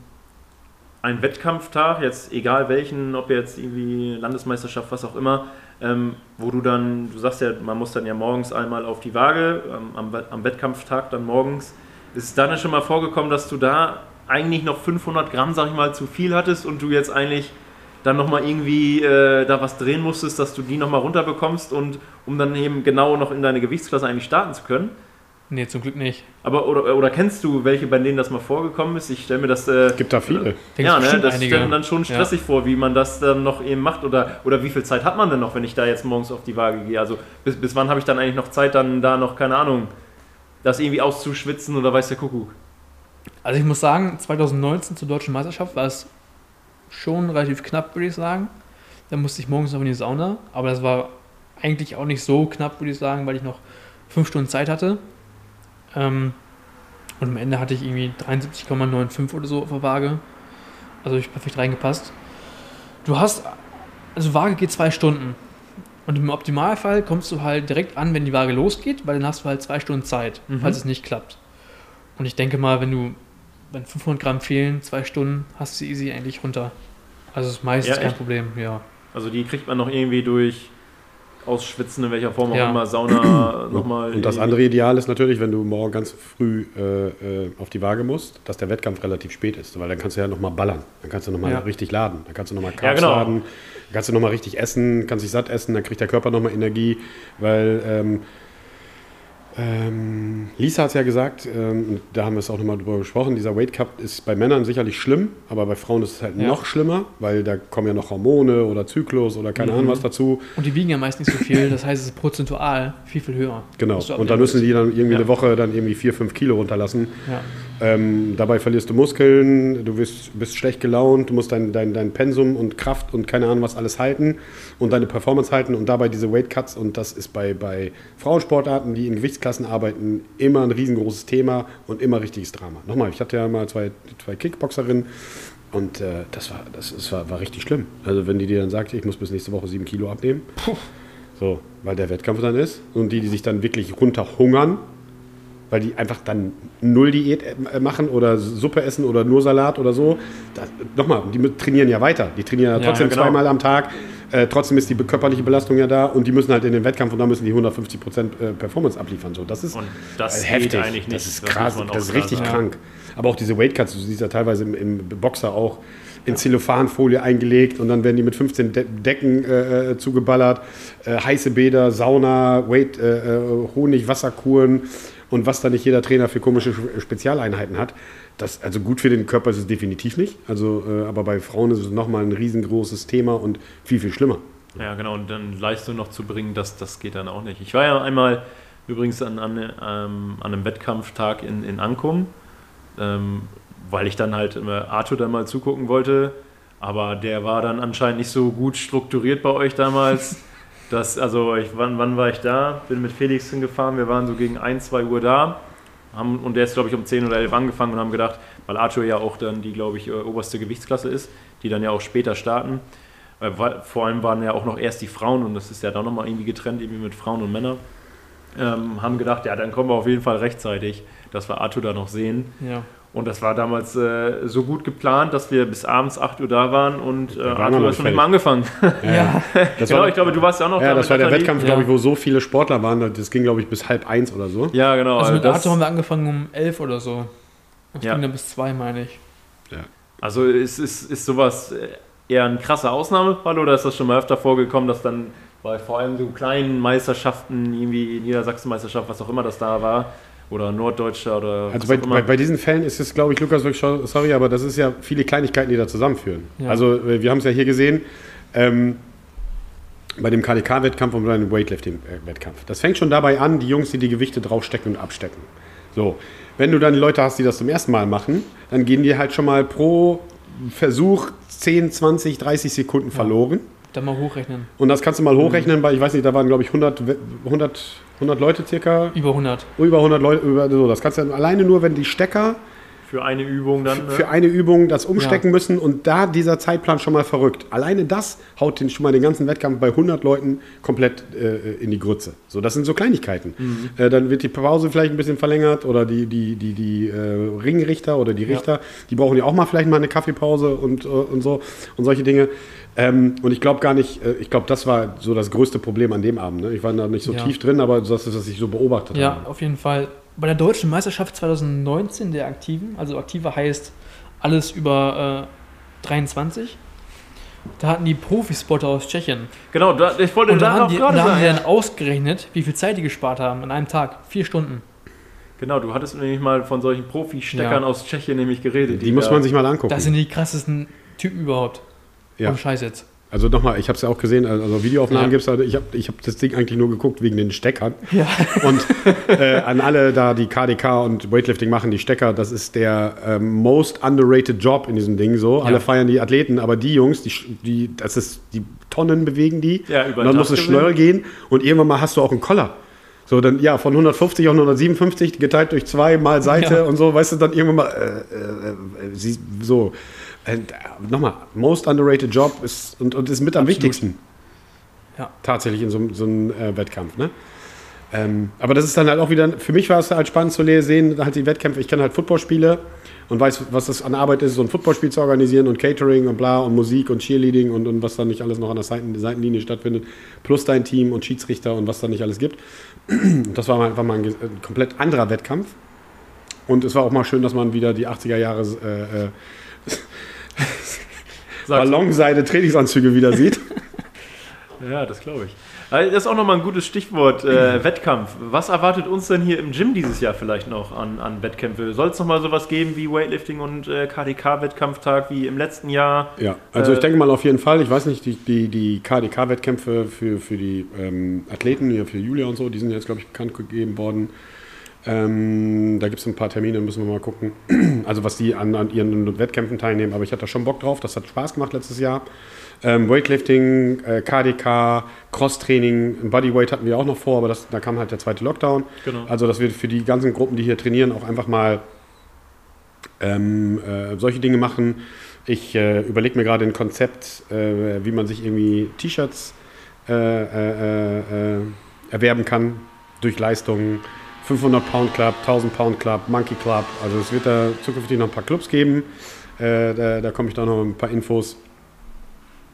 einen Wettkampftag, jetzt egal welchen, ob jetzt irgendwie Landesmeisterschaft, was auch immer, ähm, wo du dann, du sagst ja, man muss dann ja morgens einmal auf die Waage, ähm, am, am Wettkampftag dann morgens. Ist es dann schon mal vorgekommen, dass du da eigentlich noch 500 Gramm, sag ich mal, zu viel hattest und du jetzt eigentlich dann nochmal irgendwie äh, da was drehen musstest, dass du die nochmal runterbekommst und um dann eben genau noch in deine Gewichtsklasse eigentlich starten zu können. Nee, zum Glück nicht. Aber oder, oder kennst du welche, bei denen das mal vorgekommen ist? Ich stelle mir das äh, Gibt da viele. Denkst ja, du ne, das einige. stelle mir dann schon stressig vor, wie man das dann noch eben macht oder, oder wie viel Zeit hat man denn noch, wenn ich da jetzt morgens auf die Waage gehe? Also bis, bis wann habe ich dann eigentlich noch Zeit, dann da noch, keine Ahnung, das irgendwie auszuschwitzen oder weiß der Kuckuck? Also ich muss sagen, 2019 zur deutschen Meisterschaft war es schon relativ knapp, würde ich sagen. Da musste ich morgens noch in die Sauna, aber das war eigentlich auch nicht so knapp, würde ich sagen, weil ich noch fünf Stunden Zeit hatte. Ähm, und am Ende hatte ich irgendwie 73,95 oder so auf der Waage. Also ich perfekt reingepasst. Du hast, also Waage geht zwei Stunden. Und im Optimalfall kommst du halt direkt an, wenn die Waage losgeht, weil dann hast du halt zwei Stunden Zeit, Mhm. falls es nicht klappt. Und ich denke mal, wenn du, wenn 500 Gramm fehlen, zwei Stunden, hast du sie easy eigentlich runter. Also das ist meistens Ja, kein echt? Problem, ja. Also die kriegt man noch irgendwie durch Ausschwitzen, in welcher Form auch Ja. immer, Sauna <clears throat> nochmal. Und das andere Ideal ist natürlich, wenn du morgen ganz früh äh, äh, auf die Waage musst, dass der Wettkampf relativ spät ist, weil dann kannst du ja nochmal ballern. Dann kannst du nochmal Ja. richtig laden. Dann kannst du nochmal Ja, Carbs genau. laden. Dann kannst du nochmal richtig essen, kannst dich satt essen, dann kriegt der Körper nochmal Energie, weil ähm, ähm, Lisa hat es ja gesagt, ähm, da haben wir es auch nochmal drüber gesprochen, dieser Weight Cup ist bei Männern sicherlich schlimm, aber bei Frauen ist es halt Ja. noch schlimmer, weil da kommen ja noch Hormone oder Zyklus oder keine Mhm. Ahnung was dazu. Und die wiegen ja meist nicht so viel, das heißt, es ist prozentual viel, viel höher. Genau. Und dann müssen die dann irgendwie Ja. eine Woche dann irgendwie vier, fünf Kilo runterlassen. Ja. Ähm, dabei verlierst du Muskeln, du bist, bist schlecht gelaunt, du musst dein, dein, dein Pensum und Kraft und keine Ahnung was alles halten und deine Performance halten und dabei diese Weight Cuts und das ist bei, bei Frauensportarten, die in Gewichtsklassen arbeiten, immer ein riesengroßes Thema und immer richtiges Drama. Nochmal, ich hatte ja mal zwei, zwei Kickboxerinnen und äh, das, war, das, das war, war richtig schlimm. Also wenn die dir dann sagt, ich muss bis nächste Woche sieben Kilo abnehmen, so, weil der Wettkampf dann ist und die, die sich dann wirklich runterhungern, weil die einfach dann null Diät äh, machen oder Suppe essen oder nur Salat oder so. Das, nochmal, die trainieren ja weiter. Die trainieren ja Ja, trotzdem ja, genau. zweimal am Tag. Äh, trotzdem ist die körperliche Belastung ja da und die müssen halt in den Wettkampf und da müssen die 150 Prozent äh, Performance abliefern. So, das ist das äh, heftig. eigentlich nicht. Das ist Das krass. auch Das ist richtig sagen. krank. Aber auch diese Weight Cuts, du siehst ja teilweise im, im Boxer auch in Zellophanfolie eingelegt und dann werden die mit 15 De Decken äh, äh, zugeballert, äh, heiße Bäder, Sauna, Weight, äh, Honig, Wasserkuren und was da nicht jeder Trainer für komische Spe- Spezialeinheiten hat. Das, also gut für den Körper ist es definitiv nicht. Also, äh, aber bei Frauen ist es nochmal ein riesengroßes Thema und viel, viel schlimmer. Ja, genau, und dann Leistung noch zu bringen, das, das geht dann auch nicht. Ich war ja einmal übrigens an, an, ähm, an einem Wettkampftag in, in Ankum, ähm, weil ich dann halt immer Arthur dann mal zugucken wollte, aber der war dann anscheinend nicht so gut strukturiert bei euch damals. <laughs> Das, also ich, wann, wann war ich da? Bin mit Felix hingefahren, wir waren so gegen 1, 2 Uhr da. Haben, und der ist, glaube ich, um 10 oder 11 angefangen und haben gedacht, weil Arthur ja auch dann die, glaube ich, äh, oberste Gewichtsklasse ist, die dann ja auch später starten. Weil, weil, vor allem waren ja auch noch erst die Frauen und das ist ja dann nochmal irgendwie getrennt, irgendwie mit Frauen und Männern. Ähm, haben gedacht, ja, dann kommen wir auf jeden Fall rechtzeitig, dass wir Arthur da noch sehen. Ja. Und das war damals äh, so gut geplant, dass wir bis abends 8 Uhr da waren und äh, Arthur noch nicht nicht mal angefangen. <laughs> Ja. Das genau, war, ich glaube, du warst ja auch noch ja, da. das mit war der. Wettkampf, Ja. glaube ich, wo so viele Sportler waren. Das ging, glaube ich, bis halb eins oder so. Ja, genau. Also mit das- Arthur haben wir angefangen um 11 oder so. Das Ja. ging dann bis 2, meine ich. Also ist, ist, ist sowas äh, eher ein krasser Ausnahmefall oder ist das schon mal öfter vorgekommen, dass dann bei vor allem so kleinen Meisterschaften, irgendwie Niedersachsenmeisterschaft, was auch immer das da war, oder Norddeutscher oder Also bei, bei, bei diesen Fällen ist es, glaube ich, Lukas, sorry, aber das ist ja viele Kleinigkeiten, die da zusammenführen. Ja. Also äh, wir haben es ja hier gesehen, ähm, bei dem KDK-Wettkampf und bei dem Weightlifting-Wettkampf. Das fängt schon dabei an, die Jungs, die die Gewichte draufstecken und abstecken. So, wenn du dann Leute hast, die das zum ersten Mal machen, dann gehen die halt schon mal pro Versuch 10, 20, 30 Sekunden verloren. Dann mal hochrechnen. Und das kannst du mal hochrechnen, weil ich weiß nicht, da waren glaube ich 100, We- 100, 100 Leute circa. Über 100. Über 100 Leute, über, so, das kannst du dann alleine nur, wenn die Stecker Für eine Übung dann. Ne? für eine Übung das umstecken Ja. müssen und da dieser Zeitplan schon mal verrückt. Alleine das haut den, schon mal den ganzen Wettkampf bei 100 Leuten komplett äh, in die Grütze. So, das sind so Kleinigkeiten. Mhm. Äh, dann wird die Pause vielleicht ein bisschen verlängert oder die, die, die, die äh, Ringrichter oder die Richter, die brauchen ja auch mal vielleicht mal eine Kaffeepause und, äh, und so und solche Dinge. Ähm, und ich glaube gar nicht, äh, ich glaube, das war so das größte Problem an dem Abend. Ne? Ich war da nicht so Ja. tief drin, aber das ist, was ich so beobachtet Ja, habe. auf jeden Fall. Bei der deutschen Meisterschaft 2019 der Aktiven, also Aktive heißt alles über äh, 23, da hatten die Profispotter aus Tschechien. Genau, da, ich wollte Und da haben die, gerade da haben die dann ausgerechnet, wie viel Zeit die gespart haben an einem Tag. Vier Stunden. Genau, du hattest nämlich mal von solchen Profi-Steckern Ja. aus Tschechien nämlich geredet. Die muss da- man sich mal angucken. Das sind die krassesten Typen überhaupt. Ja. Und Scheiß jetzt. Also nochmal, ich habe es ja auch gesehen, also Videoaufnahmen Ja. gibt's gibt es, ich habe ich hab das Ding eigentlich nur geguckt wegen den Steckern. Ja. Und <laughs> äh, an alle da, die KDK und Weightlifting machen, die Stecker, das ist der ähm, most underrated Job in diesem Ding so. Alle Ja. feiern die Athleten, aber die Jungs, die, die, das ist, die Tonnen bewegen die. Ja, über und dann muss es schnell gehen und irgendwann mal hast du auch einen Koller. So, dann, ja, von 150 auf 157 geteilt durch zwei mal Seite Ja. und so, weißt du, dann irgendwann mal, äh, äh, äh, so. Äh, nochmal, most underrated Job ist und, und ist mit am Absolut. wichtigsten. Ja. Tatsächlich in so, so einem äh, Wettkampf, ne? Ähm, aber das ist dann halt auch wieder, für mich war es halt spannend zu sehen, halt die Wettkämpfe. Ich kenne halt Footballspiele und weiß, was das an Arbeit ist, so ein Footballspiel zu organisieren und Catering und bla und Musik und Cheerleading und, und was dann nicht alles noch an der Seiten, Seitenlinie stattfindet, plus dein Team und Schiedsrichter und was da nicht alles gibt. Das war mal einfach mal ein, ein komplett anderer Wettkampf. Und es war auch mal schön, dass man wieder die 80er Jahre äh, <laughs> Sag's. Ballonseide-Trainingsanzüge wieder sieht. <laughs> Ja, das glaube ich. Also, Das ist auch nochmal ein gutes Stichwort, äh, Wettkampf. Was erwartet uns denn hier im Gym dieses Jahr vielleicht noch an, an Wettkämpfe? Soll es nochmal sowas geben wie Weightlifting und äh, KDK-Wettkampftag wie im letzten Jahr? Ja, also Äh, ich denke mal auf jeden Fall. Ich weiß nicht, die, die, die KDK-Wettkämpfe für, für die ähm, Athleten, ja, für Julia und so, die sind jetzt, glaube ich, bekannt gegeben worden. Ähm, da gibt es ein paar Termine, müssen wir mal gucken. <clears throat> Also was die an, an ihren Wettkämpfen teilnehmen. Aber ich hatte da schon Bock drauf. Das hat Spaß gemacht letztes Jahr. Ähm, Weightlifting, äh, KDK, Cross-Training, Bodyweight hatten wir auch noch vor, aber das, da kam halt der zweite Lockdown. Genau. Also dass wir für die ganzen Gruppen, die hier trainieren, auch einfach mal ähm, äh, solche Dinge machen. Ich äh, überlege mir gerade ein Konzept, äh, wie man sich irgendwie T-Shirts äh, äh, erwerben kann durch Leistungen. 500 Pound Club, 1000 Pound Club, Monkey Club. Also es wird da zukünftig noch ein paar Clubs geben. Äh, da da komme ich da noch ein paar Infos.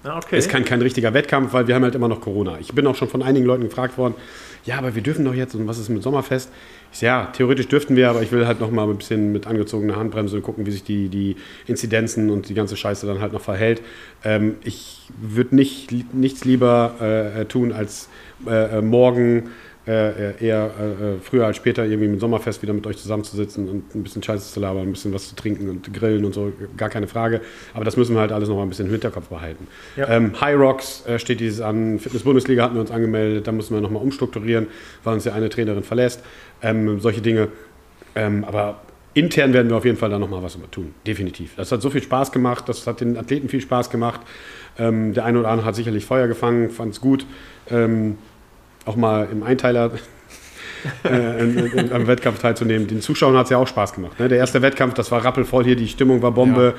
Ja, okay. Es ist kein, richtiger Wettkampf, weil wir haben halt immer noch Corona. Ich bin auch schon von einigen Leuten gefragt worden, ja, aber wir dürfen doch jetzt und was ist mit Sommerfest? Ich sag, ja, theoretisch dürften wir, aber ich will halt noch mal ein bisschen mit angezogener Handbremse gucken, wie sich die, die Inzidenzen und die ganze Scheiße dann halt noch verhält. Ähm, ich würde nicht, nichts lieber äh, äh, tun, als äh, äh, morgen äh, äh, eher äh, äh, früher als später irgendwie mit Sommerfest wieder mit euch zusammenzusitzen und ein bisschen Scheiße zu labern, ein bisschen was zu trinken und grillen und so, gar keine Frage. Aber das müssen wir halt alles noch mal ein bisschen im Hinterkopf behalten. Ja. Ähm, High Rocks äh, steht dieses an, Fitness-Bundesliga hatten wir uns angemeldet, da müssen wir noch mal umstrukturieren, weil uns ja eine Trainerin verlässt. Ähm, solche Dinge. Ähm, aber intern werden wir auf jeden Fall da noch mal was tun, definitiv. Das hat so viel Spaß gemacht, das hat den Athleten viel Spaß gemacht. Ähm, der eine oder andere hat sicherlich Feuer gefangen, fand es gut. Auch mal im Einteiler <laughs> äh, in, in, am Wettkampf teilzunehmen. Den Zuschauern hat es ja auch Spaß gemacht. Ne? Der erste Wettkampf, das war rappelvoll hier, die Stimmung war Bombe.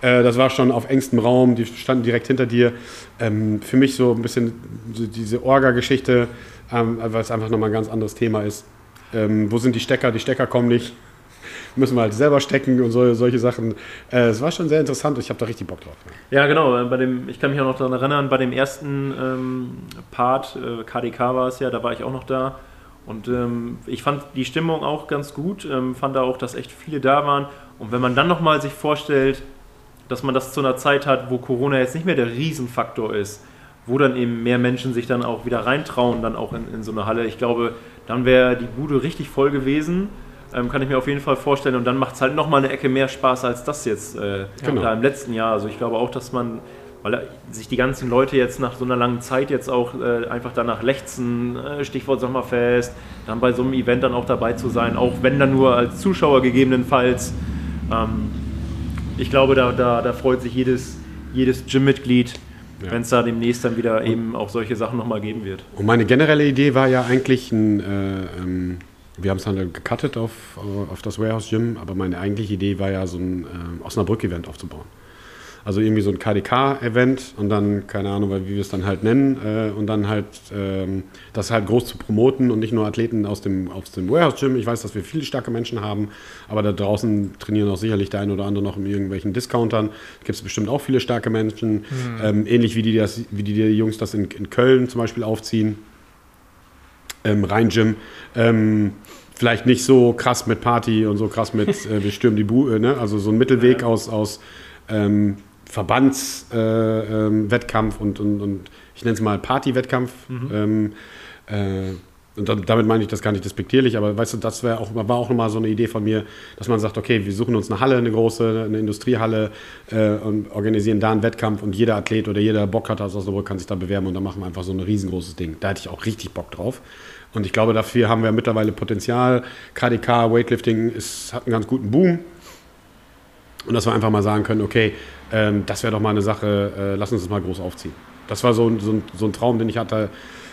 Äh, das war schon auf engstem Raum, die standen direkt hinter dir. Ähm, für mich so ein bisschen so diese Orga-Geschichte, ähm, weil es einfach nochmal ein ganz anderes Thema ist. Ähm, wo sind die Stecker? Die Stecker kommen nicht. Müssen wir halt selber stecken und so, solche Sachen. Äh, es war schon sehr interessant. Ich habe da richtig Bock drauf. Ja, genau. äh, Bei dem, ich kann mich auch noch daran erinnern, bei dem ersten ähm, Part, äh, KDK war es ja, da war ich auch noch da. Und ähm, ich fand die Stimmung auch ganz gut, ähm, fand da auch, dass echt viele da waren. Und wenn man dann nochmal sich vorstellt, dass man das zu einer Zeit hat, wo Corona jetzt nicht mehr der Riesenfaktor ist, wo dann eben mehr Menschen sich dann auch wieder reintrauen, dann auch in, in so eine Halle. Ich glaube, dann wäre die Bude richtig voll gewesen. Ähm, kann ich mir auf jeden Fall vorstellen. Und dann macht es halt nochmal eine Ecke mehr Spaß als das jetzt äh, Genau. da im letzten Jahr. Also ich glaube auch, dass man weil sich die ganzen Leute jetzt nach so einer langen Zeit jetzt auch äh, einfach danach lechzen, äh, Stichwort Sommerfest, dann bei so einem Event dann auch dabei zu sein, auch wenn dann nur als Zuschauer gegebenenfalls. Ähm, ich glaube, da, da, da freut sich jedes, jedes Gym-Mitglied, ja. wenn es da demnächst dann wieder eben auch solche Sachen nochmal geben wird. Und meine generelle Idee war ja eigentlich ein, äh, ähm, wir haben es dann gecuttet auf, auf das Warehouse Gym, aber meine eigentliche Idee war ja so ein äh, Osnabrück-Event aufzubauen. Also irgendwie so ein KDK-Event und dann, keine Ahnung, wie wir es dann halt nennen, äh, und dann halt ähm, das halt groß zu promoten und nicht nur Athleten aus dem, aus dem Warehouse-Gym. Ich weiß, dass wir viele starke Menschen haben, aber da draußen trainieren auch sicherlich der ein oder andere noch in irgendwelchen Discountern. Gibt es bestimmt auch viele starke Menschen, mhm. ähm, ähnlich wie die, das, wie die, die Jungs das in, in Köln zum Beispiel aufziehen. Ähm, Rhein-Gym. Ähm, vielleicht nicht so krass mit Party und so krass mit äh, wir stürmen die Bude, ne? also so ein Mittelweg ja. aus, aus ähm, Verbandswettkampf äh, ähm, und, und, und, ich nenne es mal Party-Wettkampf. Mhm. Ähm, äh, und damit meine ich das gar nicht despektierlich, aber weißt du, das auch, war auch nochmal so eine Idee von mir, dass man sagt, okay, wir suchen uns eine Halle, eine große, eine Industriehalle äh, und organisieren da einen Wettkampf und jeder Athlet oder jeder Bock hat aus Osnabrück kann sich da bewerben und dann machen wir einfach so ein riesengroßes Ding. Da hätte ich auch richtig Bock drauf. Und ich glaube, dafür haben wir mittlerweile Potenzial. KDK, Weightlifting ist, hat einen ganz guten Boom. Und dass wir einfach mal sagen können, okay, ähm, das wäre doch mal eine Sache, äh, lass uns das mal groß aufziehen. Das war so, so, ein, so ein Traum, den ich hatte,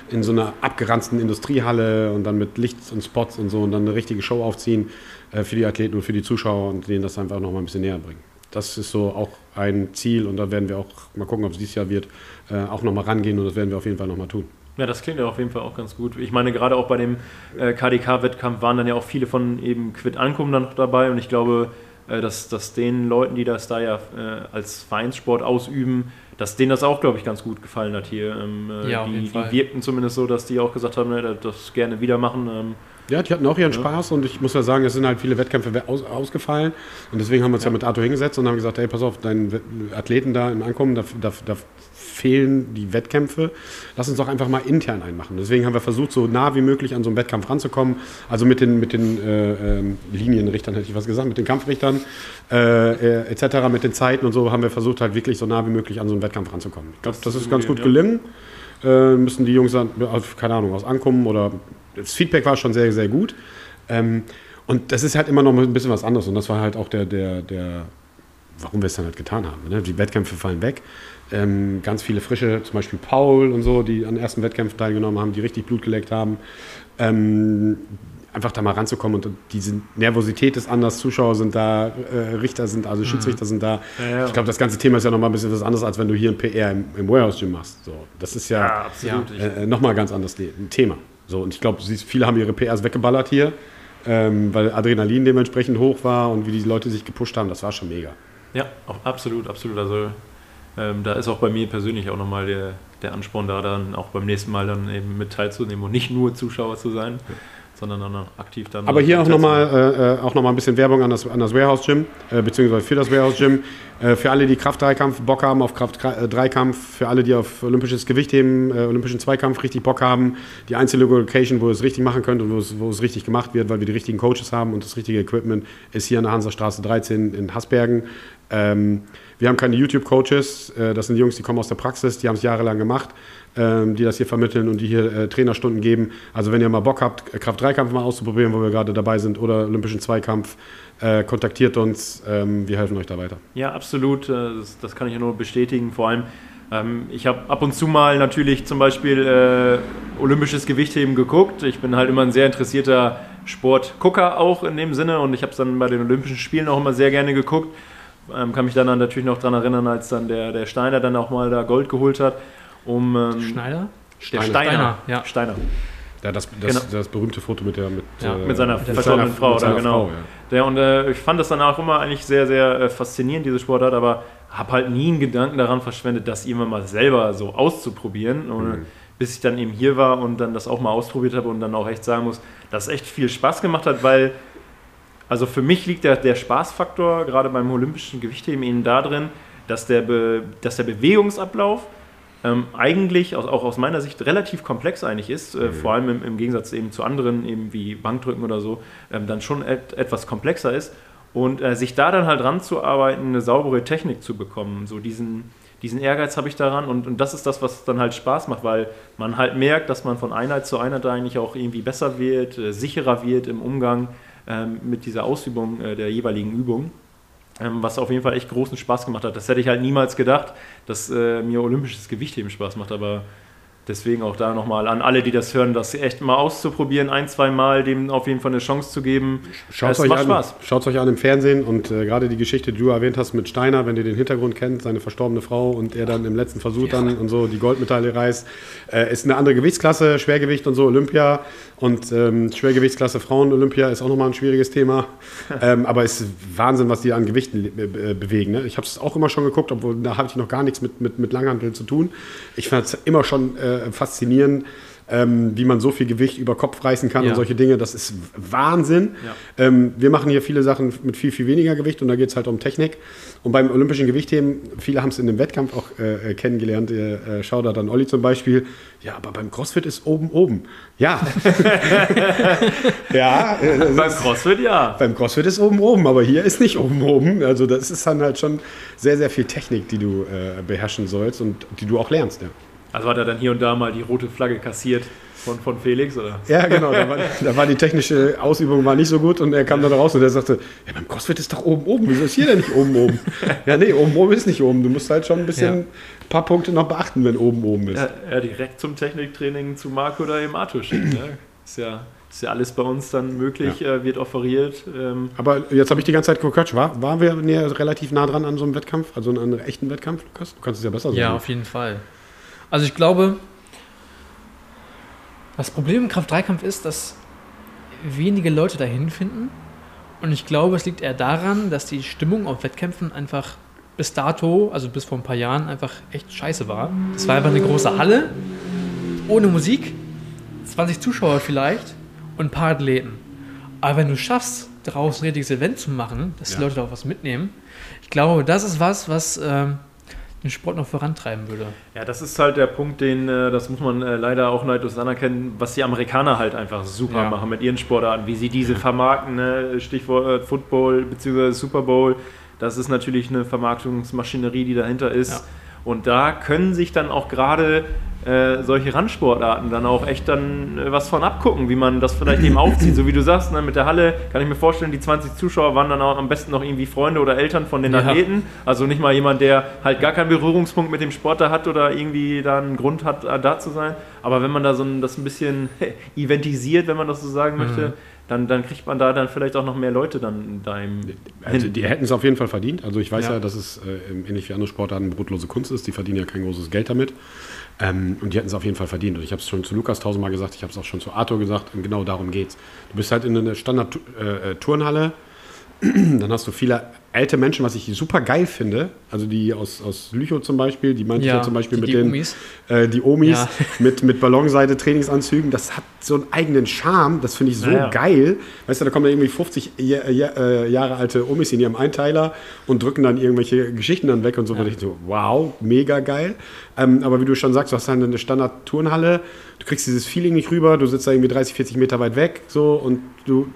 in so einer abgeranzten Industriehalle und dann mit Lichts und Spots und so und dann eine richtige Show aufziehen äh, für die Athleten und für die Zuschauer und denen das einfach noch mal ein bisschen näher bringen. Das ist so auch ein Ziel und da werden wir auch mal gucken, ob es dieses Jahr wird, äh, auch noch mal rangehen und das werden wir auf jeden Fall noch mal tun. Ja, das klingt ja auf jeden Fall auch ganz gut. Ich meine, gerade auch bei dem äh, KDK-Wettkampf waren dann ja auch viele von eben Quid Ankum dann noch dabei und ich glaube, äh, dass, dass den Leuten, die das da ja äh, als Vereinssport ausüben, dass denen das auch, glaube ich, ganz gut gefallen hat hier. Ähm, äh, ja, die, die wirkten zumindest so, dass die auch gesagt haben, ne, das gerne wieder machen. Ähm, ja, die hatten auch ihren ja. Spaß und ich muss ja sagen, es sind halt viele Wettkämpfe aus, ausgefallen und deswegen haben wir uns ja. ja mit Arthur hingesetzt und haben gesagt, hey, pass auf, deinen Athleten da im Ankommen, da, da, da fehlen die Wettkämpfe. Lass uns doch einfach mal intern einmachen. Deswegen haben wir versucht, so nah wie möglich an so einen Wettkampf ranzukommen. Also mit den, mit den äh, äh, Linienrichtern, hätte ich was gesagt, mit den Kampfrichtern äh, äh etc., mit den Zeiten und so haben wir versucht, halt wirklich so nah wie möglich an so einen Wettkampf ranzukommen. Ich glaube, das, das ist ganz gut ja. gelungen. Äh, müssen die Jungs dann, keine Ahnung, aus ankommen oder das Feedback war schon sehr, sehr gut. Ähm, und das ist halt immer noch ein bisschen was anderes. Und das war halt auch der, der, der warum wir es dann halt getan haben. Ne? Die Wettkämpfe fallen weg. Ähm, ganz viele frische, zum Beispiel Paul und so, die an ersten Wettkämpfen teilgenommen haben, die richtig Blut geleckt haben. Ähm, einfach da mal ranzukommen und diese Nervosität ist anders, Zuschauer sind da, äh, Richter sind, also Schiedsrichter mhm. sind da. Ja, ja. Ich glaube, das ganze Thema ist ja nochmal ein bisschen was anderes, als wenn du hier ein PR im, im Warehouse-Gym machst. So, das ist ja, ja äh, nochmal ein ganz anderes Thema. So, und ich glaube, viele haben ihre PRs weggeballert hier, ähm, weil Adrenalin dementsprechend hoch war und wie die Leute sich gepusht haben, das war schon mega. Ja, absolut, absolut. Also ähm, da ist auch bei mir persönlich auch nochmal der, der Ansporn da, dann auch beim nächsten Mal dann eben mit teilzunehmen und nicht nur Zuschauer zu sein. Ja sondern dann auch aktiv dann. Aber hier auch nochmal äh, äh noch ein bisschen Werbung an das, an das Warehouse Gym, äh, beziehungsweise für das Warehouse Gym. Äh, für alle, die Kraft-Dreikampf Bock haben auf Kraft-Dreikampf, für alle, die auf olympisches Gewichtheben, äh, olympischen Zweikampf richtig Bock haben, die einzige Location, wo ihr es richtig machen könnt und wo es, wo es richtig gemacht wird, weil wir die richtigen Coaches haben und das richtige Equipment, ist hier an der Hansastraße 13 in Hasbergen. Ähm, wir haben keine YouTube-Coaches, das sind Jungs, die kommen aus der Praxis, die haben es jahrelang gemacht ähm, die das hier vermitteln und die hier äh, Trainerstunden geben. Also wenn ihr mal Bock habt, Kraft-3-Kampf mal auszuprobieren, wo wir gerade dabei sind, oder Olympischen Zweikampf, äh, kontaktiert uns. Ähm, wir helfen euch da weiter. Ja, absolut. Äh, das, das kann ich nur bestätigen. Vor allem, ähm, ich habe ab und zu mal natürlich zum Beispiel äh, olympisches Gewichtheben geguckt. Ich bin halt immer ein sehr interessierter Sportgucker auch in dem Sinne und ich habe es dann bei den Olympischen Spielen auch immer sehr gerne geguckt. Ähm, kann mich dann natürlich noch daran erinnern, als dann der, der Steiner dann auch mal da Gold geholt hat um. Ähm, Schneider? Der Steiner. Steiner, ja. Steiner. Ja, das, das, genau. das berühmte Foto mit der mit, ja, äh, mit seiner verstorbenen Frau, mit seiner genau. Frau, ja. Der, und äh, ich fand das danach immer eigentlich sehr, sehr äh, faszinierend, diese Sportart, aber habe halt nie einen Gedanken daran verschwendet, das immer mal selber so auszuprobieren. Und, mhm. Bis ich dann eben hier war und dann das auch mal ausprobiert habe und dann auch echt sagen muss, dass es echt viel Spaß gemacht hat, weil, also für mich liegt der, der Spaßfaktor gerade beim olympischen Gewichtheben eben da drin, dass der, Be, dass der Bewegungsablauf ähm, eigentlich auch, auch, aus meiner Sicht relativ komplex eigentlich ist, äh, mhm. vor allem im, im, Gegensatz eben zu anderen, eben wie Bankdrücken oder so, ähm, dann schon et, etwas komplexer ist. Und äh, sich da dann halt ranzuarbeiten, eine saubere Technik zu bekommen, so diesen, diesen Ehrgeiz habe ich daran und, und das ist das, was dann halt Spaß macht, weil man halt merkt, dass man von Einheit zu Einheit eigentlich auch irgendwie besser wird, äh, sicherer wird im Umgang mit dieser Ausübung äh, der jeweiligen Übung. Ähm, was auf jeden Fall echt großen Spaß gemacht hat. Das hätte ich halt niemals gedacht, dass äh, mir olympisches Gewichtheben Spaß macht, aber Deswegen auch da nochmal an alle, die das hören, das echt mal auszuprobieren, ein, zwei Mal dem auf jeden Fall eine Chance zu geben. Schaut es euch macht an, Spaß. Schaut euch an im Fernsehen und äh, gerade die Geschichte, die du erwähnt hast mit Steiner, wenn ihr den Hintergrund kennt, seine verstorbene Frau und er dann im letzten Versuch ja. dann und so die Goldmedaille reißt, äh, ist eine andere Gewichtsklasse, Schwergewicht und so, Olympia und ähm, Schwergewichtsklasse Frauen Olympia ist auch nochmal ein schwieriges Thema. <laughs> ähm, aber es ist Wahnsinn, was die an Gewichten be bewegen. Ne? Ich habe es auch immer schon geguckt, obwohl da habe ich noch gar nichts mit, mit, mit Langhanteln zu tun. Ich fand es immer schon äh, faszinierend, ähm, wie man so viel Gewicht über Kopf reißen kann ja. und solche Dinge. Das ist Wahnsinn. Ja. Ähm, wir machen hier viele Sachen mit viel, viel weniger Gewicht und da geht es halt um Technik. Und beim olympischen Gewichtheben, viele haben es in dem Wettkampf auch äh, äh kennengelernt. Äh, schau da dann Olli zum Beispiel. Ja, aber beim CrossFit ist oben oben. Ja. <laughs> ja. Äh, beim CrossFit ja. Beim CrossFit ist oben oben, aber hier ist nicht oben oben. Also das ist dann halt schon sehr, sehr viel Technik, die du äh, beherrschen sollst und die du auch lernst. Ja. Also hat er dann hier und da mal die rote Flagge kassiert von, von Felix, oder? Ja, genau. Da war, da war, die technische Ausübung war nicht so gut und er kam dann raus und er sagte, ja, beim CrossFit ist doch oben oben. Wieso ist hier denn nicht oben oben? <laughs> ja, nee, oben oben ist nicht oben. Du musst halt schon ein bisschen ja. paar Punkte noch beachten, wenn oben oben ist. Ja, ja direkt zum Techniktraining zu Marco oder im Arthur schicken. Ne? Ist ja ist ja alles bei uns dann möglich, ja. äh, wird offeriert. Ähm. Aber jetzt habe ich die ganze Zeit gequatscht. War, waren wir näher, relativ nah dran an so einem Wettkampf, also an einem echten Wettkampf, Lukas? Du kannst es ja besser sagen. Ja, auf jeden Fall. Also ich glaube, das Problem im Kraft-3-Kampf ist, dass wenige Leute dahin finden. Und ich glaube, es liegt eher daran, dass die Stimmung auf Wettkämpfen einfach bis dato, also bis vor ein paar Jahren, einfach echt scheiße war. Es war einfach eine große Halle, ohne Musik, 20 Zuschauer vielleicht und ein paar Athleten. Aber wenn du schaffst, daraus ein richtiges Event zu machen, dass ja. die Leute da auch was mitnehmen, ich glaube, das ist was, was ähm, den Sport noch vorantreiben würde. Ja, das ist halt der Punkt, den, äh, das muss man äh, leider auch neidlos anerkennen, was die Amerikaner halt einfach super ja. machen mit ihren Sportarten, wie sie diese vermarkten, ne? Stichwort äh, Football bzw. Super Bowl, das ist natürlich eine Vermarktungsmaschinerie, die dahinter ist. Ja. Und da können sich dann auch gerade äh, solche Randsportarten dann auch echt dann äh, was von abgucken, wie man das vielleicht eben <clears throat> aufzieht. So wie du sagst, ne, mit der Halle kann ich mir vorstellen, die 20 Zuschauer waren dann auch am besten noch irgendwie Freunde oder Eltern von den ja. Athleten. Also nicht mal jemand, der halt gar keinen Berührungspunkt mit dem Sport da hat oder irgendwie da einen Grund hat, äh, da zu sein. Aber wenn man da so ein, das ein bisschen eventisiert, wenn man das so sagen mhm. Dann, dann kriegt man da dann vielleicht auch noch mehr Leute dann da im Also die hätten es auf jeden Fall verdient. Also ich weiß ja, ja dass es äh, ähnlich wie andere Sportarten brotlose Kunst ist. Die verdienen ja kein großes Geld damit. Ähm, und die hätten es auf jeden Fall verdient. Und ich habe es schon zu Lukas tausendmal gesagt, ich habe es auch schon zu Arthur gesagt. Und genau darum geht's. Du bist halt in einer Standard-Turnhalle. Äh, dann hast du viele alte Menschen, was ich super geil finde, also die aus, aus Lüchow zum Beispiel, die meinte ja, ich ja zum Beispiel die, mit die den Omis, äh, die Omis ja. <laughs> mit, mit Ballonseide Trainingsanzügen, das hat so einen eigenen Charme, das finde ich so ja, geil. Weißt du, da kommen da irgendwie 50 Jahr, äh, Jahre alte Omis in ihrem Einteiler und drücken dann irgendwelche Geschichten dann weg und so. Und ich so, wow, mega geil. Ähm, aber wie du schon sagst, du hast dann eine Standard-Turnhalle, du kriegst dieses Feeling nicht rüber, du sitzt da irgendwie 30, 40 Meter weit weg so und du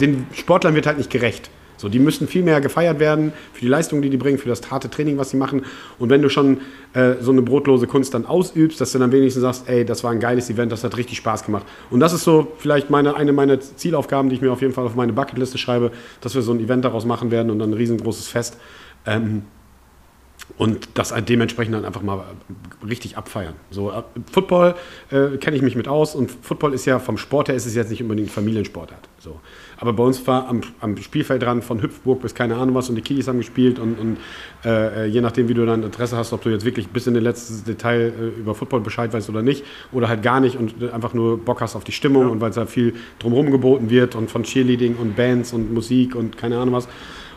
den Sportlern wird halt nicht gerecht. So, die müssen viel mehr gefeiert werden für die Leistung, die die bringen, für das harte Training, was sie machen. Und wenn du schon äh, so eine brotlose Kunst dann ausübst, dass du dann wenigstens sagst, ey, das war ein geiles Event, das hat richtig Spaß gemacht. Und das ist so vielleicht meine, eine meiner Zielaufgaben, die ich mir auf jeden Fall auf meine Bucketliste schreibe, dass wir so ein Event daraus machen werden und dann ein riesengroßes Fest. Ähm, und das dementsprechend dann einfach mal richtig abfeiern. So, äh, Football äh, kenne ich mich mit aus und Football ist ja vom Sport her ist es jetzt nicht unbedingt Familiensportart. So. Aber bei uns war am, am Spielfeld dran von Hüpfburg bis keine Ahnung was und die Kiddies haben gespielt und, und äh, je nachdem, wie du dann Interesse hast, ob du jetzt wirklich bis in den letzten Detail äh, über Football Bescheid weißt oder nicht oder halt gar nicht und einfach nur Bock hast auf die Stimmung ja. und weil es da viel drumherum geboten wird und von Cheerleading und Bands und Musik und keine Ahnung was.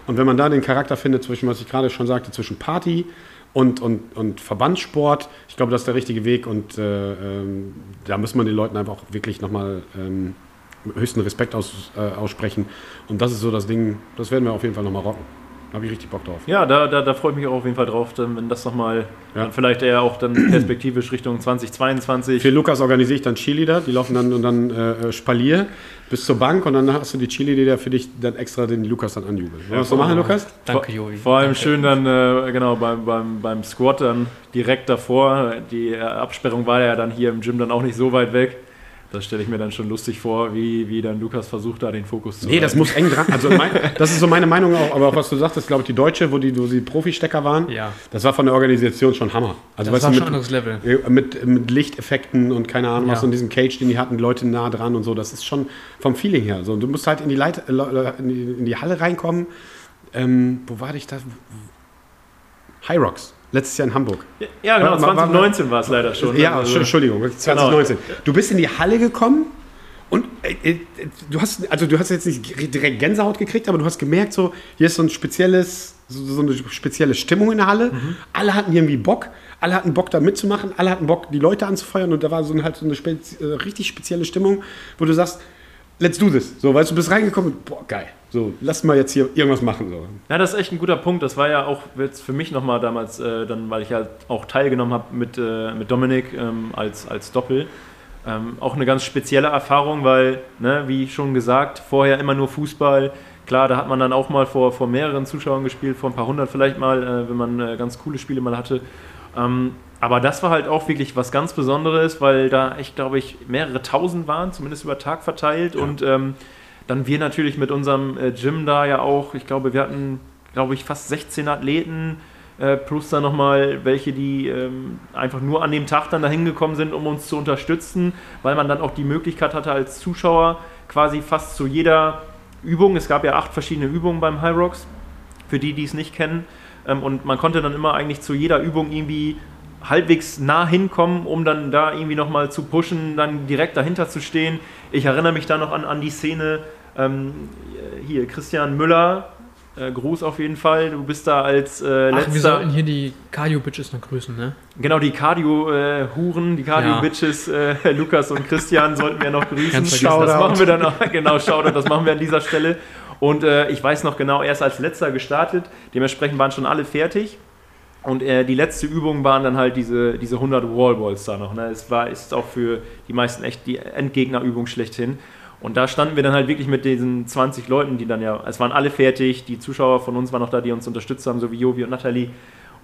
Und wenn man da den Charakter findet zwischen, was ich gerade schon sagte, zwischen Party und, und, und Verbandssport, ich glaube, das ist der richtige Weg und äh, ähm, da muss man den Leuten einfach auch wirklich nochmal ähm, höchsten Respekt aus, äh, aussprechen. Und das ist so das Ding, das werden wir auf jeden Fall nochmal rocken. Habe ich richtig Bock drauf. Ja, da, da, da freue ich mich auch auf jeden Fall drauf, dann, wenn das nochmal, Ja. dann vielleicht eher auch dann <clears throat> perspektivisch Richtung 2022. Für Lukas organisiere ich dann Cheerleader, die laufen dann und dann äh, Spalier bis zur Bank und dann hast du die Cheerleader für dich dann extra den Lukas dann anjubeln. Wollen wir das so machen, Lukas? Danke, vor, Jovi. Vor allem Danke. schön dann, äh, genau, beim, beim, beim Squat dann direkt davor. Die äh, Absperrung war ja dann hier im Gym dann auch nicht so weit weg. Das stelle ich mir dann schon lustig vor, wie, wie dann Lukas versucht, da den Fokus zu Nee, das halten. muss eng dran. Also mein, das ist so meine Meinung auch, aber auch was du sagtest, glaube ich, die Deutsche, wo die, wo die Profi-Stecker waren, Ja. das war von der Organisation schon Hammer. Also Das weißt war du, schon anderes Level. äh, mit, mit Lichteffekten und keine Ahnung was Ja. und diesen Cage, den die hatten, Leute nah dran und so, das ist schon vom Feeling her. So, du musst halt in die, Leit äh, Le- in die, in die Halle reinkommen. Ähm, wo war ich da? High Rocks, letztes Jahr in Hamburg. Ja, genau, War- war- 2019 war es leider schon. Ja, Also- Entschuldigung, 2019. Du bist in die Halle gekommen und äh, äh, du hast, also du hast jetzt nicht direkt Gänsehaut gekriegt, aber du hast gemerkt, so hier ist so ein spezielles, so, so eine spezielle Stimmung in der Halle. Alle hatten irgendwie Bock, alle hatten Bock da mitzumachen, alle hatten Bock, die Leute anzufeuern und da war so ein, halt so eine spez äh, richtig spezielle Stimmung, wo du sagst, let's do this. So, weißt du, bist reingekommen und boah, geil. So, lass mal jetzt hier irgendwas machen. So. Ja, das ist echt ein guter Punkt. Das war ja auch jetzt für mich nochmal damals, äh, dann, weil ich halt auch teilgenommen habe mit, äh, mit Dominik ähm, als, als Doppel. Ähm, auch eine ganz spezielle Erfahrung, weil, ne, wie schon gesagt, vorher immer nur Fußball. Klar, da hat man dann auch mal vor, vor mehreren Zuschauern gespielt, vor ein paar hundert vielleicht mal, äh, wenn man äh, ganz coole Spiele mal hatte. Ähm, aber das war halt auch wirklich was ganz Besonderes, weil da echt, glaube ich, mehrere tausend waren, zumindest über Tag verteilt. Und ähm, dann wir natürlich mit unserem äh, Gym da ja auch, ich glaube, wir hatten, glaube ich, fast 16 Athleten, äh, plus dann nochmal welche, die ähm, einfach nur an dem Tag dann dahin gekommen sind, um uns zu unterstützen, weil man dann auch die Möglichkeit hatte als Zuschauer quasi fast zu jeder Übung, es gab ja acht verschiedene Übungen beim High Rocks, für die, die es nicht kennen, ähm, und man konnte dann immer eigentlich zu jeder Übung irgendwie halbwegs nah hinkommen, um dann da irgendwie nochmal zu pushen, dann direkt dahinter zu stehen. Ich erinnere mich da noch an, an die Szene, ähm, hier Christian Müller, äh, Gruß auf jeden Fall, du bist da als äh, Ach, wir letzter, sollten hier die Cardio-Bitches noch grüßen, ne? genau die Cardio-Huren, die Cardio-Bitches, äh, Lukas und Christian sollten wir noch grüßen. Das machen wir dann auch, <laughs> genau, Shoutout, das machen wir an dieser Stelle. Und äh, ich weiß noch genau, er ist als letzter gestartet, dementsprechend waren schon alle fertig. Und äh, die letzte Übung waren dann halt diese, diese 100 Wallballs da noch. Ne? Es war, ist auch für die meisten echt die Endgegnerübung schlechthin. Und da standen wir dann halt wirklich mit diesen 20 Leuten, die dann ja, es waren alle fertig, die Zuschauer von uns waren noch da, die uns unterstützt haben, so wie Jovi und Nathalie.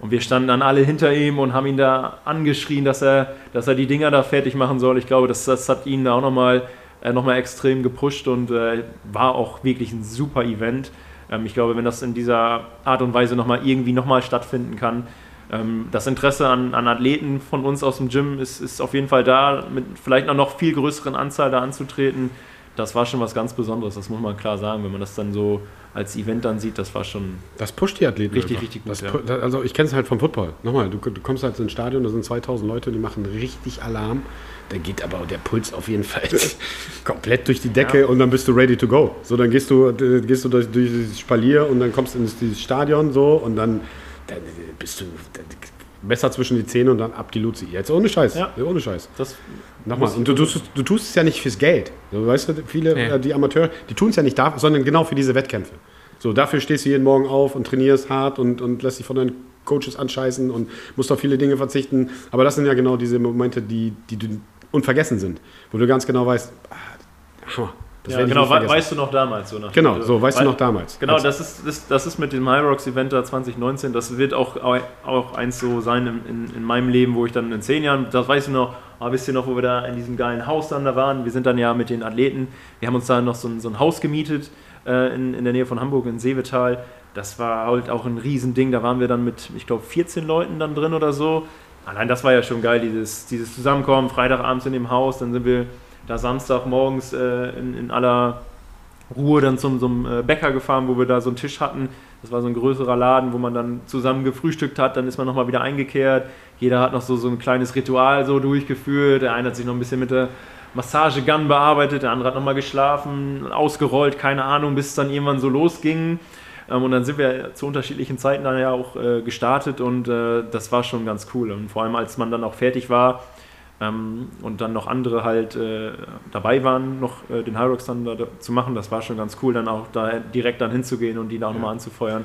Und wir standen dann alle hinter ihm und haben ihn da angeschrien, dass er, dass er die Dinger da fertig machen soll. Ich glaube, das, das hat ihn da auch nochmal äh, noch mal extrem gepusht und äh, war auch wirklich ein super Event. Ähm, ich glaube, wenn das in dieser Art und Weise nochmal irgendwie nochmal stattfinden kann, ähm, das Interesse an, an Athleten von uns aus dem Gym ist, ist auf jeden Fall da, mit vielleicht einer noch viel größeren Anzahl da anzutreten. Das war schon was ganz Besonderes, das muss man klar sagen, wenn man das dann so als Event dann sieht, das war schon Das pusht die Athleten. Richtig, einfach. richtig gut, Das ja. das, also ich kenne es halt vom Football. Nochmal, du, du kommst halt ins Stadion, da sind 2000 Leute, die machen richtig Alarm. Da geht aber der Puls auf jeden Fall <laughs> komplett durch die Decke und dann bist du ready to go. So, dann gehst du, gehst du durch, durch dieses Spalier und dann kommst du ins dieses Stadion so und dann, dann bist du dann, besser zwischen die Zähne und dann ab die Luzi. Jetzt ohne Scheiß. Ja. Ohne Scheiß. das Nochmal, und du, tust- du tust es ja nicht fürs Geld. So, weißt du, viele, Nee. äh, die Amateure, die tun es ja nicht dafür, sondern genau für diese Wettkämpfe. So, dafür stehst du jeden Morgen auf und trainierst hart und, und lässt dich von deinen Coaches anscheißen und musst auf viele Dinge verzichten. Aber das sind ja genau diese Momente, die, die du unvergessen sind, wo du ganz genau weißt, ah, Hammer. Das ja, genau, weißt du noch damals. So nach Genau, Motto. so, weißt du Weil- noch damals. Genau, das ist, das, das ist mit dem High Rocks Event da 2019, das wird auch, auch eins so sein in, in, in meinem Leben, wo ich dann in zehn Jahren, das weiß ich noch, aber wisst ihr noch, wo wir da in diesem geilen Haus dann da waren? Wir sind dann ja mit den Athleten, wir haben uns da noch so ein, so ein Haus gemietet äh, in, in der Nähe von Hamburg, in Seevetal. Das war halt auch ein Riesending, da waren wir dann mit, ich glaube, 14 Leuten dann drin oder so. Allein das war ja schon geil, dieses, dieses Zusammenkommen, Freitagabends in dem Haus, dann sind wir da Samstagmorgens äh, in, in aller Ruhe dann zum einem äh, Bäcker gefahren, wo wir da so einen Tisch hatten. Das war so ein größerer Laden, wo man dann zusammen gefrühstückt hat. Dann ist man nochmal wieder eingekehrt. Jeder hat noch so, so ein kleines Ritual so durchgeführt. Der eine hat sich noch ein bisschen mit der Massagegun bearbeitet, der andere hat nochmal geschlafen, ausgerollt, keine Ahnung, bis es dann irgendwann so losging. Ähm, und dann sind wir zu unterschiedlichen Zeiten dann ja auch äh, gestartet und äh, das war schon ganz cool. Und vor allem, als man dann auch fertig war, ähm, und dann noch andere halt äh, dabei waren, noch äh, den dann da, da zu machen. Das war schon ganz cool, dann auch da direkt dann hinzugehen und die da auch nochmal anzufeuern.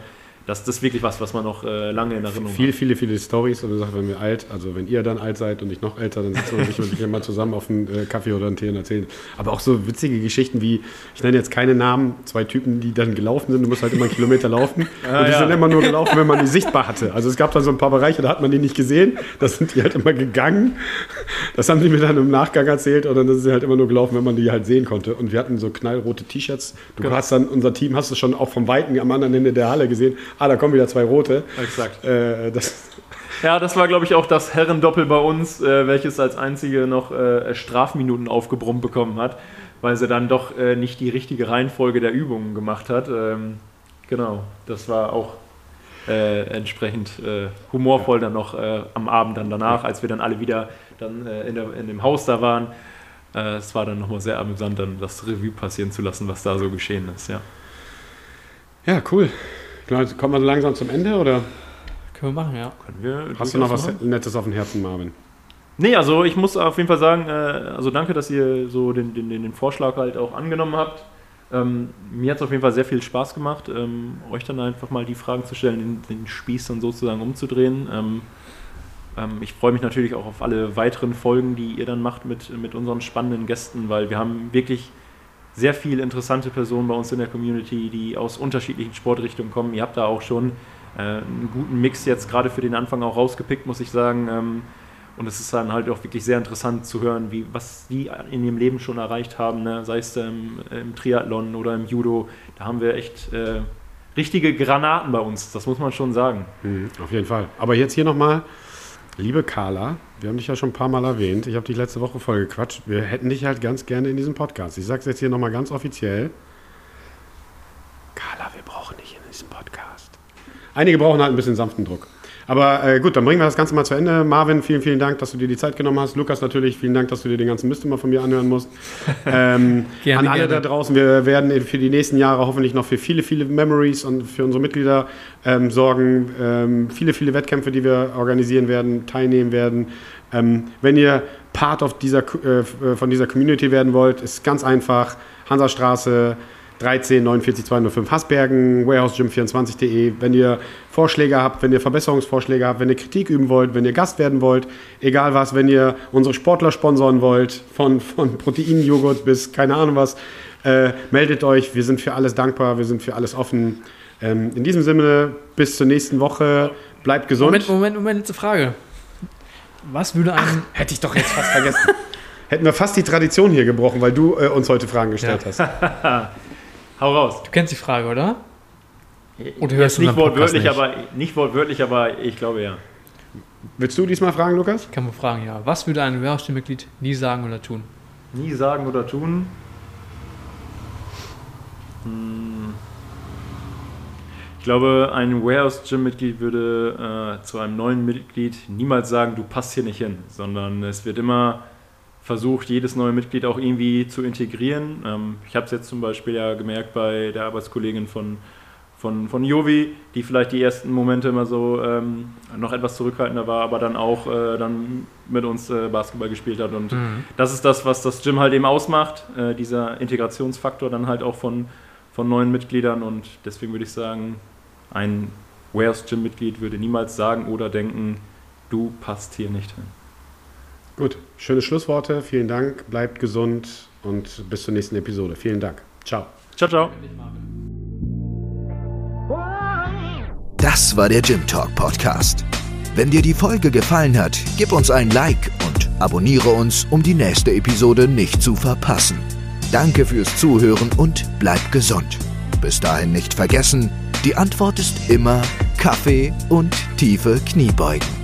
Das, das ist wirklich was, was man noch äh, lange in Erinnerung Viele, hat. viele, viele Stories und du sagst, wenn wir alt, also wenn ihr dann alt seid und ich noch älter, dann sitzen wir sich wirklich mal zusammen auf einen äh, Kaffee oder einen Tee und erzählen. Aber auch so witzige Geschichten wie, ich nenne jetzt keine Namen, zwei Typen, die dann gelaufen sind, du musst halt immer einen Kilometer laufen <laughs> Ah, und die ja. sind immer nur gelaufen, wenn man die sichtbar hatte. Also es gab dann so ein paar Bereiche, da hat man die nicht gesehen, da sind die halt immer gegangen. Das haben die mir dann im Nachgang erzählt und dann ist sie halt immer nur gelaufen, wenn man die halt sehen konnte. Und wir hatten so knallrote T-Shirts. Du Genau. hast dann, unser Team hast du schon auch vom Weiten am anderen Ende der Halle gesehen. Ah, da kommen wieder zwei rote. Exakt. Äh, das, <laughs> Ja, das war, glaube ich, auch das Herrendoppel bei uns, äh, welches als einzige noch äh, Strafminuten aufgebrummt bekommen hat, weil sie dann doch äh, nicht die richtige Reihenfolge der Übungen gemacht hat. Ähm, genau, das war auch äh, entsprechend äh, humorvoll dann noch äh, am Abend dann danach, als wir dann alle wieder dann äh, in, der, in dem Haus da waren. Äh, es war dann nochmal sehr amüsant, dann das Revue passieren zu lassen, was da so geschehen ist, ja. ja, cool. Klar, Kommen wir so langsam zum Ende oder Können wir machen, ja. Können wir hast du noch was machen. Nettes auf dem Herzen, Marvin? Nee, also ich muss auf jeden Fall sagen, äh, also danke, dass ihr so den, den, den Vorschlag halt auch angenommen habt. Ähm, mir hat es auf jeden Fall sehr viel Spaß gemacht, ähm, euch dann einfach mal die Fragen zu stellen, den, den Spieß dann sozusagen umzudrehen. Ähm, ähm, ich freue mich natürlich auch auf alle weiteren Folgen, die ihr dann macht mit, mit unseren spannenden Gästen, weil wir haben wirklich sehr viele interessante Personen bei uns in der Community, die aus unterschiedlichen Sportrichtungen kommen. Ihr habt da auch schon äh, einen guten Mix jetzt gerade für den Anfang auch rausgepickt, muss ich sagen. Ähm, und es ist dann halt auch wirklich sehr interessant zu hören, wie, was die in ihrem Leben schon erreicht haben, ne? sei es im, im Triathlon oder im Judo. Da haben wir echt äh, richtige Granaten bei uns, das muss man schon sagen. Mhm, auf jeden Fall. Aber jetzt hier nochmal, liebe Carla, wir haben dich ja schon ein paar Mal erwähnt. Ich habe dich letzte Woche voll gequatscht. Wir hätten dich halt ganz gerne in diesem Podcast. Ich sage es jetzt hier nochmal ganz offiziell. Carla, wir brauchen dich in diesem Podcast. Einige brauchen halt ein bisschen sanften Druck. Aber äh, gut, dann bringen wir das Ganze mal zu Ende. Marvin, vielen, vielen Dank, dass du dir die Zeit genommen hast. Lukas natürlich, vielen Dank, dass du dir den ganzen Mist immer von mir anhören musst. <laughs> Ähm, Gerne, an alle gerne. da draußen, wir werden für die nächsten Jahre hoffentlich noch für viele, viele Memories und für unsere Mitglieder ähm, sorgen. Ähm, viele, viele Wettkämpfe, die wir organisieren werden, teilnehmen werden. Ähm, wenn ihr Part of dieser, äh, von dieser Community werden wollt, ist ganz einfach. Hansastraße 13 49 205 Hasbergen, warehousegym24.de. Wenn ihr Vorschläge habt, wenn ihr Verbesserungsvorschläge habt, wenn ihr Kritik üben wollt, wenn ihr Gast werden wollt, egal was, wenn ihr unsere Sportler sponsoren wollt, von, von Proteinjoghurt bis keine Ahnung was, äh, meldet euch. Wir sind für alles dankbar, wir sind für alles offen. Ähm, in diesem Sinne, bis zur nächsten Woche. Bleibt gesund. Moment, Moment, Moment, letzte Frage. Was würde ein. Hätte ich doch jetzt fast vergessen. Hätten wir fast die Tradition hier gebrochen, weil du äh, uns heute Fragen gestellt hast. <laughs> Hau raus. Du kennst die Frage, oder? Oder hörst du nicht wortwörtlich, nicht? aber nicht wortwörtlich, aber ich glaube ja. Willst du diesmal fragen, Lukas? Kann man fragen, ja. Was würde ein Warehouse-Mitglied nie sagen oder tun? Nie sagen oder tun. Hm. Ich glaube, ein Warehouse-Gym-Mitglied würde äh, zu einem neuen Mitglied niemals sagen, du passt hier nicht hin, sondern es wird immer versucht, jedes neue Mitglied auch irgendwie zu integrieren. Ähm, ich habe es jetzt zum Beispiel ja gemerkt bei der Arbeitskollegin von, von, von Jovi, die vielleicht die ersten Momente immer so ähm, noch etwas zurückhaltender war, aber dann auch äh, dann mit uns äh, Basketball gespielt hat. Und das ist das, was das Gym halt eben ausmacht, äh, dieser Integrationsfaktor dann halt auch von, von neuen Mitgliedern. Und deswegen würde ich sagen, ein Warehouse Gym-Mitglied würde niemals sagen oder denken, du passt hier nicht hin. Gut, schöne Schlussworte. Vielen Dank. Bleibt gesund und bis zur nächsten Episode. Vielen Dank. Ciao. Ciao, ciao. Das war der Gym Talk Podcast. Wenn dir die Folge gefallen hat, gib uns ein Like und abonniere uns, um die nächste Episode nicht zu verpassen. Danke fürs Zuhören und bleib gesund. Bis dahin nicht vergessen, die Antwort ist immer Kaffee und tiefe Kniebeugen.